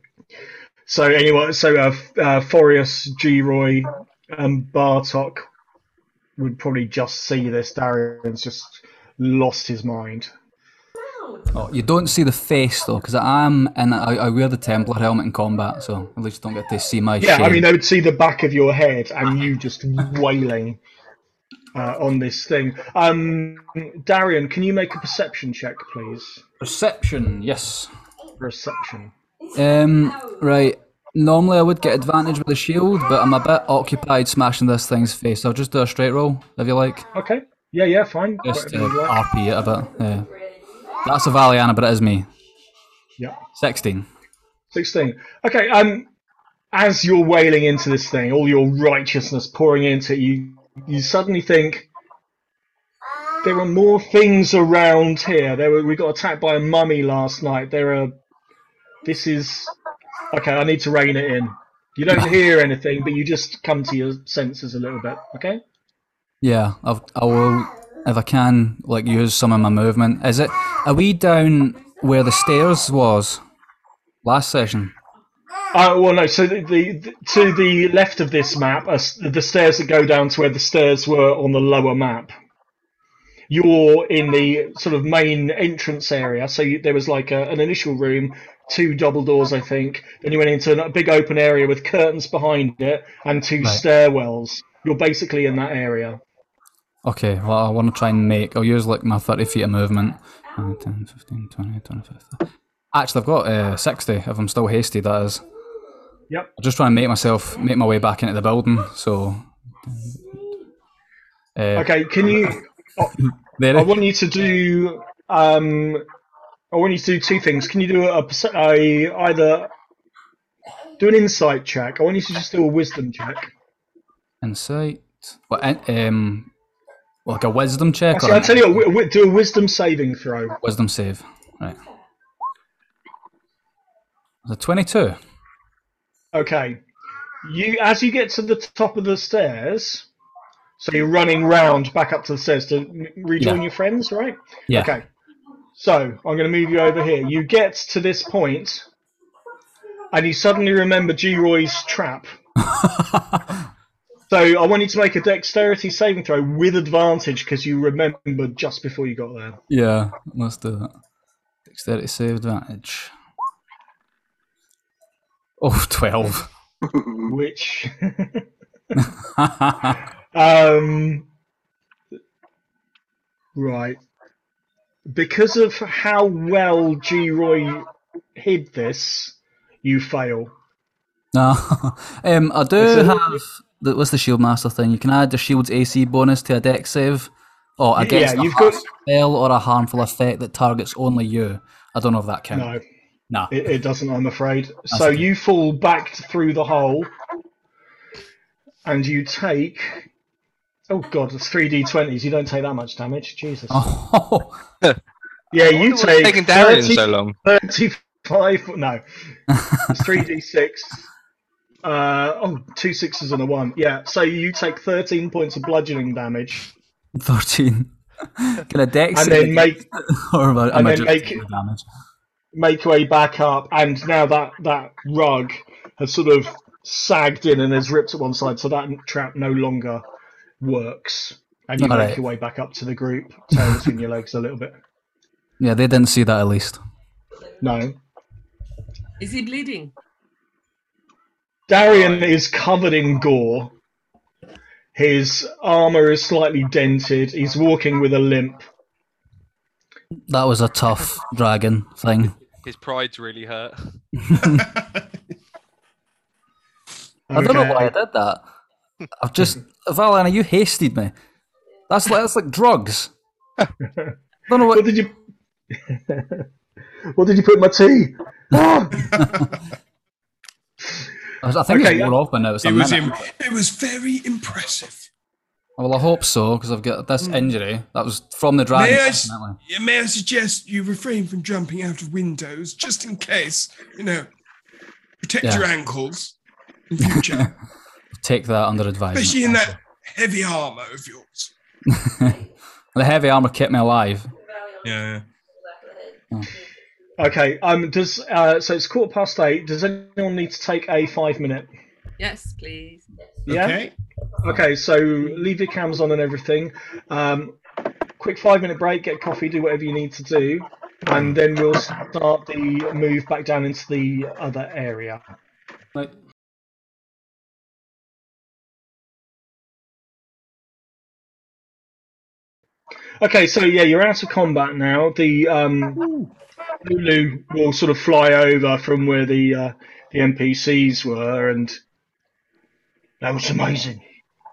So anyway, so uh, uh, Forius, G-Roy, and Bartok would probably just see this. Darian's just lost his mind. Oh, you don't see the face though, because I am and I, I wear the Templar helmet in combat, so at least you don't get to see my Yeah, shame. I mean, they would see the back of your head and you just wailing uh, on this thing. Um, Darian, can you make a perception check, please? Perception, yes. Perception. Um, right. Normally I would get advantage with the shield, but I'm a bit occupied smashing this thing's face. So I'll just do a straight roll, if you like. Okay. Yeah, yeah, fine. Just to Whatever you like. RP it a bit. Yeah. That's Avaliana, but it is me. Yeah. 16. 16. Okay, um, as you're wailing into this thing, all your righteousness pouring into it, you, you suddenly think there are more things around here. There were, we got attacked by a mummy last night. There are. This is. Okay, I need to rein it in. You don't hear anything, but you just come to your senses a little bit, okay? Yeah, I've, I will, if I can, like use some of my movement. Is it, are we down where the stairs was last session? Uh, well, no. So the, the, the to the left of this map, are the stairs that go down to where the stairs were on the lower map. You're in the sort of main entrance area. So you, there was like a, an initial room, two double doors, I think. Then you went into a big open area with curtains behind it and two Right. stairwells. You're basically in that area. Okay, well, I want to try and make, I'll use like my 30 feet of movement. 9, 10, 15, 20, 25. Actually, I've got uh, 60 if I'm still hasty, that is. Yep. I'm just trying to make myself, make my way back into the building, so. Uh, Okay. Can you? there, I want you to do. Um, I want you to do two things. Can you do a, a either do an insight check? I want you to just do a wisdom check. Insight. What, um, like a wisdom check Actually, I'll tell you what. wi- Do a wisdom saving throw. wisdom save? Right. The 22. Okay. You as you get to the top of the stairs, so you're running round back up to the stairs to rejoin Yeah. your friends, right? Yeah. Okay. So I'm going to move you over here. You get to this point, and you suddenly remember G-Roy's trap. So I want you to make a dexterity saving throw with advantage because you remembered just before you got there. yeah, let's do that. Dexterity save advantage. Oh, 12. Which, um, right, because of how well G-Roy hid this, you fail. no. um, I do it- have. The, what's the shield master thing? You can add the shield's AC bonus to a dex save. Or against yeah, a you've harm got- spell or a harmful effect that targets only you. I don't know if that counts. No, No. it, it doesn't. I'm afraid. So okay. you fall back through the hole, and you take. Oh god, it's three d20s. You don't take that much damage. Jesus. Oh, Yeah, you take taking Darian 30 so long. 35 no it's 3d6 uh oh two sixes and a one yeah so you take 13 points of bludgeoning damage 13. Can a dex and save then make or am I- am and I then make- damage? make way back up and now that that rug has sort of sagged in and is ripped at one side so that trap no longer works and you Alright. make your way back up to the group tail between your legs a little bit Yeah, they didn't see that at least. no Is he bleeding? Darian is covered in gore. His armor is slightly dented. He's walking with a limp. That was a tough dragon thing. His pride's really hurt. I don't know why I did that. I've just Valana, you hasted me. That's like that's like drugs. I don't know What what did you? what did you put in my tea? I think Okay, it's yeah. more off by now. It's a It was minute. im- it was very impressive. Well, I hope so because I've got this hmm. injury. That was from the dragon. May I, s- definitely. yeah, may I suggest you refrain from jumping out of windows just in case, you know, protect Yeah. your ankles in future, Take that under advisement. especially in that heavy armor of yours. the heavy armor kept me alive. Yeah. Okay. Um. Does uh. So it's quarter past eight. Does anyone need to take a five minute? Yes, please. Yeah. Okay. Okay. So leave your cams on and everything. Um. Quick five minute break. Get coffee. Do whatever you need to do, and then we'll start the move back down into the other area. Right. Okay, so yeah, you're out of combat now. The um, Lulu will sort of fly over from where the uh, the NPCs were, and that was amazing.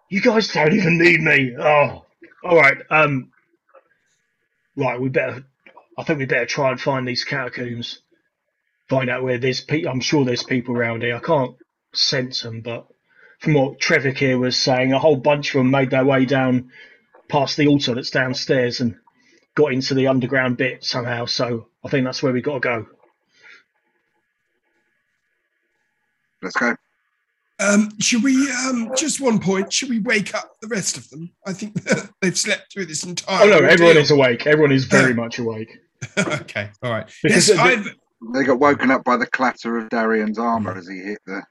You guys don't even need me. Oh, all right. Um, right, we better. I think we better try and find these catacombs. Find out where there's. Pe- I'm sure there's people around here. I can't sense them, but from what Trevor here was saying, a whole bunch of them made their way down past the altar that's downstairs and got into the underground bit somehow. So I think that's where we've got to go. Let's go. Um, should we, um, just one point, should we wake up the rest of them? I think they've slept through this entire Oh no, everyone is awake. Everyone is very much awake. okay, all right. Because yes, the- I've, They got woken up by the clatter of Darian's armor as he hit the,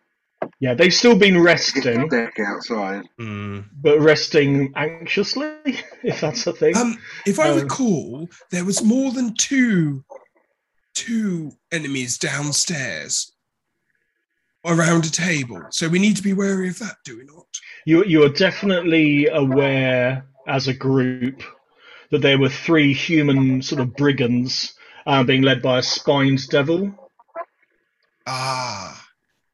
Yeah, they've still been hit the resting, deck outside. Hmm. but resting anxiously, if that's a thing. Um, if I Um, recall, there was more than two, two enemies downstairs around a table. So we need to be wary of that, do we not? You you are definitely aware as a group that there were three human sort of brigands uh, being led by a spined devil Ah,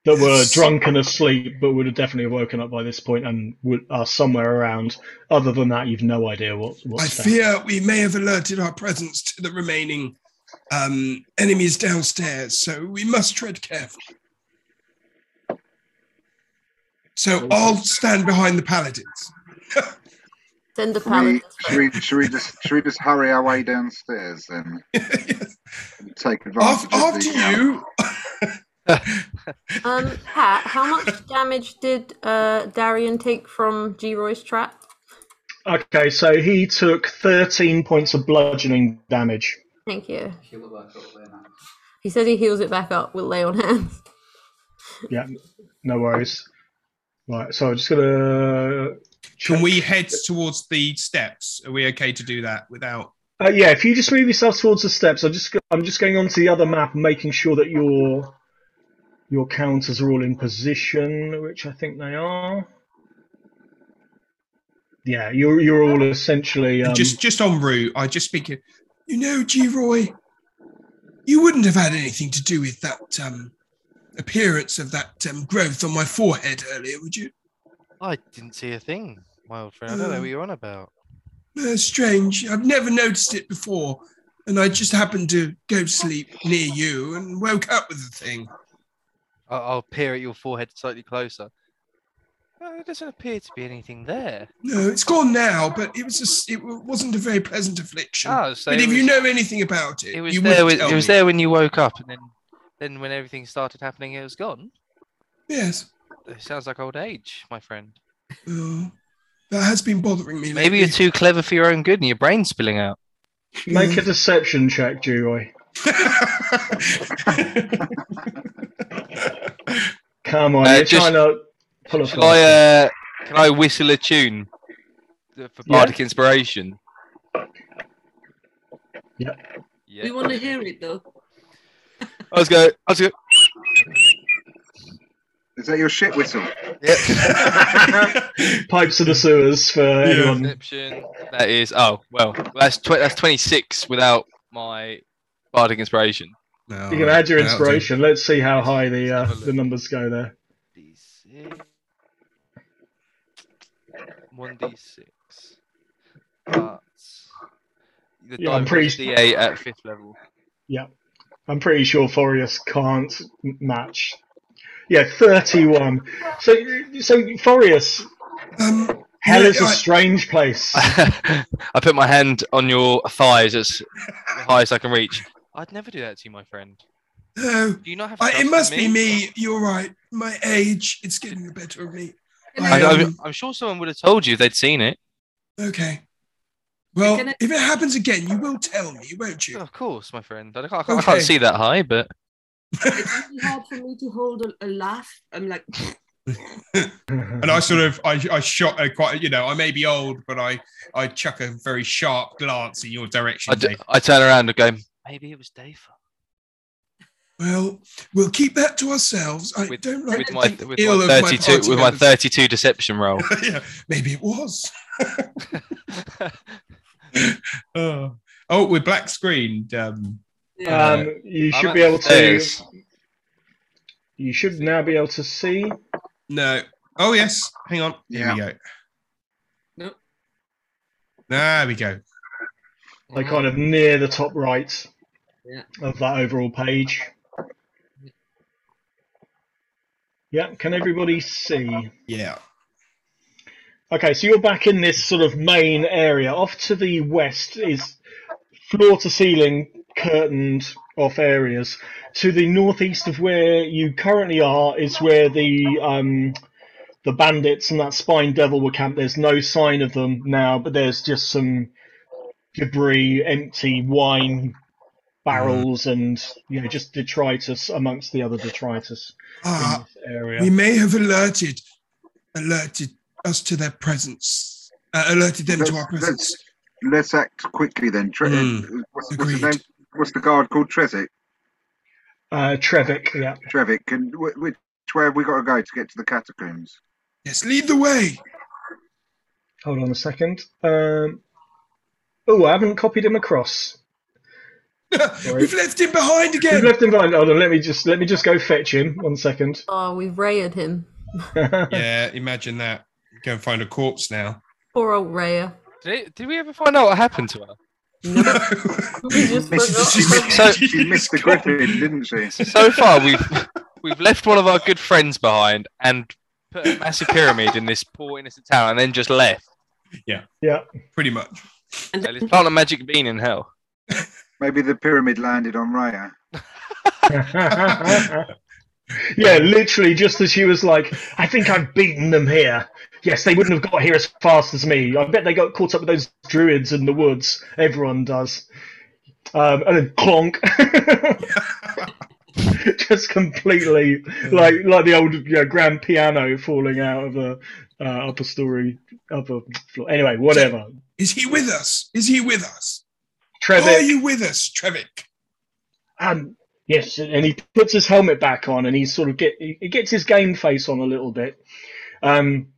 that were drunk and asleep, but would have definitely woken up by this point and would, are somewhere around. Other than that, you've no idea what what's I down. fear we may have alerted our presence to the remaining um, enemies downstairs, so we must tread carefully. So I'll stand behind the paladins. Send the Should we, paladins. should, we, should, we just, should we just hurry our way downstairs then? Yes. And take advantage Af- of After the, uh, you, Um, Pat, how much damage did uh, Darian take from G-Roy's trap? Okay, so he took 13 points of bludgeoning damage. Thank you. He says he heals it back up with lay on hands. Yeah, no worries. Right, so I'm just gonna. Can we head towards the steps? Are we okay to do that without? Uh, yeah, if you just move yourself towards the steps, I'm just go- I'm just going onto the other map and making sure that your your counters are all in position, which I think they are. Yeah, you're you're all essentially um, just just en route, I just speak. You know, G-Roy, you wouldn't have had anything to do with that um, appearance of that um, growth on my forehead earlier, would you? I didn't see a thing, my old friend. I don't know what you're on about. Uh, strange. I've never noticed it before, and I just happened to go to sleep near you and woke up with the thing. I'll, I'll peer at your forehead slightly closer. Uh, there doesn't appear to be anything there. No, it's gone now, but it was just, it wasn't a very pleasant affliction. Oh, so but it if you know anything about it, It was you there. would With, tell it was there when you woke up, and then, then when everything started happening, it was gone. Yes. It sounds like old age, my friend. Oh, that has been bothering me. Maybe you're too clever for your own good, and your brain's spilling out. make a deception check, G-Roy. Come on, Uh, you're just- trying to pull a Shall I? Uh, can I whistle a tune for Yeah. bardic inspiration? Yeah. Yeah. We want to hear it though. I was go. I was go. Is that your shit whistle? Yep. Pipes of the sewers for anyone. Deception. That is. Oh well. That's tw- that's twenty six without my bardic inspiration. No, You can add your that'll inspiration. Let's see how high the uh, Let's have a the numbers go there. D6. One d six. But the Yeah, I'm die pretty- was D8 at fifth level. Yeah. I'm pretty sure Forius can't match. Yeah, 31. So, so Forius, Um, hell yeah, is a I- strange place. I put my hand on your thighs as high as I can reach. I'd never do that to you, my friend. no, Do you not have? I, it in must be me. You're right. My age, it's getting the better of me. I, I, I, I, um, I'm sure someone would have told you if they'd seen it. Okay. Well, Can I- if it happens again, you will tell me, won't you? Of course, my friend. I can't, I can't, I can't see that high, but it's really hard for me to hold a, a laugh. I'm like, And I sort of, I, I shot a quite, you know, I may be old, but I, I chuck a very sharp glance in your direction. I, d- Dave. I turn around and go, maybe it was Dave. Well, we'll keep that to ourselves. I With, don't like with my with my of my 32 party with my 32 deception roll. yeah, maybe it was. oh. oh, we're black screened. Um, yeah. Um, you I'm should be able the to. stairs. You should now be able to see. no. Oh yes. Hang on. Here we go. Nope. There we go. They're kind of near the top right Yeah. of that overall page. Yeah, can everybody see? Yeah. Okay, so you're back in this sort of main area. Off to the west is floor to ceiling curtained off areas. To the northeast of where you currently are is where the um, the bandits and that spine devil were camped. There's no sign of them now, but there's just some debris, empty wine barrels, and you know just detritus amongst the other detritus in Ah, this area. we may have alerted alerted us to their presence. Uh, alerted them to our Let's- presence. Let's act quickly then. Tre- Mm, what's, what's his agreed. name? What's the guard called? Trezit. Uh, Trevik, yeah. Trevik. Can wh- which way have we got to go to get to the catacombs? Yes, lead the way. Hold on a second. Um, oh, I haven't copied him across. We've left him behind again. We've again. left him behind. Hold on, let me just let me just go fetch him. One second. Oh, we've rayed him. yeah, imagine that. Go and find a corpse now. Poor old Raya. Did, it, did we ever find out what happened to her? We just She missed, So- she missed the griffin, didn't she? So far, we've we've left one of our good friends behind and put a massive pyramid in this poor innocent town, and then just left. yeah. Yeah, pretty much. And So let's plant a magic bean in hell. Maybe the pyramid landed on Raya. Yeah, literally, just as she was like, I think I've beaten them here. Yes, they wouldn't have got here as fast as me. I bet they got caught up with those druids in the woods. Everyone does. Um, and then clonk. just completely like like the old you know, grand piano falling out of a uh, upper story upper floor. Anyway, whatever. Is he with us? Is he with us? Trevor, Are you with us, Trevik? Um, yes, and he puts his helmet back on, and he sort of get he gets his game face on a little bit, um,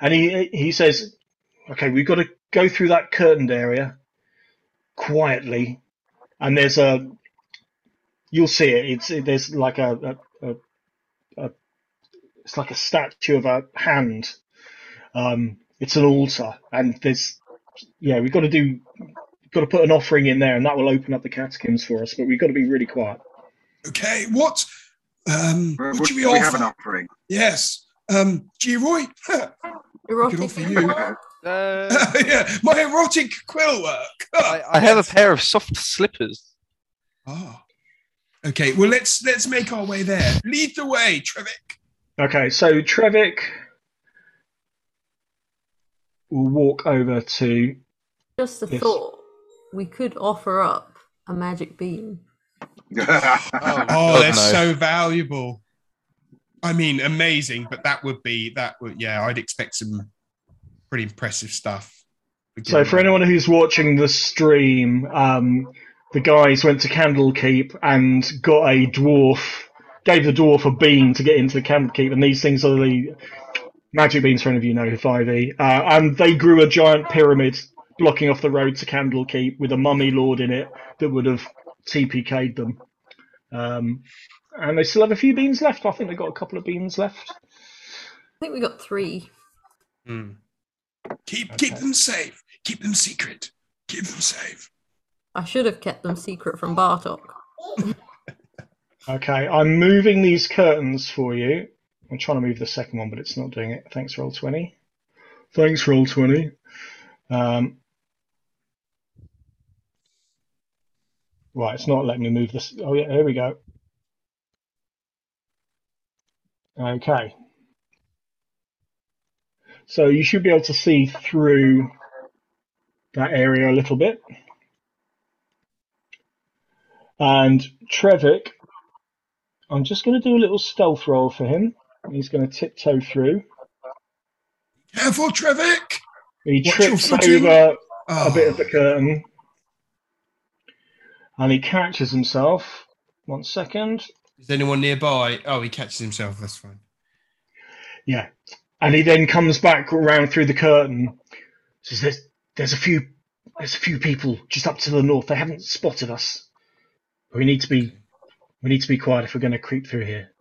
and he he says, "Okay, we've got to go through that curtained area quietly, and there's a you'll see it. It's there's like a, a, a, a it's like a statue of a hand. Um, it's an altar, and there's yeah, we've got to do." Got to put an offering in there, and that will open up the catacombs for us. But we've got to be really quiet. Okay, what? Um, Well, what would should we we have an offering? Yes. Um, G-Roy? Erotic offer you. Uh, yeah, my erotic quill work. I, I have a pair of soft slippers. Ah. Okay, well let's let's make our way there. Lead the way, Trevik. Okay, so Trevik will walk over to. Just a Yes. thought. We could offer up a magic beam. Oh, God, that's no. so valuable. I mean, amazing, but that would be that would yeah, I'd expect some pretty impressive stuff. So, for anyone who's watching the stream, um, the guys went to Candlekeep and got a dwarf, gave the dwarf a bean to get into the Candlekeep, and these things are the magic beans For any of you know 5e, uh, and they grew a giant pyramid blocking off the road to Candlekeep with a mummy lord in it that would have TPK'd them. Um, and they still have a few beans left. I think they've got a couple of beans left. I think we got three. Hmm. Keep keep them safe. Keep them secret. Keep them safe. I should have kept them secret from Bartok. Okay, I'm moving these curtains for you. I'm trying to move the second one, but it's not doing it. Thanks, Roll20. Thanks, Roll20. Um, right, it's not letting me move this. Oh yeah, here we go. Okay. So you should be able to see through that area a little bit. And Trevik, I'm just going to do a little stealth roll for him. He's going to tiptoe through. Careful, Trevik. He Watch trips over Oh, a ah. bit of the curtain. And he catches himself. One second. Is anyone nearby? Oh, he catches himself. That's fine. Yeah. And he then comes back around through the curtain. Says there's there's a few there's a few people just up to the north. They haven't spotted us. We need to be we need to be quiet if we're going to creep through here.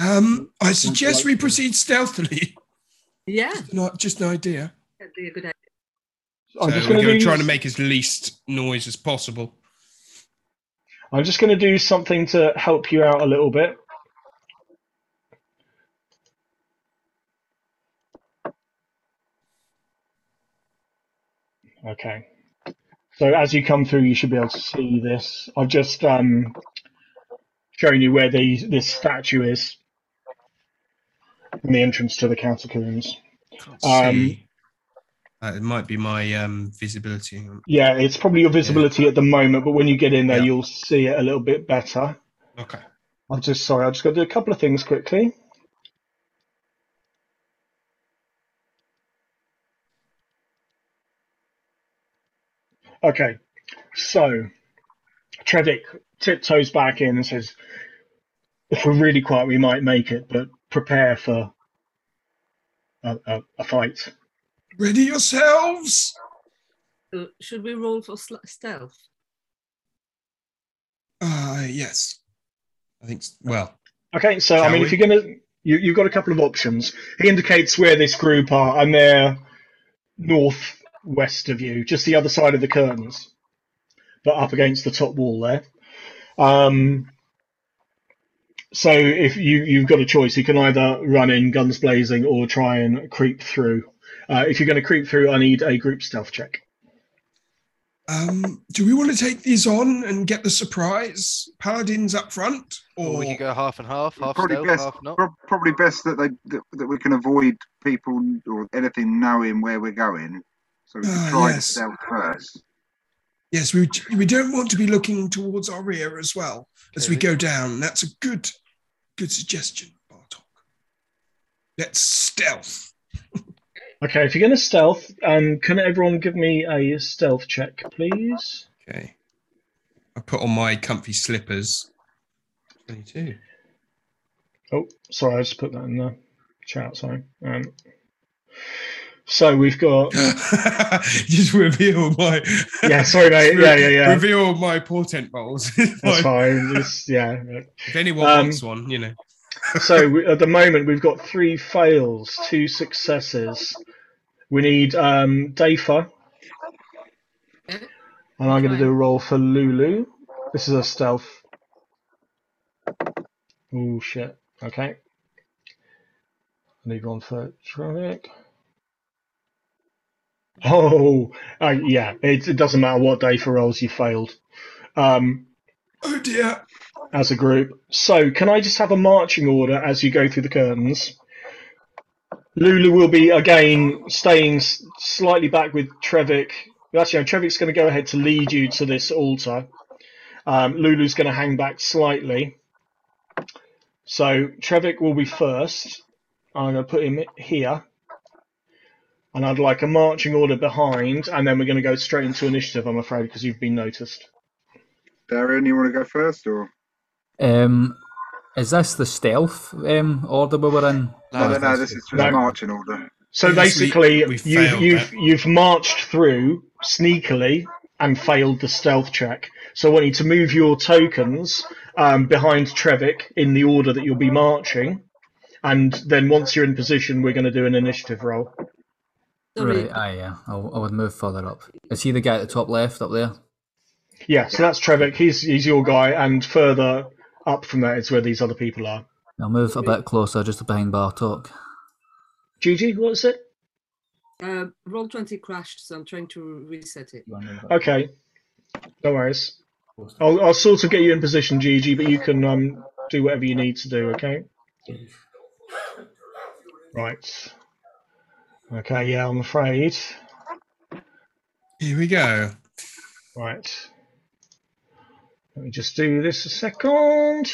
Um, I suggest we proceed stealthily. Yeah, Not just an idea. that'd be a good idea. I'm So just we're going going to to try to make as least noise as possible. I'm just going to do something to help you out a little bit. Okay. So as you come through, you should be able to see this. I've just um, shown you where the this statue is in the entrance to the catacombs. Can't Um, see. Uh, it might be my um, visibility. Yeah, it's probably your visibility at the moment, but when you get in there, Yeah. you'll see it a little bit better. Okay. I'm just sorry, I've just got to do a couple of things quickly. Okay, so Trevik tiptoes back in and says, "If we're really quiet, we might make it, but prepare for a, a, a fight." Ready yourselves. Uh, should we roll for sl- stealth? Uh, yes. I think, s- well, Okay, so I mean, we? if you're gonna, you, you've got a couple of options. He indicates where this group are, and they're northwest of you, just the other side of the curtains, but up against the top wall there. Um, so if you you've got a choice, you can either run in guns blazing or try and creep through. Uh, if you're going to creep through, I need a group stealth check. Um, do we want to take these on and get the surprise paladins up front, Or or we could go half and half, half probably stealth, best, half not. prob- probably best that they that, that we can avoid people or anything knowing where we're going. So we can Ah, try yes. the stealth first. yes, we we don't want to be looking towards our rear as well as we go down. That's a good good suggestion, Bartok. Let's stealth. Okay, if you're going to stealth, um, can everyone give me a stealth check, please? Okay. I put on my comfy slippers. Twenty-two. Oh, sorry, I just put that in the chat. Sorry. Um, so we've got. Just reveal my. Yeah, sorry, mate. Yeah, yeah, yeah. Reveal my portent rolls. That's fine. It's, yeah. If anyone Um, wants one, you know. So we, at the moment, we've got three fails, two successes. We need um, Dafa, and I'm going to do a roll for Lulu. This is a stealth. Oh shit. Okay. I need one for Trevik. Oh, uh, yeah. It, it doesn't matter what Dafa rolls, you failed. Um, Oh dear. As a group. So, can I just have a marching order as you go through the curtains? Lulu will be again staying slightly back with Trevik. Actually, no, Trevik's going to go ahead to lead you to this altar. Um, Lulu's going to hang back slightly. So Trevik will be first. I'm going to put him here. And I'd like a marching order behind, and then we're going to go straight into initiative, I'm afraid, because you've been noticed. Darren, you want to go first, or Um, is this the stealth um order we were in? no? No, Or no, this is just No. marching order. So Yes, we- basically, we you've you've you've marched through sneakily and failed the stealth check. So I want you to move your tokens um, behind Trevik in the order that you'll be marching, and then once you're in position, we're going to do an initiative roll. Sorry, Right, aye, yeah. I'll, I would move further up. Is he the guy at the top left up there? Yeah, so that's Trevik. He's he's your guy, and further up from that is where these other people are. I'll move a bit closer, just behind Bartok. Gigi, what is it? uh, Roll20 crashed, so I'm trying to reset it. Okay, no worries. I'll I'll sort of get you in position, Gigi, but you can um do whatever you need to do. Okay. Right. Okay, yeah, I'm afraid. Here we go. Right. Let me just do this a second.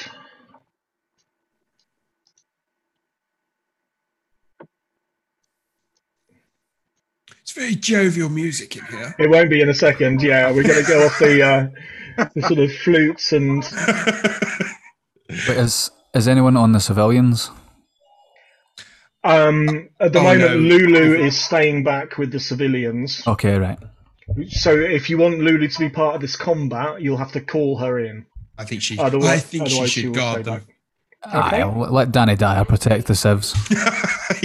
It's very jovial music in here. It won't be in a second. Yeah, we're going to go off the, uh, the sort of flutes and. Wait, is is anyone on the civilians? Um, at the Oh, moment, no. Lulu is staying back with the civilians. Okay, right. So if you want Lulu to be part of this combat, you'll have to call her in. I think she. Otherwise, I think she should will guard stay them. Aye, I'll let Danny Dyer protect the civs.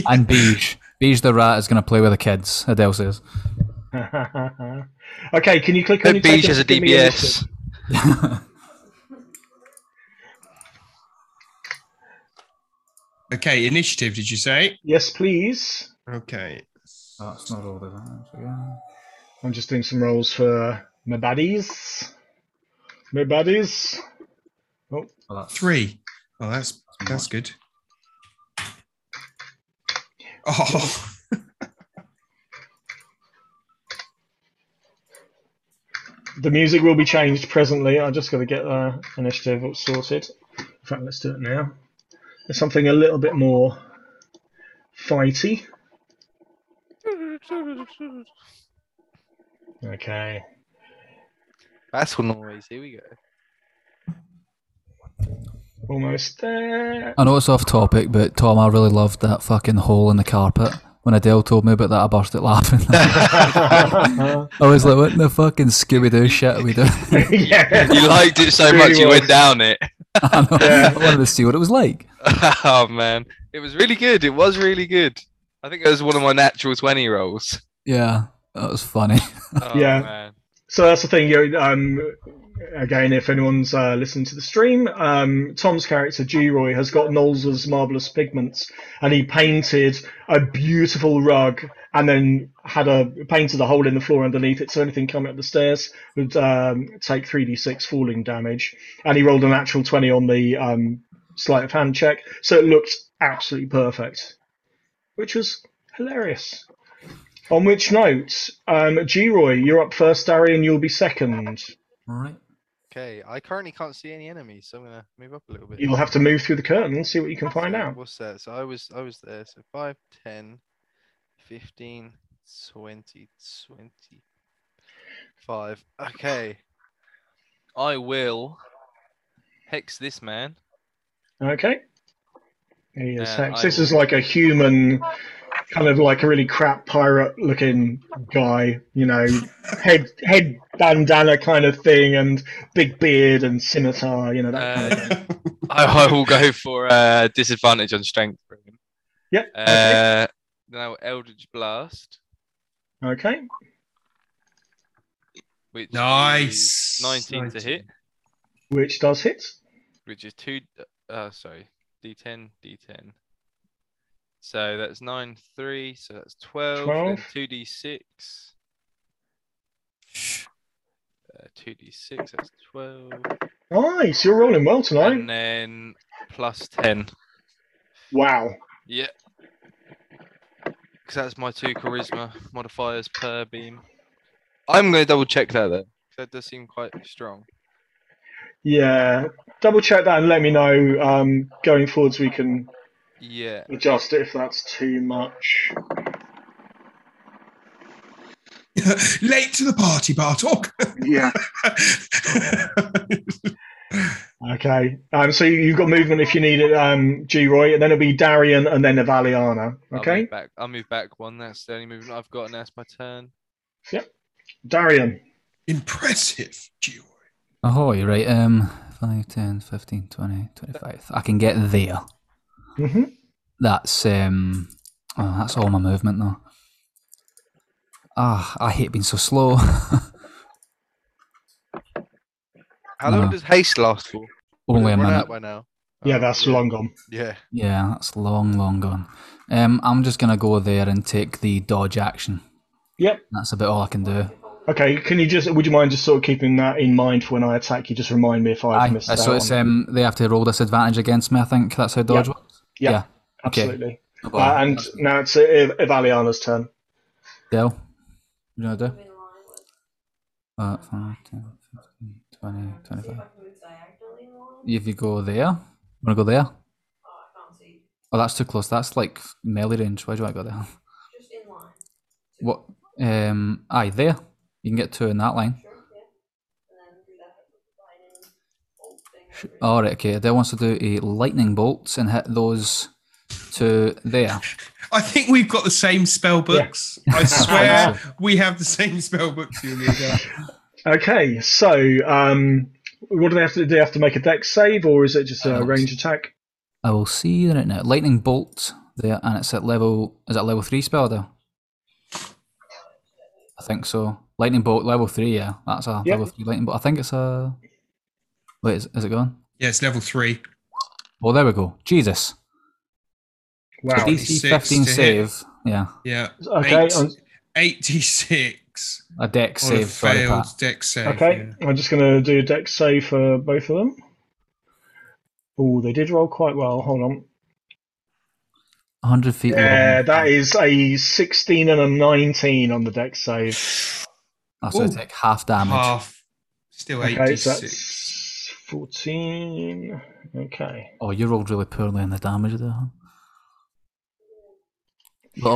and Beige. Beige the rat is going to play with the kids, Adele says. okay, can you click on Put your Beige tokens as a to give me DPS. initiative? okay, initiative. Did you say? Yes, please. Okay. That's not all of that. I'm just doing some rolls for my baddies. My baddies. Oh, oh that's Oh, that's that's good. Oh, the music will be changed presently. I just got to get the initiative sorted. In fact, let's do it now. There's something a little bit more fighty. Okay. Battle noise. Here we go. Almost there. I know it's off topic, but Tom, I really loved that fucking hole in the carpet. When Adele told me about that, I burst out laughing. I was like, what the fucking Scooby Doo shit are we doing? yeah. You liked it so Really much you went down it. I, know, Yeah. I wanted to see what it was like. oh man, it was really good. It was really good. I think it was one of my natural twenty rolls. Yeah, that was funny. Oh, Yeah. Man. So that's the thing. You um, again, if anyone's uh, listening to the stream, um, Tom's character G-Roy has got Nolzur's marvelous pigments, and he painted a beautiful rug, and then had a painted a hole in the floor underneath it, so anything coming up the stairs would um, take three d six falling damage, and he rolled a natural twenty on the um, sleight of hand check, so it looked absolutely perfect, which was hilarious. On which note, um, G-Roy, you're up first, Darian, you'll be second. All right. Okay, I currently can't see any enemies, so I'm gonna move up a little bit. You'll have to move through the curtain and see what you can find So out. What's that? So I was I was there. So 5, 10, 15, 20, 25. Okay. I will hex this man. Okay. He is hex. I This is like a human, kind of like a really crap pirate looking guy, you know, head head bandana kind of thing, and big beard and scimitar, you know, that kind of thing. I, I will go for uh, disadvantage on strength for him. Yep. okay. Uh, now Eldritch Blast, Okay. which Nice. is 19 to hit, Which does hit. which is two. Uh, sorry, D10, D10. So that's nine, three. So that's 12. 12. 2d6. Uh, 2d6, that's 12. Nice. You're rolling well tonight. And then plus 10. Wow. Yeah. Because that's my two charisma modifiers per beam. I'm going to double check that though. That does seem quite strong. Yeah. Double check that and let me know. Um, going forwards, we can Yeah. adjust it if that's too much. Late to the party, Bartok. Yeah. Okay. Um, so you- you've got movement if you need it, um, G-Roy, and then it'll be Darian and then Avaliana. I'll Okay. move back. I'll move back one. That's the only movement I've got, and that's my turn. Yep. Darian. Impressive, G-Roy. Ahoy, right. Um, 5, 10, 15, 20, 25. I can get there. Hmm That's um oh, that's all my movement though. Ah, I hate being so slow. How long No. does haste last for? Only a run minute. out by now. Yeah, that's long gone. Yeah. Yeah, that's long, long gone. Um, I'm just gonna go there and take the dodge action. Yep. That's about all I can do. Okay. Can you just? Would you mind just sort of keeping that in mind for when I attack you? Just remind me if I've Aye, missed uh, out. so it's on- um they have to roll disadvantage against me. I think that's how dodge works. Yeah, yeah. okay. absolutely. No Uh, bother. and now it's uh, Avaliana's turn. Del, you gonna do? Uh, 5, 10, 15, 20, 25. If you go there, wanna go there? Oh, that's too close. That's like melee range. Why do I go there? Just in line. What? Um, aye, there. You can get two in that line. All right, okay. Adele wants to do a lightning bolt and hit those two there. I think we've got the same spell books. I swear we have the same spell books, you and Okay. So um, what do they have to do? They have to make a dex save, or is it just a Uh, range attack? I will see right now. Lightning bolt there, and it's at level. Is that level three spell though? I think so. Lightning bolt level three. Yeah, that's a Yep. level three lightning bolt. I think it's a. Wait, is, is it gone? Yeah, it's level three. Well, there we go. Jesus. Wow. DC fifteen to hit. save. Yeah, Yeah. Okay. Eight- 86 a deck on a save. Failed Pat. deck save. Okay, yeah. I'm just going to do a dex save for both of them. Oh, they did roll quite well. Hold on. hundred feet. Yeah, long. that is a 16 and a 19 on the dex save. That's going Ooh. to take half damage. Half. Still Okay, so 86. that's 14. Okay. Oh, you rolled really poorly on the damage there. huh?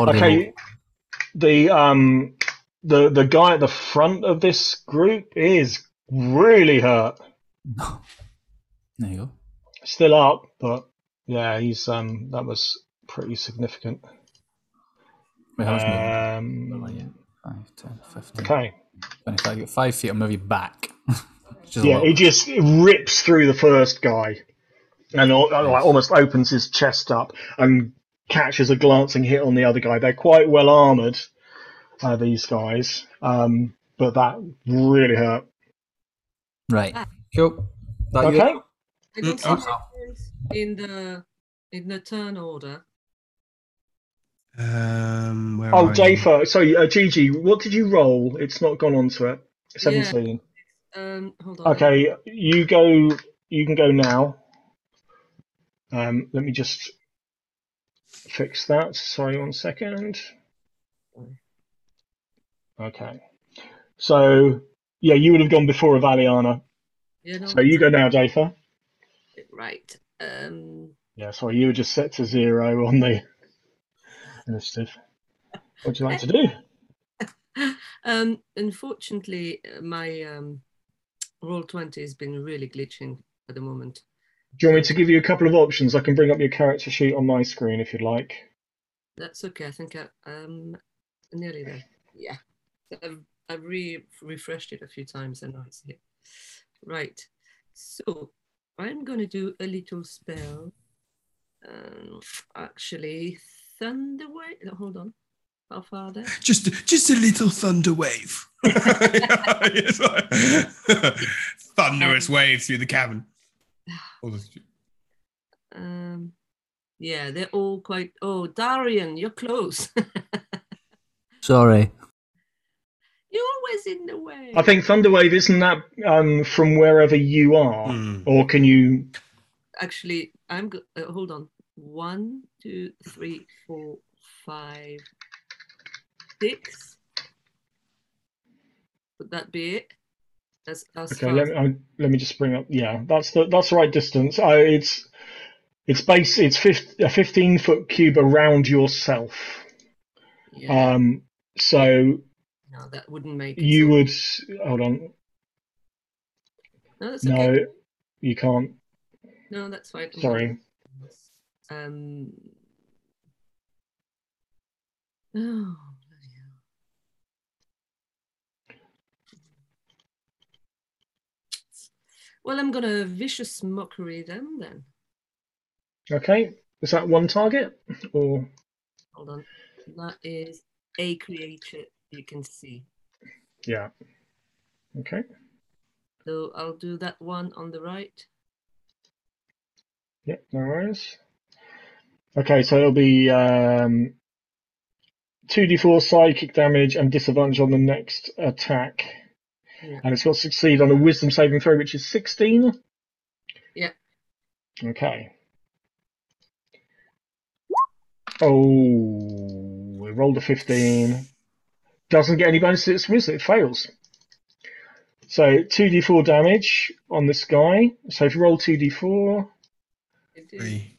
Okay. rolled- The um the the guy at the front of this group is really hurt. There you go. Still up, but yeah, he's um that was pretty significant. Wait, how? Um, 5, 10, 15, okay. 25. You got five feet, move you back. Which is a Yeah, lot. he just rips through the first guy, and al- like, almost opens his chest up and catches a glancing hit on the other guy. They're quite well armored, uh, these guys. Um, but that really hurt. Right. Cool. That? Okay. I don't see Mm, my turns in the in the turn order. Um, where Oh, are you? Jafer. Sorry, uh, Gigi. What did you roll? It's not gone onto it. Seventeen. Um, hold on. Okay, you go. You can go now. Um, let me just fix that. Sorry, one second. Okay. So yeah, you would have gone before Avaliana. Yeah, no, So you go now, Jafer. right. Um, Yeah, sorry, you were just set to zero on the initiative. What would you like to do? um, unfortunately, my um, Roll20 has been really glitching at the moment. Do you want me to give you a couple of options? I can bring up your character sheet on my screen if you'd like. That's okay. I think I, um nearly there. Yeah, I've, I've re refreshed it a few times and now it's here. Right. So I'm going to do a little spell. Um, actually, Thunderwave. Hold on. How far there? Just, just a little Thunderwave. Yes, like- Thunderous wave through the cavern. Um, yeah, they're all quite. Oh, Darian, you're close. Sorry. you're always in the way. I think Thunderwave isn't that um, from wherever you are, Hmm. or can you? actually i'm go- uh, hold on one two three four five six would that be it as, as Okay, let me, I, let me just bring up. Yeah, that's the that's the right distance. Uh, it's it's base. It's 50, a fifteen foot cube around yourself. yeah Um, so no that wouldn't make you so- would hold on. no that's No, okay you can't. no that's fine I'm Sorry. fine. um oh bloody hell. Well i'm gonna vicious mockery them then Okay, is that one target or? Hold on. That is a creature you can see. Yeah. Okay. So I'll do that one on the right. Yep, no worries. Okay, so it'll be um, 2d4 psychic damage and disadvantage on the next attack. Yeah. And it's got to succeed on a wisdom saving throw, which is 16. Yeah. Okay. Oh, we rolled a 15. Doesn't get any bonuses, it's wisdom, it fails. So 2d4 damage on this guy. So if you roll 2d4, It is- Three.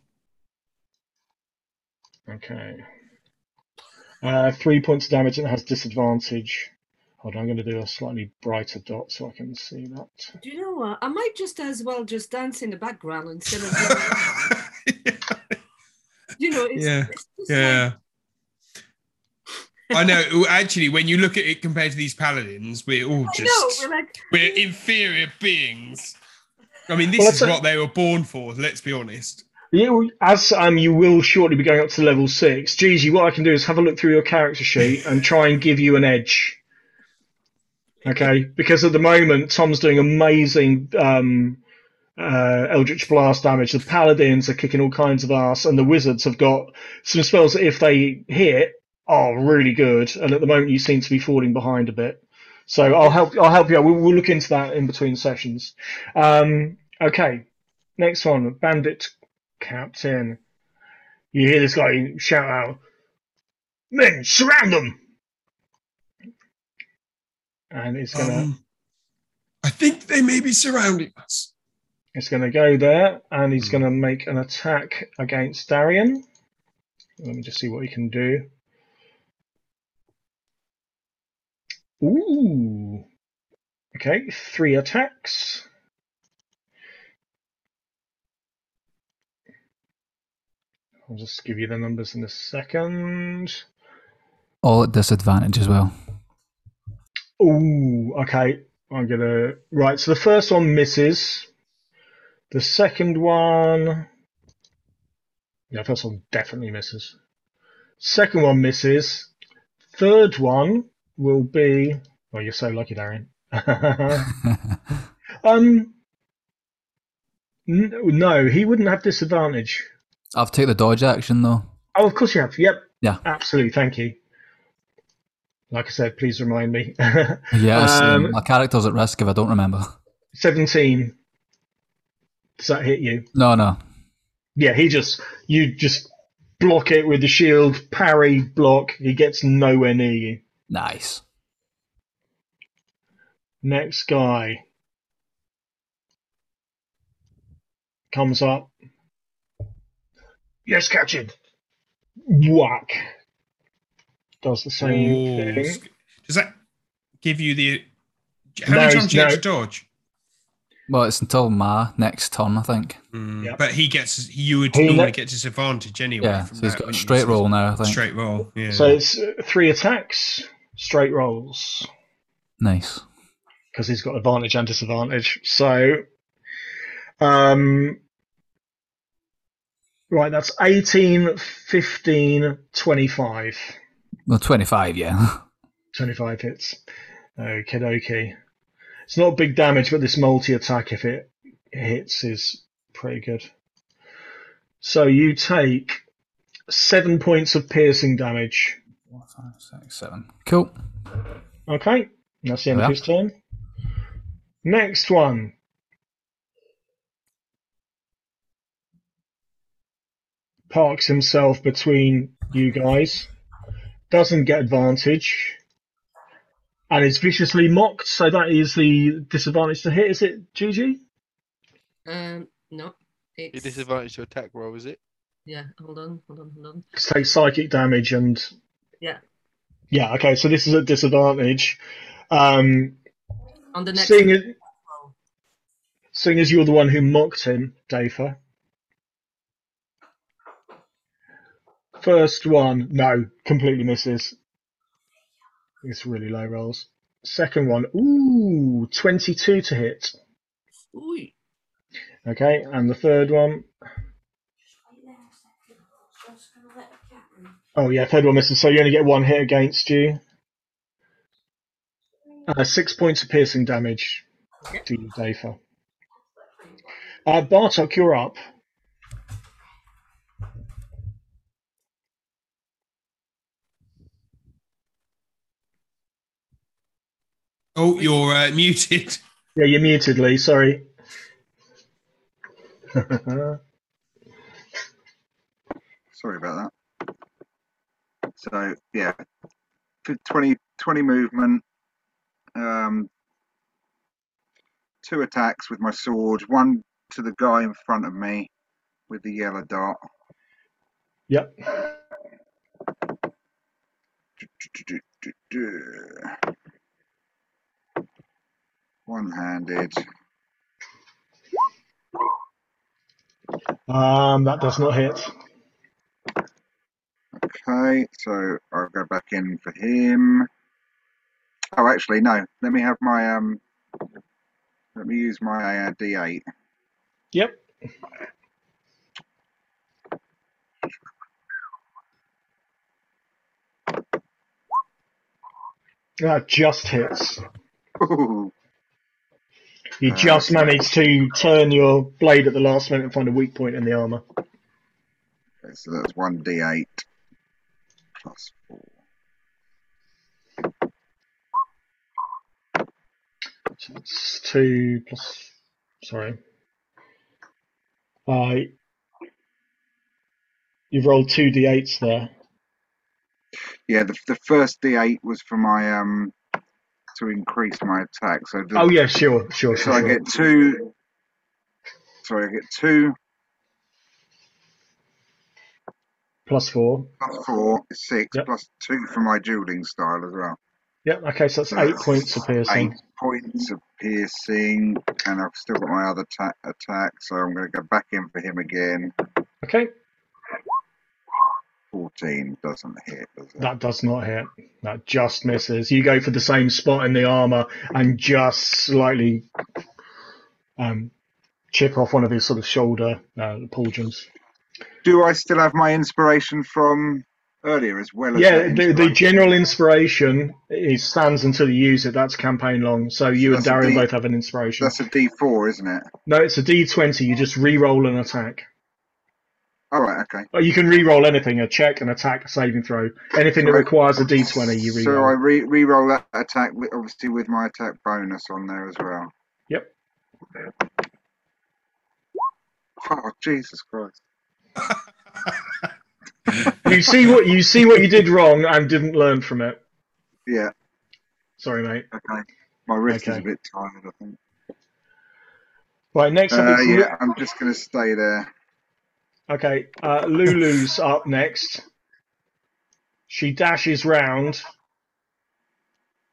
Okay. Uh, three points of damage and it has disadvantage. Hold on, I'm going to do a slightly brighter dot so I can see that. Do you know what? I might just as well just dance in the background instead of. you know, it's, Yeah, it's just yeah. I know. Actually, when you look at it compared to these paladins, we're all I just know, we're like. we're inferior beings. I mean, this Well, is a- what they were born for. Let's be honest. You, as um, you will shortly be going up to level six, Gigi, what I can do is have a look through your character sheet and try and give you an edge. Okay, because at the moment Tom's doing amazing um, uh, Eldritch Blast damage. The Paladins are kicking all kinds of ass, and the Wizards have got some spells that, if they hit, are really good. And at the moment, you seem to be falling behind a bit. So I'll help. I'll help you. We'll, we'll look into that in between sessions. Um, okay, next one, Bandit Captain. You hear this guy shout out, "Men, surround them!" And it's gonna. Um, I think they may be surrounding us. It's going to go there, and he's going to make an attack against Darian. Let me just see what he can do. Ooh. Okay, three attacks. I'll just give you the numbers in a second. All at disadvantage as well. Ooh, okay. I'm gonna right. So the first one misses. The second one, yeah, first one definitely misses. Second one misses. Third one will be Well, you're so lucky, Darian. um, n- no, he wouldn't have disadvantage. I've take the dodge action though. Oh, of course you have. Yep. Yeah. Absolutely. Thank you. Like I said, please remind me. Yes, um, my character's at risk if I don't remember. 17. Does that hit you? No, no. Yeah, he just, you just block it with the shield, parry, block. He gets nowhere near you. Nice. Next guy comes up. Yes, catch him. Whack. Does the same Oh, thing. Does that give you the? How No, many times do you no. get to dodge? Well, it's until Ma next turn, I think. Mm, Yep. But he gets. You would He normally ne- get disadvantage anyway. Yeah, from so he's that, got a straight So roll now, I think. Straight roll. Yeah. So it's uh, three attacks, straight rolls, Nice. because he's got advantage and disadvantage. So, um, right, that's 18, 15, 25. Well, 25, yeah. 25 hits. Okie dokie. It's not big damage, but this multi attack, if it hits, is pretty good. So you take seven points of piercing damage. Four, five, six, seven. Cool. Okay, that's the end Yeah. of his turn. Next one. Parks himself between you guys. Doesn't get advantage. And is viciously mocked, so that is the disadvantage to hit, is it, GG? Um, no. Your It's, disadvantage to attack roll, is it? yeah, hold on, hold on, hold on. Take psychic damage and. Yeah. Yeah, okay, so this is a disadvantage. Um, On the next seeing, as, seeing as you're the one who mocked him, Dafer. First one, no, completely misses. It's really low rolls. Second one, ooh, 22 to hit. Ooh, Okay, and the third one, oh yeah, third one misses, so you only get one hit against you. Uh, six points of piercing damage to you, Dafer. Uh, Bartok, you're up. Oh, you're uh, muted. Yeah, you're muted, Lee. Sorry. Sorry about that. So yeah, for 20, 20 movement, um, two attacks with my sword, one to the guy in front of me with the yellow dart. yep. One-handed. Um, that does not hit. Okay, so I'll go back in for him. Oh, actually, no. Let me have my um. Let me use my uh, D8. Yep. That just hits. Ooh, You just managed to turn your blade at the last minute and find a weak point in the armor. Okay, so that's one D8 plus four. So it's two plus. Sorry. Uh, you've rolled two d8s there. Yeah, the, the first D8 was for my um to increase my attack. So Oh yeah, sure, sure, so sure. I sure. get two. Sorry, I get two Plus four. plus four six Yep. plus two for my dueling style as well. Yep. Okay, so that's eight points of piercing. Eight points of piercing, and I've still got my other ta- attack, so I'm going to go back in for him again. Okay, 14 doesn't hit, does that does not hit. That just misses. You go for the same spot in the armor and just slightly um, chip off one of his sort of shoulder uh, pauldrons. Do I still have my inspiration from earlier as well as Yeah, the, the general inspiration is stands until you use it. That's campaign long. So you and That's Darren D- both have an inspiration. That's a D4, isn't it? No, it's a D20. You just re-roll an attack. All right, okay. Or you can re-roll anything: a check, an attack, a saving throw, anything that requires a D20. You So I re-roll. re- re-roll that attack, with, obviously with my attack bonus on there as well. Yep. Oh Jesus Christ! You see what you see what you did wrong and didn't learn from it. Yeah, Sorry, mate. okay. My wrist is a bit tired, I think. Right, next up Uh, yeah, I'm just going to stay there. Okay. Uh, Lulu's up next. She dashes round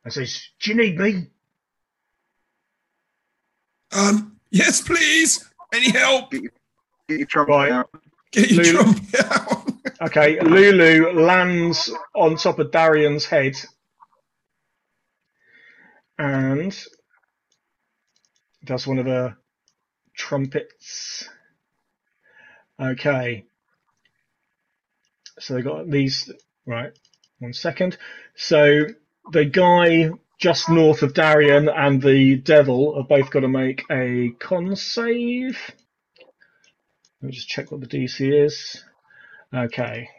and says, "Do you need me?" Um, yes, please. Any help? Get your trumpet Right. out. Get your Lulu- trumpet out. Okay, Lulu lands on top of Darian's head and does one of her trumpets. Okay. So they got these right. One second. So the guy just north of Darian and the devil have both got to make a con save. Let me just check what the DC is. Okay.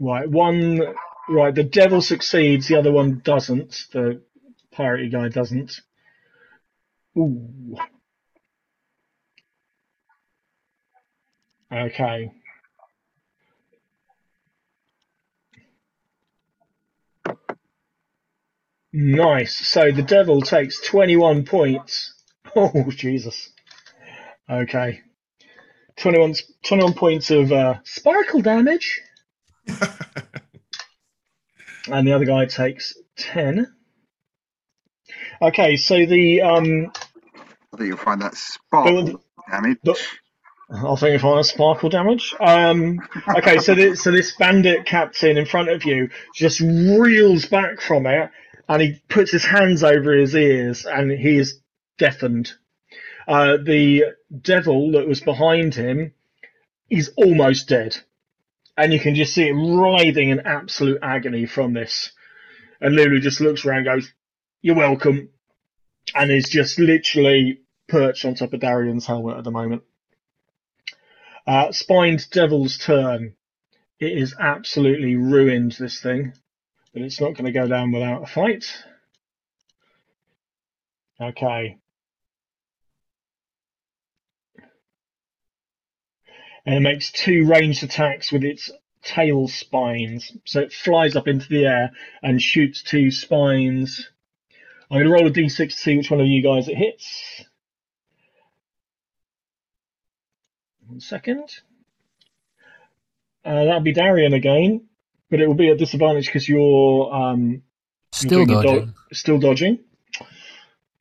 Right, one right, the devil succeeds, the other one doesn't. The piratey guy doesn't. Ooh. Okay. Nice. So the devil takes 21 points. Oh, Jesus. Okay. 21, 21 points of uh, sparkle damage. and the other guy takes 10. Okay, so the. Um, I think you'll find that sparkle damage. the- I think if I sparkle damage. Um, okay, so this, so this bandit captain in front of you just reels back from it, and he puts his hands over his ears, and he is deafened. Uh, the devil that was behind him is almost dead, and you can just see him writhing in absolute agony from this. And Lulu just looks around, and goes, "You're welcome," and is just literally perched on top of Darian's helmet at the moment. Uh, Spined Devil's turn. It is absolutely ruined, this thing. But it's not going to go down without a fight. Okay. And it makes two ranged attacks with its tail spines. So it flies up into the air and shoots two spines. I'm going to roll a d6 to see which one of you guys it hits. One second. Uh, that'll be Darian again, but it will be at disadvantage because you're um, Still doing a do- dodging. still dodging.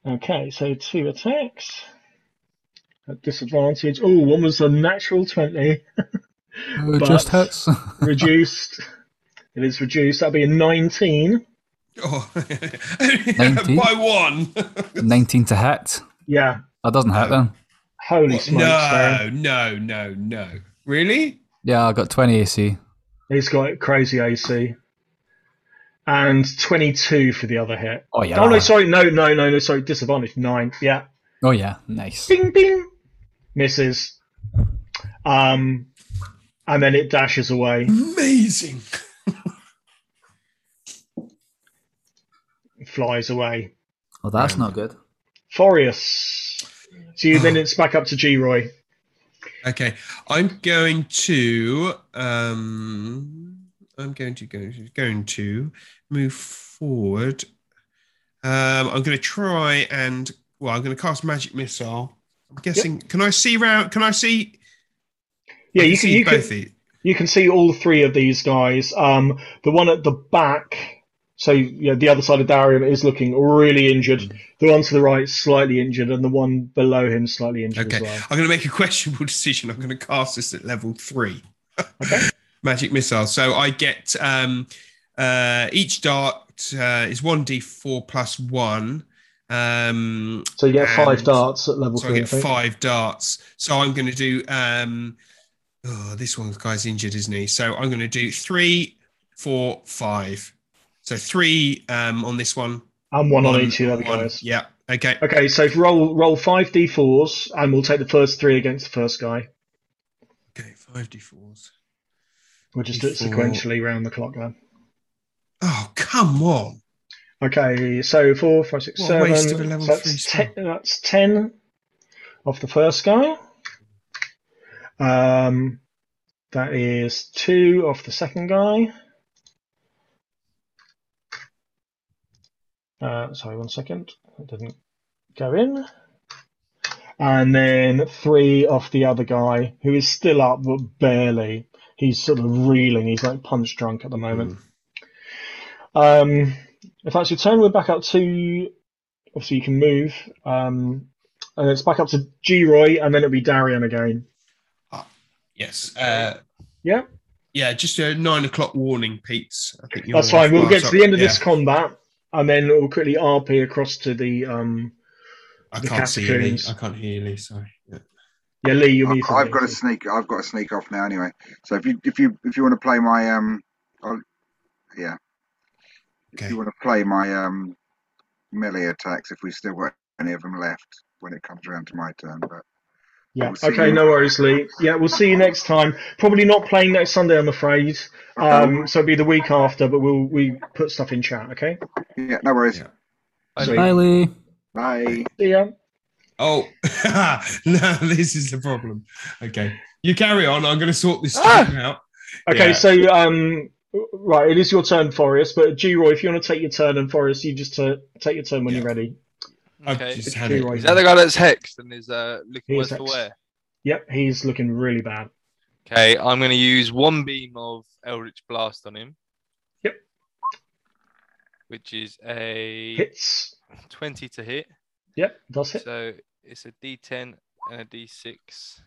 Okay, so two attacks at disadvantage. Oh, one was a natural twenty, It just hits. reduced. it is reduced. That'll be a nineteen. Oh, 19? by one. 19 to hit. Yeah, That doesn't hit then. holy smokes! man. no, no, no, no. Really? Yeah, I got 20 AC. He's got crazy AC. And 22 for the other hit. Oh, yeah. Oh, no, sorry. No, no, no, no. Sorry. Disadvantage. Nine. Yeah. Oh, yeah. Nice. Bing, bing. Misses. Um, and then it dashes away. Amazing. Flies away. Oh, that's not good. Forius. So you, then it's back up to G-Roy. Okay, I'm going to um I'm going to go going to move forward. Um I'm going to try and well I'm going to cast magic missile. I'm guessing can I see round can I see Yeah, I you can, see you can, both the you can see all three of these guys. Um, the one at the back, so yeah, the other side of Darian is looking really injured. Mm. The one to the right slightly injured, and the one below him slightly injured Okay, as well. I'm going to make a questionable decision. I'm going to cast this at level three. Okay. Magic missile. So I get um, uh, each dart uh, is one d4 plus one, Um, So you get five darts at level so I three. I get think. five darts. So I'm going to do. Um, oh, this one guy's injured, isn't he? So I'm going to do three, four, five. So three um, on this one. And one on each of the other one- guys. Yeah. Okay. Okay, so roll roll five d4s, and we'll take the first three against the first guy. Okay. Five d4s. We'll just do it sequentially round the clock then. Oh come on! Okay, so four, five, six, What a seven. waste of a level so that's, spell. ten, that's ten of the first guy. Um, that is two of the second guy. Uh, sorry, one second. It didn't go in. And then three of the other guy, who is still up but barely. He's sort of reeling. He's like punch drunk at the moment. Um, if that's your turn, we're back up to. Obviously, you can move. Um, and it's back up to G-Roy, and then it'll be Darian again. Yes. Uh, Yeah, yeah. Just a nine o'clock warning, Pete. I think that's you're fine. We'll get to the end of yeah. this combat, and then we'll quickly RP across to the. Um, I the can't see you. Lee. I can't hear you. Lee, Sorry. Yeah. yeah, Lee, you'll be. I've, I've got to sneak. I've got to sneak off now anyway. So if you if you if you want to play my um, I'll, yeah, if you want to play my um melee attacks, if we still got any of them left when it comes around to my turn, but Yeah. We'll Okay. No worries, Lee. Yeah, we'll see you next time. Probably not playing next Sunday, I'm afraid. Um, so it'll be the week after, but we'll we put stuff in chat. Okay. yeah, no worries. Yeah. Sweet. Bye, Lee. Bye. See ya. Oh no! This is the problem. Okay, you carry on. I'm going to sort this Ah! out. Okay, Yeah. so um, right, it is your turn, Forrest. But G-Roy, if you want to take your turn, and Forrest, you just uh, take your turn when Yeah. you're ready. I've Okay. just had G it. Roy. Is that the guy that's hexed and is uh, looking He worse is for wear? Yep, he's looking really bad. Okay, I'm going to use one beam of Eldritch Blast on him. Yep. Which is a Hits. 20 to hit. Yep, does hit. So it's a D10 and a D6.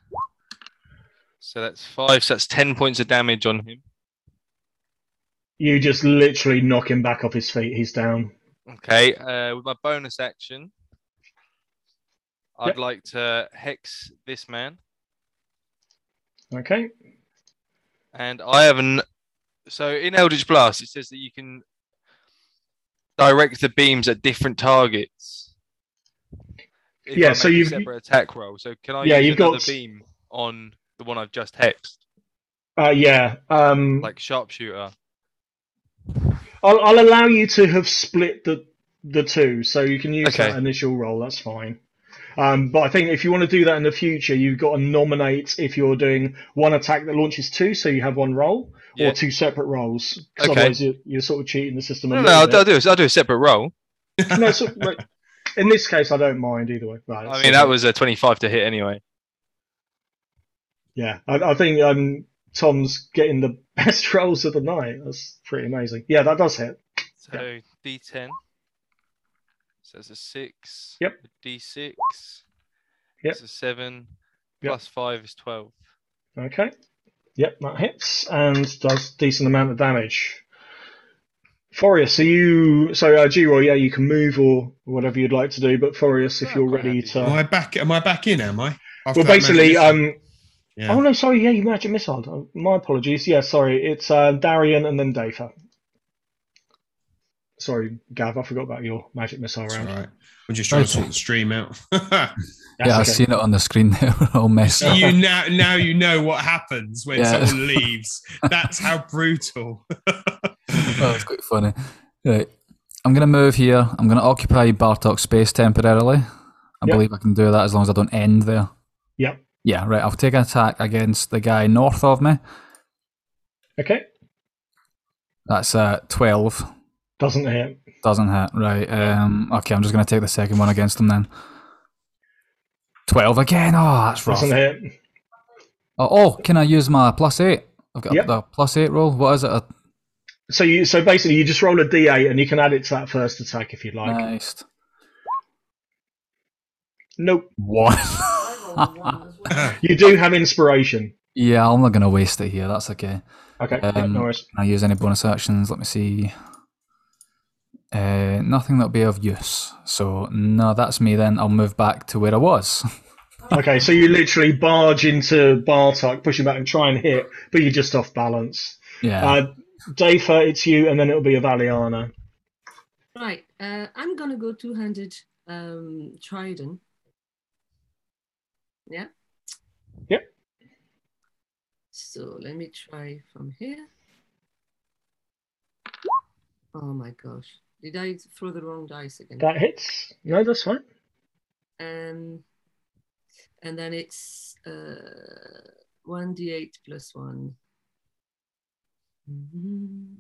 So that's five. So that's 10 points of damage on him. You just literally knock him back off his feet. He's down. Okay, uh, with my bonus action, I'd Yep. like to hex this man. Okay. And I have an. So in Eldritch Blast, it says that you can direct the beams at different targets. If Yeah, so a you've- separate attack roll. So can I Yeah, use you've got- beam on the one I've just hexed, Uh, yeah. Um, like sharpshooter? I'll, I'll allow you to have split the the two, so you can use Okay. that initial roll. That's fine. Um, but I think if you want to do that in the future, you've got to nominate if you're doing one attack that launches two, so you have one roll, Yeah. or two separate rolls. Because Okay. otherwise, you're, you're sort of cheating the system. No, no, I'll. I'll do it. I'll do a separate roll. no, so, like, in this case, I don't mind either way. Right, I so- mean, that was a 25 to hit anyway. yeah. I, I think um, Tom's getting the best rolls of the night. That's pretty amazing. Yeah, that does hit. So D10. So it's a six. Yep. A D6. Yep. It's a seven. Yep. Plus five is 12. Okay. Yep, that hits and does decent amount of damage. Forius, are you so uh, G-Roy, yeah, you can move or whatever you'd like to do, but Forius, if Yeah, you're ready to Am I back? Am I back in? Am I? After Well basically, um yeah. oh no, sorry, yeah, you magic missile. My apologies. Yeah, sorry. It's uh, Darian and then Dafa. Sorry, Gav, I forgot about your magic missile That's round. all right. We're just trying to Okay. sort the stream out. That's yeah, I've seen it on the screen there. All messed up. you now now you know what happens when Yeah. someone leaves. That's how brutal. oh, was quite funny. Right. I'm going to move here. I'm going to occupy Bartok's space temporarily. I Yep. believe I can do that as long as I don't end there. Yep. Yeah, right. I'll take an attack against the guy north of me. Okay. That's uh, 12. Doesn't hit. Doesn't hit. Right. Um, okay, I'm just going to take the second one against him then. 12 again. Oh, that's rough. Doesn't hit. Oh, oh, can I use my plus 8? I've got Yep. the plus 8 roll. What is it? A So you so basically you just roll a D8 and you can add it to that first attack if you'd like. nice. Nope. One. You do have inspiration. yeah, I'm not going to waste it here. That's okay. Okay, Um, no worries. Can I use any bonus actions? Let me see. Uh, nothing that'll be of use. So no, that's me. Then I'll move back to where I was. Okay, so you literally barge into Bartok, push him back and try and hit, but you're just off balance. yeah. Uh, Dafer, it's you, and then it'll be Avaliana. Right. Uh, I'm gonna go two-handed um, trident. Yeah. Yep. So let me try from here. Oh my gosh! Did I throw the wrong dice again? That hits. No, that's fine. Um, and then it's uh, 1d8 plus 1. Mhm.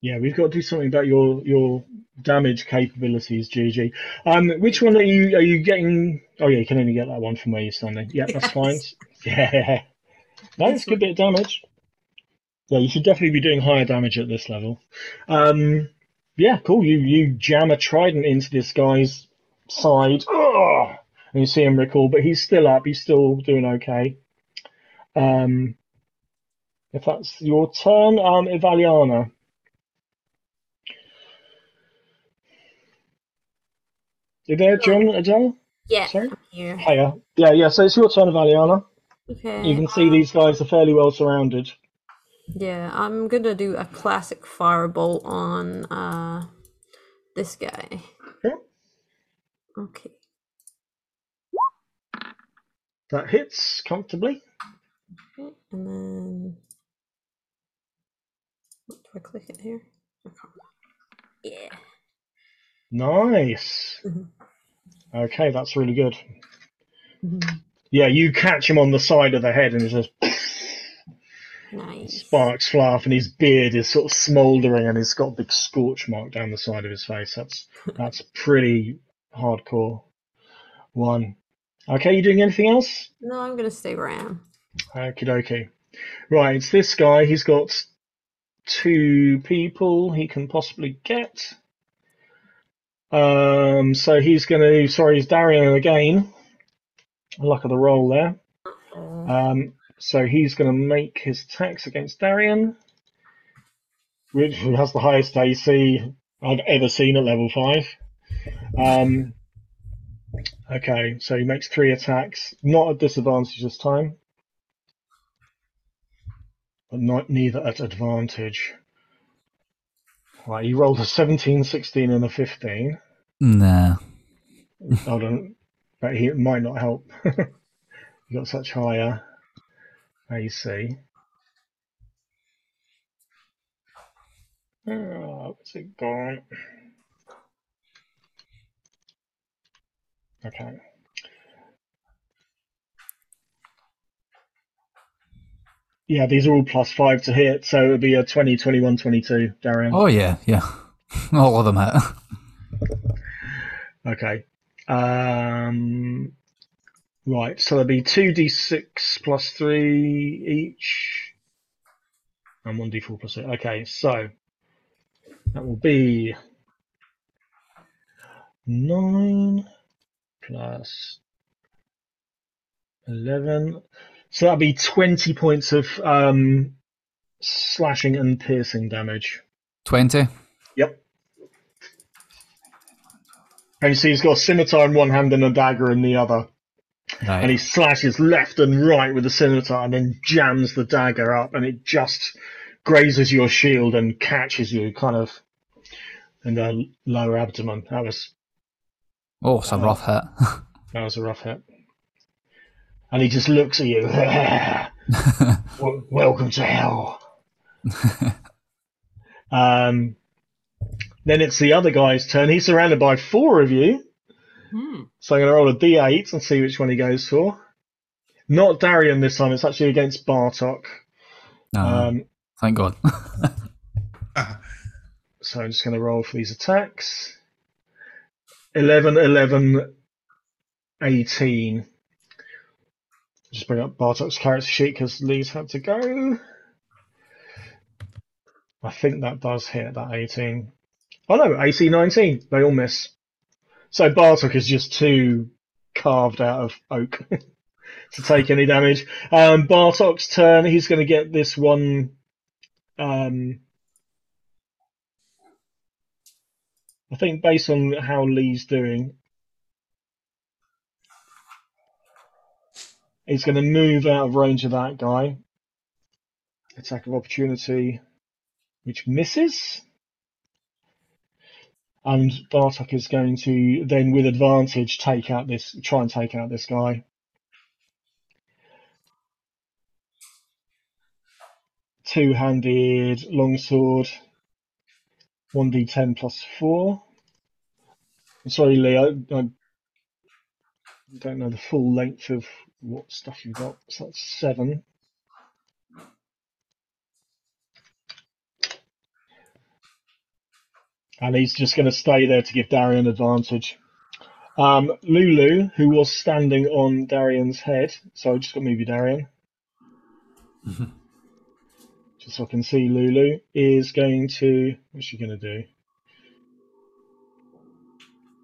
Yeah, we've got to do something about your your damage capabilities, GG. Um, which one are you are you getting? Oh yeah, you can only get that one from where you're standing. Yeah, that's fine. Yeah, no, it's a good bit of damage. Yeah, you should definitely be doing higher damage at this level. Um, yeah, cool. You you jam a trident into this guy's side, Ugh! and you see him recall, but he's still up. He's still doing okay. Um, if that's your turn, um, Avaliana. You there, John Adele? Yeah, Sorry? I'm. Hiya. Yeah, yeah. So it's your turn, Valiana. Okay. You can see these guys are fairly well surrounded. Yeah, I'm gonna do a classic firebolt on uh this guy. Yeah. Okay. That hits comfortably. Okay, And then what do I click it here? Yeah. Nice. Mhm. Okay, that's really good. Mhm. Yeah, you catch him on the side of the head, and it just Nice. sparks fly off, and his beard is sort of smouldering, and he's got a big scorch mark down the side of his face. That's that's pretty hardcore. One. Okay, you doing anything else? No, I'm gonna stay where I am. Okie dokie. Right, it's this guy. He's got two people he can possibly get. Um, so he's going to. Sorry, it's Darian again. Luck of the roll there. Um, so he's going to make his attacks against Darian, which has the highest AC I've ever seen at level five. Um, okay, so he makes three attacks, not at disadvantage this time, but not neither at advantage. Right, he rolled a 17, 16, and a 15. Nah. Hold on, but he it might not help. you got such higher AC. Oh, what's it gone? Okay. Yeah, these are all plus five to hit, so it would be a 20, 21, 22, Darian. Oh yeah, yeah. All of them hit. Okay. Um, right, so there'll be 2d6 plus 3 each, and 1d4 plus 8. Okay, so that will be 9 plus 11. So that'll be 20 points of um, slashing and piercing damage. Twenty. Yep. And you see he's got a scimitar in one hand and a dagger in the other. And he slashes left and right with the scimitar and then jams the dagger up and it just grazes your shield and catches you kind of in the lower abdomen. That was Oh, it's a rough hit. that was a rough hit. And he just looks at you. Welcome to hell. Um, then it's the other guy's turn. He's surrounded by four of you. Hmm. So I'm going to roll a d8 and see which one he goes for. Not Darian this time. It's actually against Bartok. Ah, Um, thank God. So I'm just going to roll for these attacks. 11, 11, 18. Just bring up Bartok's character sheet because Lee's had to go. I think that does hit that 18. Oh no, AC 19. They all miss. So Bartok is just too carved out of oak to take any damage. Um, Bartok's turn. He's going to get this one. Um, I think based on how Lee's doing, he's going to move out of range of that guy. Attack of opportunity, which misses. And Bartok is going to then, with advantage, take out this, try and take out this guy. Two-handed longsword, one d10 plus four. I'm sorry, Lee, I, I don't know the full length of what stuff you've got. So that's seven. And he's just going to stay there to give Darian advantage. Um, Lulu, who was standing on Darian's head, so I just got to move you, Darian. just so I can see Lulu, is going to. What's she going to do?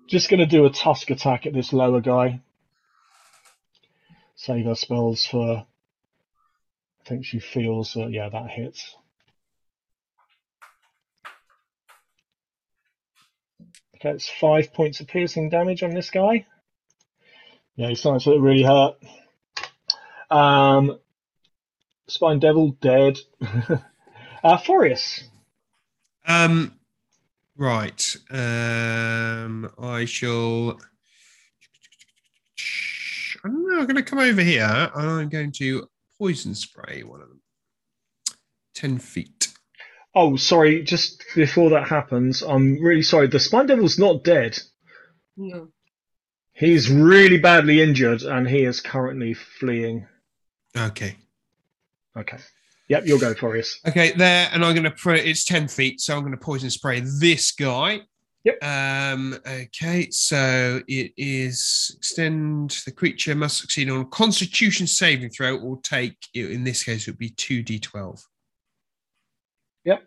Just going to do a tusk attack at this lower guy. Save her spells for. I think she feels that, yeah, that hits. It's five points of piercing damage on this guy. Yeah, he's starting to really hurt. Um, Spine Devil dead. uh, Forius. Um, right. Um, I shall. I don't know. I'm going to come over here and I'm going to poison spray one of them. 10 feet. Oh, sorry. Just before that happens, I'm really sorry. The Spine Devil's not dead. No. He's really badly injured and he is currently fleeing. Okay. Okay. Yep, you'll go, Forius. Okay, there, and I'm going to put it's 10 feet, so I'm going to poison spray this guy. Yep. Um, okay, so it is extend the creature must succeed on a constitution saving throw or take, in this case, it would be 2d12. Yep.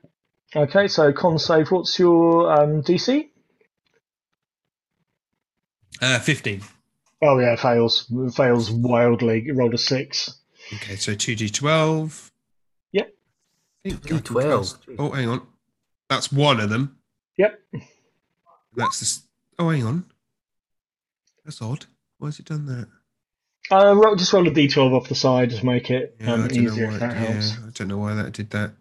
Okay, so con save, what's your um, DC? Uh, 15. Oh, yeah, fails. Fails wildly. You rolled a six. Okay, so 2d12. Yep. I think I can 2d12. Oh, hang on. That's one of them. Yep. That's the. s- Oh, hang on. That's odd. Why has it done that? Uh, just roll a d12 off the side to make it Yeah, um, I don't know easier why. if that yeah, helps. I don't know why that did that.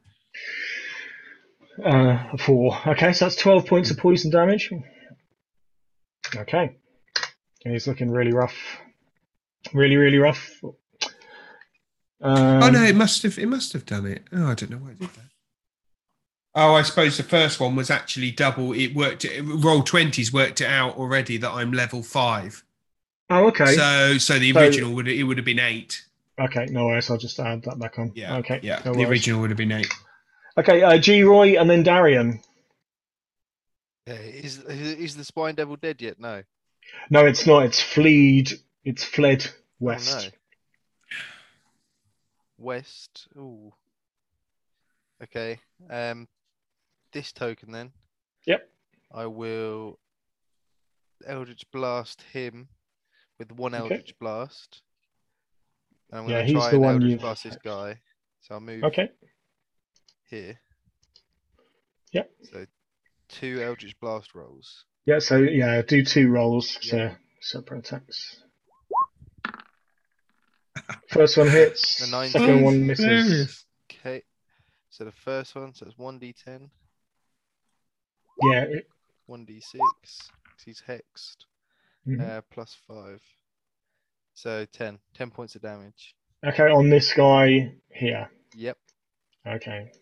Uh, four. Okay, so that's 12 points of poison damage. Okay. He's looking really rough. Really, really rough. Um, oh no, it must have. It must have done it. Oh, I don't know why it did that. Oh, I suppose the first one was actually double. It worked. It, Roll20's worked it out already that I'm level five. Oh, okay. So, so the So- original would it would have been eight. okay, no worries. I'll just add that back on. Yeah. Okay. Yeah. no the original would have been eight. Okay, uh, G-Roy and then Darian. Yeah, is is the spine devil dead yet? No. No, it's not. It's fleed. It's fled west. Oh, no. West. Ooh. Okay. Um, this token then. Yep. I will Eldritch Blast him with one Okay. Eldritch Blast. And I'm Yeah, he's try the and one Eldritch you've- Blast this guy. So I'll move Okay. Here. Yep. So two Eldritch Blast rolls. Yeah. So yeah, do two rolls. Yeah. So separate attacks. First one hits. The 19. Second one misses. Okay. So the first one, so it's one D10, Yeah. it- one D6. 'cause He's hexed. mhm. Uh, plus five. So 10. 10 points of damage. Okay, on this guy here. Yep. Okay.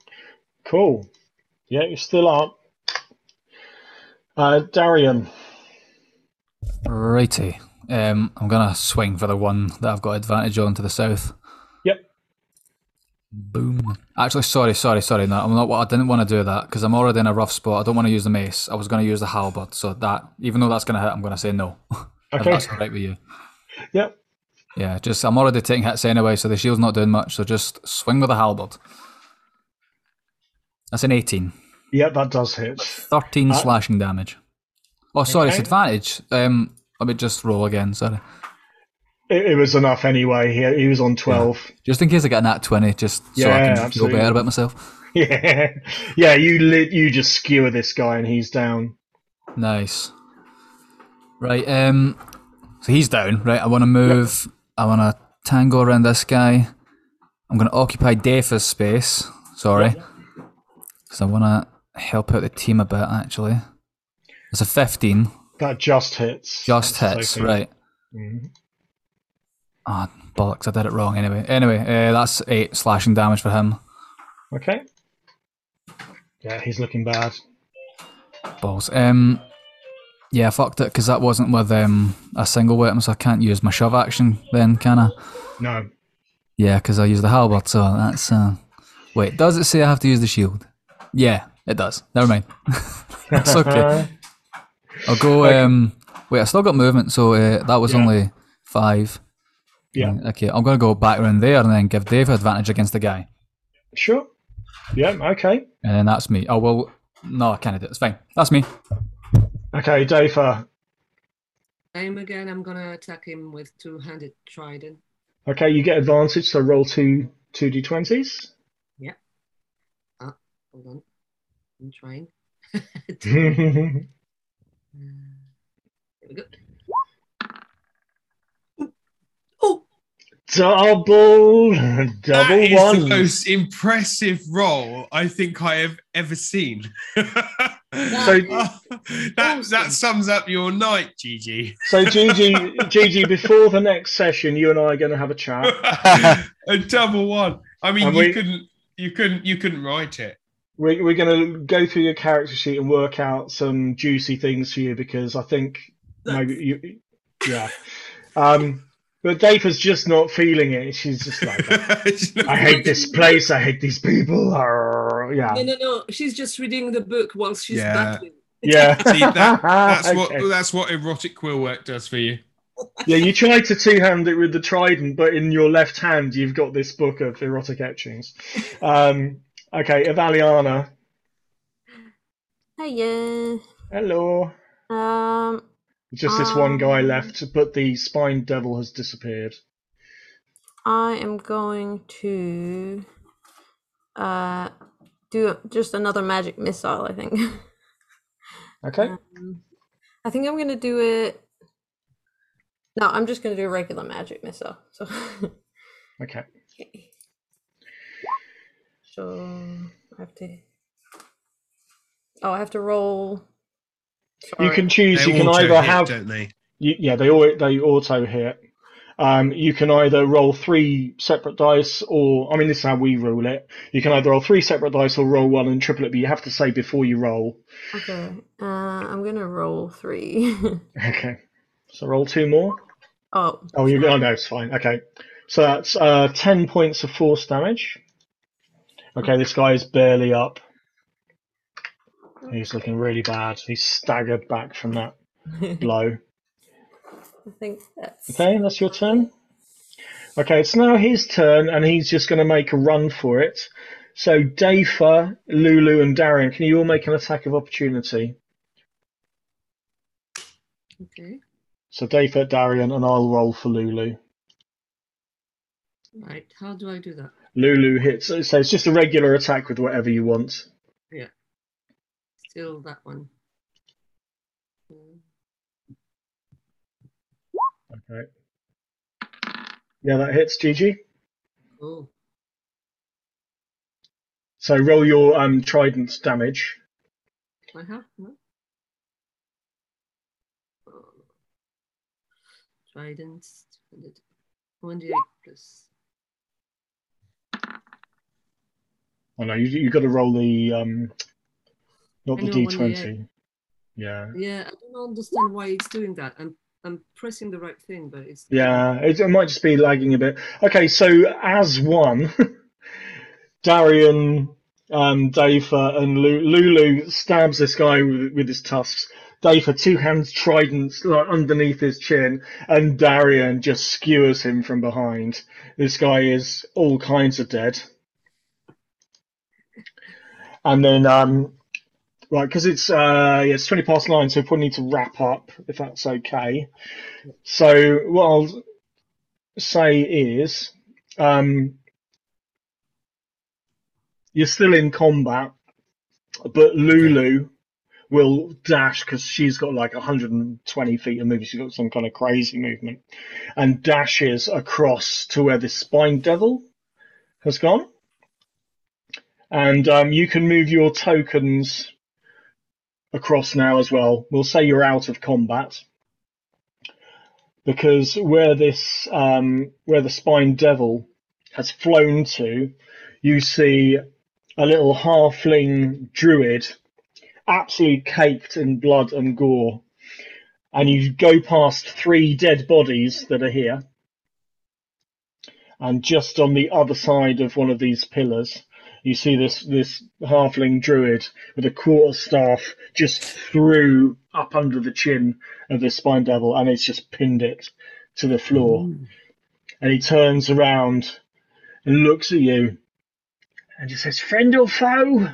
Cool. Yeah, you're still up. Uh, Darian. Righty. Um, I'm gonna swing for the one that I've got advantage on to the south. Yep. Boom. Actually, sorry, sorry, sorry. No, I'm not. I didn't want to do that because I'm already in a rough spot. I don't want to use the mace. I was going to use the halberd. So that, even though that's going to hit, I'm going to say no. Okay. that's all right with you. Yep. Yeah, just I'm already taking hits anyway, so the shield's not doing much. So just swing with the halberd. That's an 18. Yeah, that does hit. 13 Uh, slashing damage. Oh, sorry, it's advantage. Um, let me just roll again. Sorry. It, it was enough anyway. He, he was on 12. Just in case I get a nat 20, just so I Yeah, can feel absolutely. better about myself. Yeah. Yeah, you lit, you just skewer this guy and he's down. Nice. Right. Um. So he's down. Right. I want to move. I want to tango around this guy. I'm going to occupy Dafa's space. Sorry. Because I want to help out the team a bit. Actually, it's a 15. That just hits. Just That's hits. okay. Right. Mhm. Ah, bollocks! I did it wrong. Anyway. Anyway. Uh, that's eight slashing damage for him. Okay. Yeah, he's looking bad. Balls. Um. Yeah, I fucked it because that wasn't with um a single weapon, so I can't use my shove action then, can I? No. Yeah, because I use the halberd, so that's. Uh... Wait, does it say I have to use the shield? Yeah, it does. Never mind. that's okay. I'll go. Um, wait, I still got movement, so uh, that was Yeah. only five. Yeah. Uh, Okay, I'm gonna go back around there and then give Dave advantage against the guy, Sure. Yeah, okay. and then that's me. Oh well, no, I can't do it. It's fine. That's me. Okay, Dafa. Same again. I'm gonna attack him with two-handed trident. Okay, you get advantage, so roll two two d20s. Hold on. I'm trying. Double Here we go. Oh, double That is one. the most impressive roll I think I have ever seen. So- that that sums up your night, Gigi. So Gigi, Gigi, before the next session, you and I are going to have a chat. a double one. I mean, And you we- couldn't, you couldn't, you couldn't write it. We're, we're going to go through your character sheet and work out some juicy things for you because I think maybe you, yeah. Um, but Dapa's just not feeling it. She's just like, I hate this place. I hate these people. Yeah, no, no, no. She's just reading the book while she's Yeah. battling. yeah. See, that, that's what that's what erotic quill work does for you. Yeah, you try to two-hand it with the trident, but in your left hand you've got this book of erotic etchings. Um, okay, Avaliana. Hiya. Hello. Um, Just this one guy Um, left, but the spine devil has disappeared. I am going to uh do just another magic missile. I think. Okay. Um, I think I'm gonna do it. No, I'm just gonna do a regular magic missile. So. Okay. Okay. So I have to. Oh, I have to roll. You can choose. They you can either hit, have. don't they? You, yeah, they all they auto hit. Um, you can either roll three separate dice, or I mean, this is how we rule it. You can either roll three separate dice or roll one and triple it, but you have to say before you roll. Okay. Uh, I'm gonna roll three. Okay. So roll two more. oh. Oh, you. Oh no, it's fine. Okay. So that's uh, ten points of force damage. Okay, this guy is barely up. He's looking really bad. He's staggered back from that blow. I think that's. Okay, that's your turn. Okay, it's now his turn, and he's just going to make a run for it. So, Dafa, Lulu, and Darian, can you all make an attack of opportunity? Okay. So, Dafa, Darian, and I'll roll for Lulu. Right. How do I do that? Lulu hits, so it's just a regular attack with whatever you want. Yeah. Still that one. Okay. Yeah, that hits, Gigi. Oh, So, roll your um, trident damage. I have no. Oh. Trident. One d eight plus. Oh no, you you got to roll the um, not I the D twenty. Yeah. Yeah, I don't understand why it's doing that. I'm I'm pressing the right thing, but it's Yeah, it, it might just be lagging a bit. Okay, so as one, Darian, um, Dafa, and Lu- Lulu stabs this guy with, with his tusks. Dafa two hands tridents like underneath his chin, and Darian just skewers him from behind. This guy is all kinds of dead. And then, um, right, because it's uh, yeah, it's twenty past nine, so we probably need to wrap up if that's okay. So what I'll say is, um, you're still in combat, but Lulu will dash because she's got like 120 feet of movement. She's got some kind of crazy movement, and dashes across to where the spine devil has gone. And um, you can move your tokens across now as well. We'll say you're out of combat because where this um, where the spine devil has flown to, you see a little halfling druid, absolutely caked in blood and gore, and you go past three dead bodies that are here, and just on the other side of one of these pillars. You see this this halfling druid with a quarter staff just through up under the chin of the spine devil, and it's just pinned it to the floor. And he turns around and looks at you and just says, Friend or foe?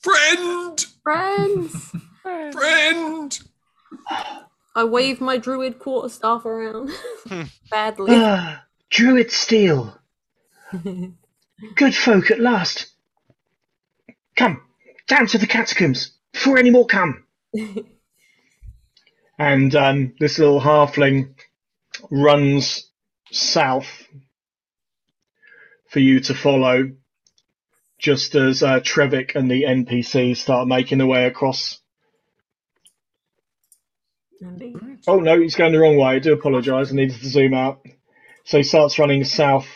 Friend! Friends! Friend! I wave my druid quarterstaff around badly. Ah, Druid Steel. Good folk at last. Come, down to the catacombs before any more come. and um, this little halfling runs south for you to follow just as uh, Trevik and the NPC start making their way across. Oh no, he's going the wrong way. I do apologise. I needed to zoom out. So he starts running south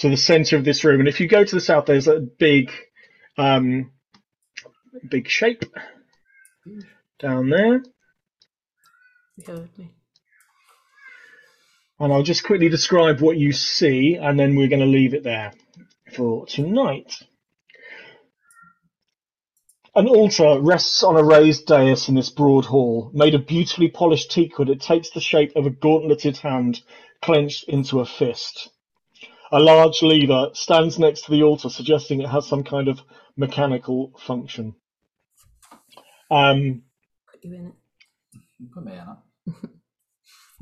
to the centre of this room, and if you go to the south, there's a big, um, big shape down there. You me. And I'll just quickly describe what you see, and then we're going to leave it there for tonight. An altar rests on a raised dais in this broad hall, made of beautifully polished teakwood. It takes the shape of a gauntleted hand clenched into a fist. A large lever stands next to the altar, suggesting it has some kind of mechanical function. Um, Put you in it. Put me in it.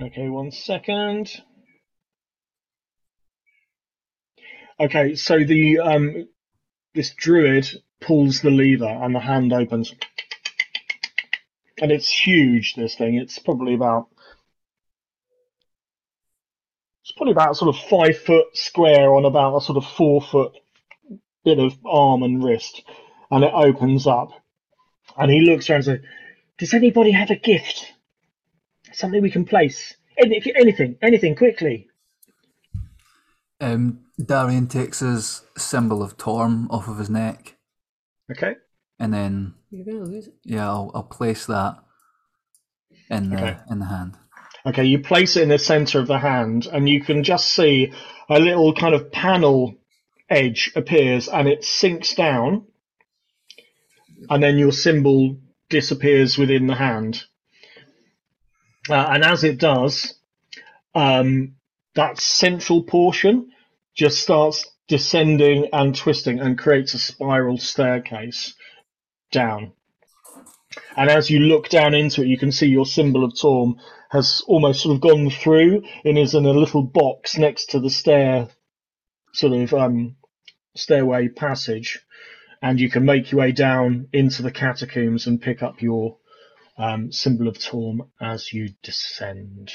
Okay, one second. Okay, so the um, this druid pulls the lever and the hand opens, and it's huge. This thing, it's probably about it's probably about sort of five foot square on about a sort of four foot bit of arm and wrist, and it opens up, and he looks around and says, "Does anybody have a gift?" Something we can place. Any, anything, anything, quickly. Um, Darian takes his symbol of Torm off of his neck, Okay. and then You're gonna lose it. yeah, I'll, I'll place that in the Okay. in the hand. Okay, you place it in the center of the hand, and you can just see a little kind of panel edge appears, and it sinks down, and then your symbol disappears within the hand. Uh, and as it does, um, that central portion just starts descending and twisting and creates a spiral staircase down. And as you look down into it, you can see your symbol of Torm has almost sort of gone through and is in a little box next to the stair, sort of um, stairway passage. And you can make your way down into the catacombs and pick up your um, symbol of Torm as you descend.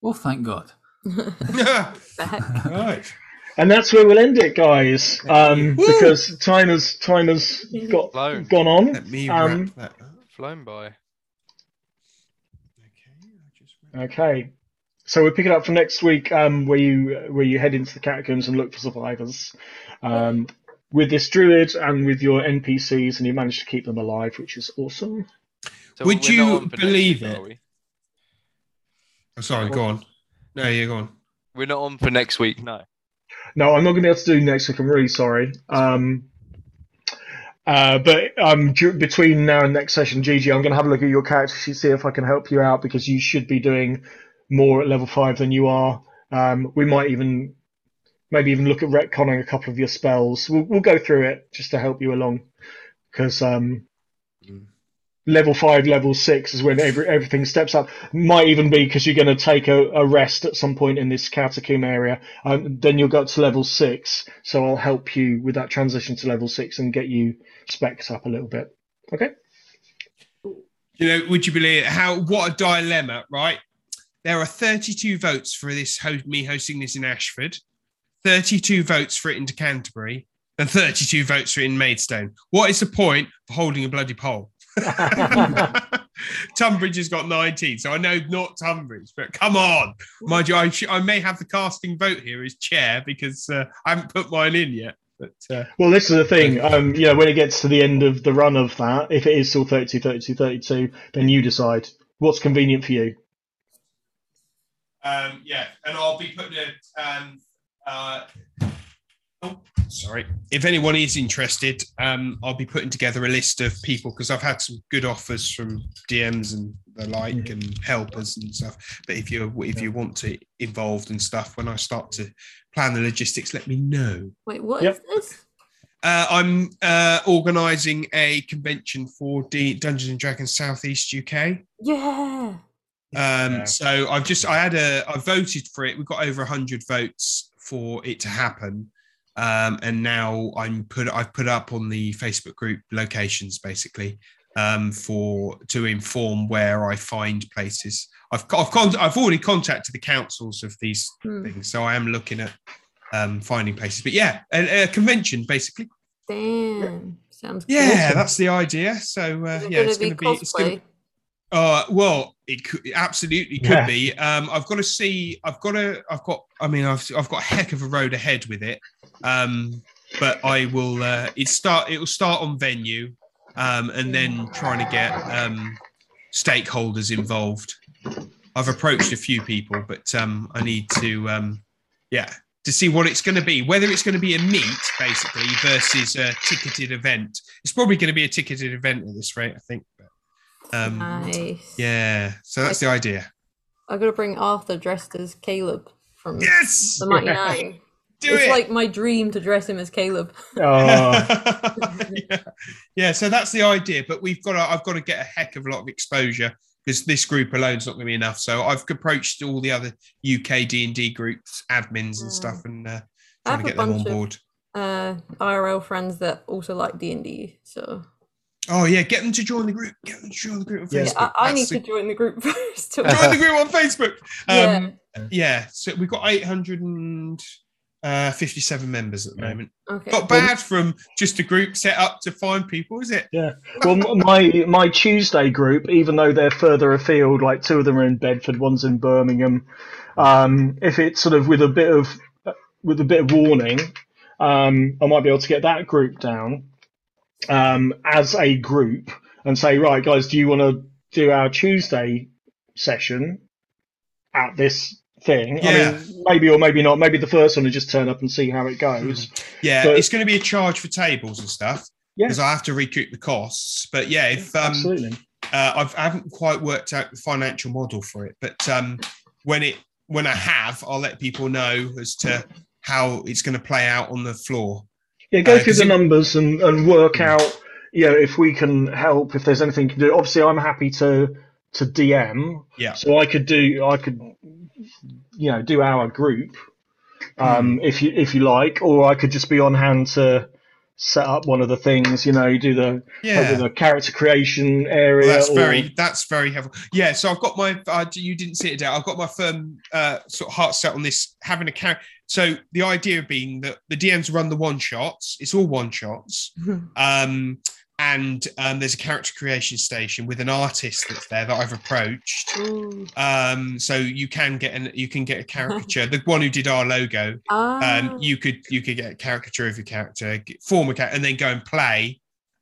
Well, thank God. right. And that's where we'll end it, guys, um, because time has time has got Flown. gone on. Let me Um, wrap that. Flown by. Okay, I just wrap- Okay. So we'll pick it up for next week, um, where you where you head into the catacombs and look for survivors, um, with this druid and with your NPCs, and you manage to keep them alive, which is awesome. So Would you on for next believe week, it? are we? Oh, sorry, go on. No, you're gone. We're not on for next week, no. No, I'm not going to be able to do next week. I'm really sorry. Um, uh, but um, du- between now and next session, Gigi, I'm going to have a look at your character sheet, see if I can help you out because you should be doing more at level five than you are. Um, we might even maybe even look at retconning a couple of your spells. We'll, we'll go through it just to help you along because um. Level five, level six is when every, everything steps up. Might even be because you're going to take a, a rest at some point in this catacomb area. Um, then you'll go to level six. So I'll help you with that transition to level six and get you specs up a little bit. Okay. You know, would you believe how what a dilemma, right? There are 32 votes for this me hosting this in Ashford, 32 votes for it into Canterbury, and 32 votes for it in Maidstone. What is the point of holding a bloody poll? Tunbridge has got 19, so I know not Tunbridge, but come on, mind you, I, sh- I may have the casting vote here as chair because uh, I haven't put mine in yet. But uh, Well, this is the thing. Um, you know, when it gets to the end of the run of that, if it is still 32, 32, 32, then you decide what's convenient for you. Um, yeah, and I'll be putting it. Um, uh, sorry. If anyone is interested, um, I'll be putting together a list of people because I've had some good offers from DMs and the like Mhm. and helpers and stuff. But if you if you want to involved and stuff, when I start to plan the logistics, let me know. Wait, what is Yep. this? Uh, I'm uh, organising a convention for D- Dungeons and Dragons Southeast UK. Yeah. Um, So I've just I had a I voted for it. We got over hundred votes for it to happen, um, and now I'm put I've put up on the Facebook group locations basically um, for to inform where I find places. I've I've, con- I've already contacted the councils of these Hmm. things, so I am looking at um, finding places. But yeah, a, a convention basically. Damn. Sounds Yeah, Awesome. that's the idea. So uh, Is it yeah, gonna it's be going to be. It's gonna, uh, well, it, could, it absolutely could Yeah. be. Um, I've got to see. I've got to. I've got. I mean, I've I've got a heck of a road ahead with it. Um, but I will. Uh, it start. It will start on venue, um, and then trying to get um, stakeholders involved. I've approached a few people, but um, I need to. Um, yeah, to see what it's going to be. Whether it's going to be a meet basically versus a ticketed event. It's probably going to be a ticketed event at this rate, I think. But, um, Nice. yeah, so that's the idea. I gotta bring Arthur dressed as Caleb from Yes, the Mighty Nein. do it's it. like my dream to dress him as Caleb. Oh, yeah. yeah, so that's the idea. But we've got to, I've got to get a heck of a lot of exposure because this group alone is not going to be enough. So I've approached all the other UK D and D groups, admins and stuff, and uh, trying to get them on bunch of- board. Uh, IRL friends that also like D and D, so Oh yeah, get them to join the group. Get them to join the group on Yeah. yeah, I, I need That's to join the group first. join the group on Facebook. Yeah. Um, yeah. so we've got 857 members at the moment. okay. Not bad from just a group set up to find people, is it? Yeah. Well, my my Tuesday group, even though they're further afield, like two of them are in Bedford, one's in Birmingham. Um, if it's sort of with a bit of with a bit of warning, um, I might be able to get that group down um, as a group and say, right, guys, do you want to do our Tuesday session at this thing? Yeah. I mean, maybe or maybe not. Maybe the first one is just turn up and see how it goes. Yeah, But- it's going to be a charge for tables and stuff Yeah, because I have to recoup the costs. But yeah, if um, absolutely. uh, I've, I haven't quite worked out the financial model for it, but um, when it when I have, I'll let people know as to how it's going to play out on the floor. Yeah, go Uh, through the it- numbers and, and work out, you know, if we can help, if there's anything you can do. Obviously, I'm happy to to DM, Yeah. so I could do, I could, you know, do our group, um, Hmm. if you if you like, or I could just be on hand to set up one of the things. You know, you do the Yeah. the character creation area. Well, that's or- very that's very helpful. Yeah, so I've got my uh, you didn't see it down. I've got my firm uh, sort of heart set on this having a character. So the idea being that the DMs run the one shots. It's all one shots. Um, and um, there's a character creation station with an artist that's there that I've approached. Ooh. Um, so you can get an you can get a caricature. the one who did our logo, Ah, um, you could you could get a caricature of your character, form a character, and then go and play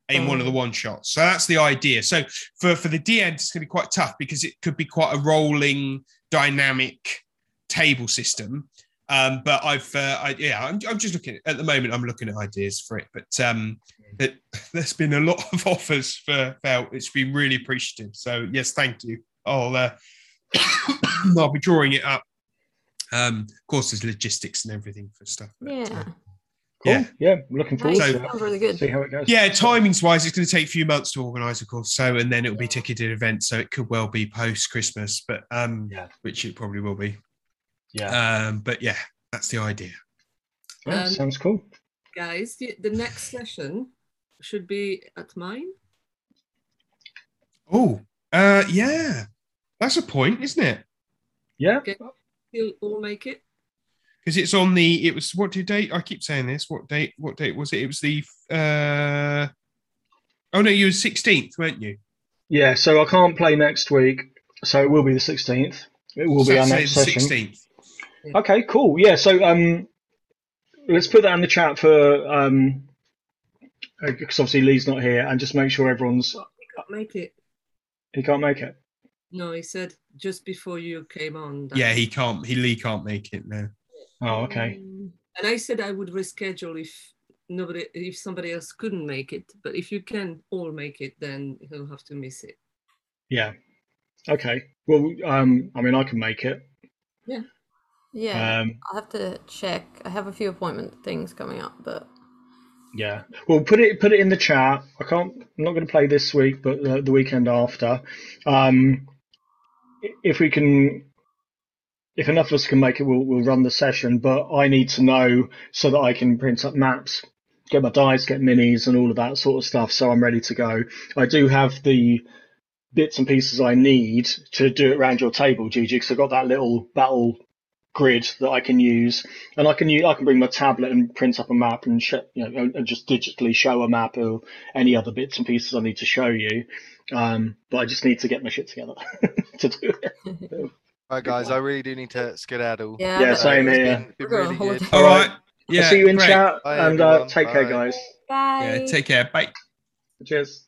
in one of the one shots. So that's the idea. So for for the DM, it's going to be quite tough because it could be quite a rolling, dynamic table system. Um, but I've uh, I, yeah, I'm, I'm just looking at the moment. I'm looking at ideas for it, but um, it, there's been a lot of offers for Felt. It's been really appreciative. So yes, thank you. I'll uh, I'll be drawing it up. Um, of course, there's logistics and everything for stuff. but, uh, yeah. Cool. yeah. yeah, I'm looking forward Nice. So- to it. Really good. See how it goes. Yeah, timings wise, it's going to take a few months to organise, of course. So, and then it'll be ticketed events, so it could well be post Christmas, but um, Yeah. which it probably will be. Yeah, Um, but yeah, that's the idea. Yeah, Um, sounds cool. Guys, the, the next session should be at mine. Oh, uh, yeah, that's a point, isn't it? Yeah. Okay. You'll all make it. Because it's on the. It was what did date? I keep saying this. What date? What date was it? It was the. uh Oh no, you were sixteenth, weren't you? Yeah. So I can't play next week, so it will be the 16th. It will be our next the session. sixteenth. Okay, cool. Yeah, so um, let's put that in the chat for um, because obviously Lee's not here, and just make sure everyone's He can't make it. he can't make it. No, he said just before you came on. that- Yeah, he can't. He Lee can't make it now. Oh, okay. And I said I would reschedule if nobody, if somebody else couldn't make it. But if you can all make it, then he'll have to miss it. Yeah. Okay. Well, um, I mean, I can make it. Yeah. Yeah, Um, I'll have to check. I have a few appointment things coming up, but yeah. Well, put it put it in the chat. I can't. I'm not going to play this week, but the, the weekend after. Um, if we can, if enough of us can make it, we'll we'll run the session. But I need to know so that I can print up maps, get my dice, get minis, and all of that sort of stuff. So I'm ready to go. I do have the bits and pieces I need to do it around your table, Gigi, because I've got that little battle grid that I can use, and I can use, I can bring my tablet and print up a map and sh- you know and just digitally show a map or any other bits and pieces I need to show you. Um, but I just need to get my shit together to do it. Right, guys, I really do need to skedaddle. yeah. Yeah, same It's here. been- been really good. All All right. right. Yeah. I'll see you in great. chat Bye, and uh, everyone. take care, guys. Bye. Yeah. Take care. Bye. Cheers.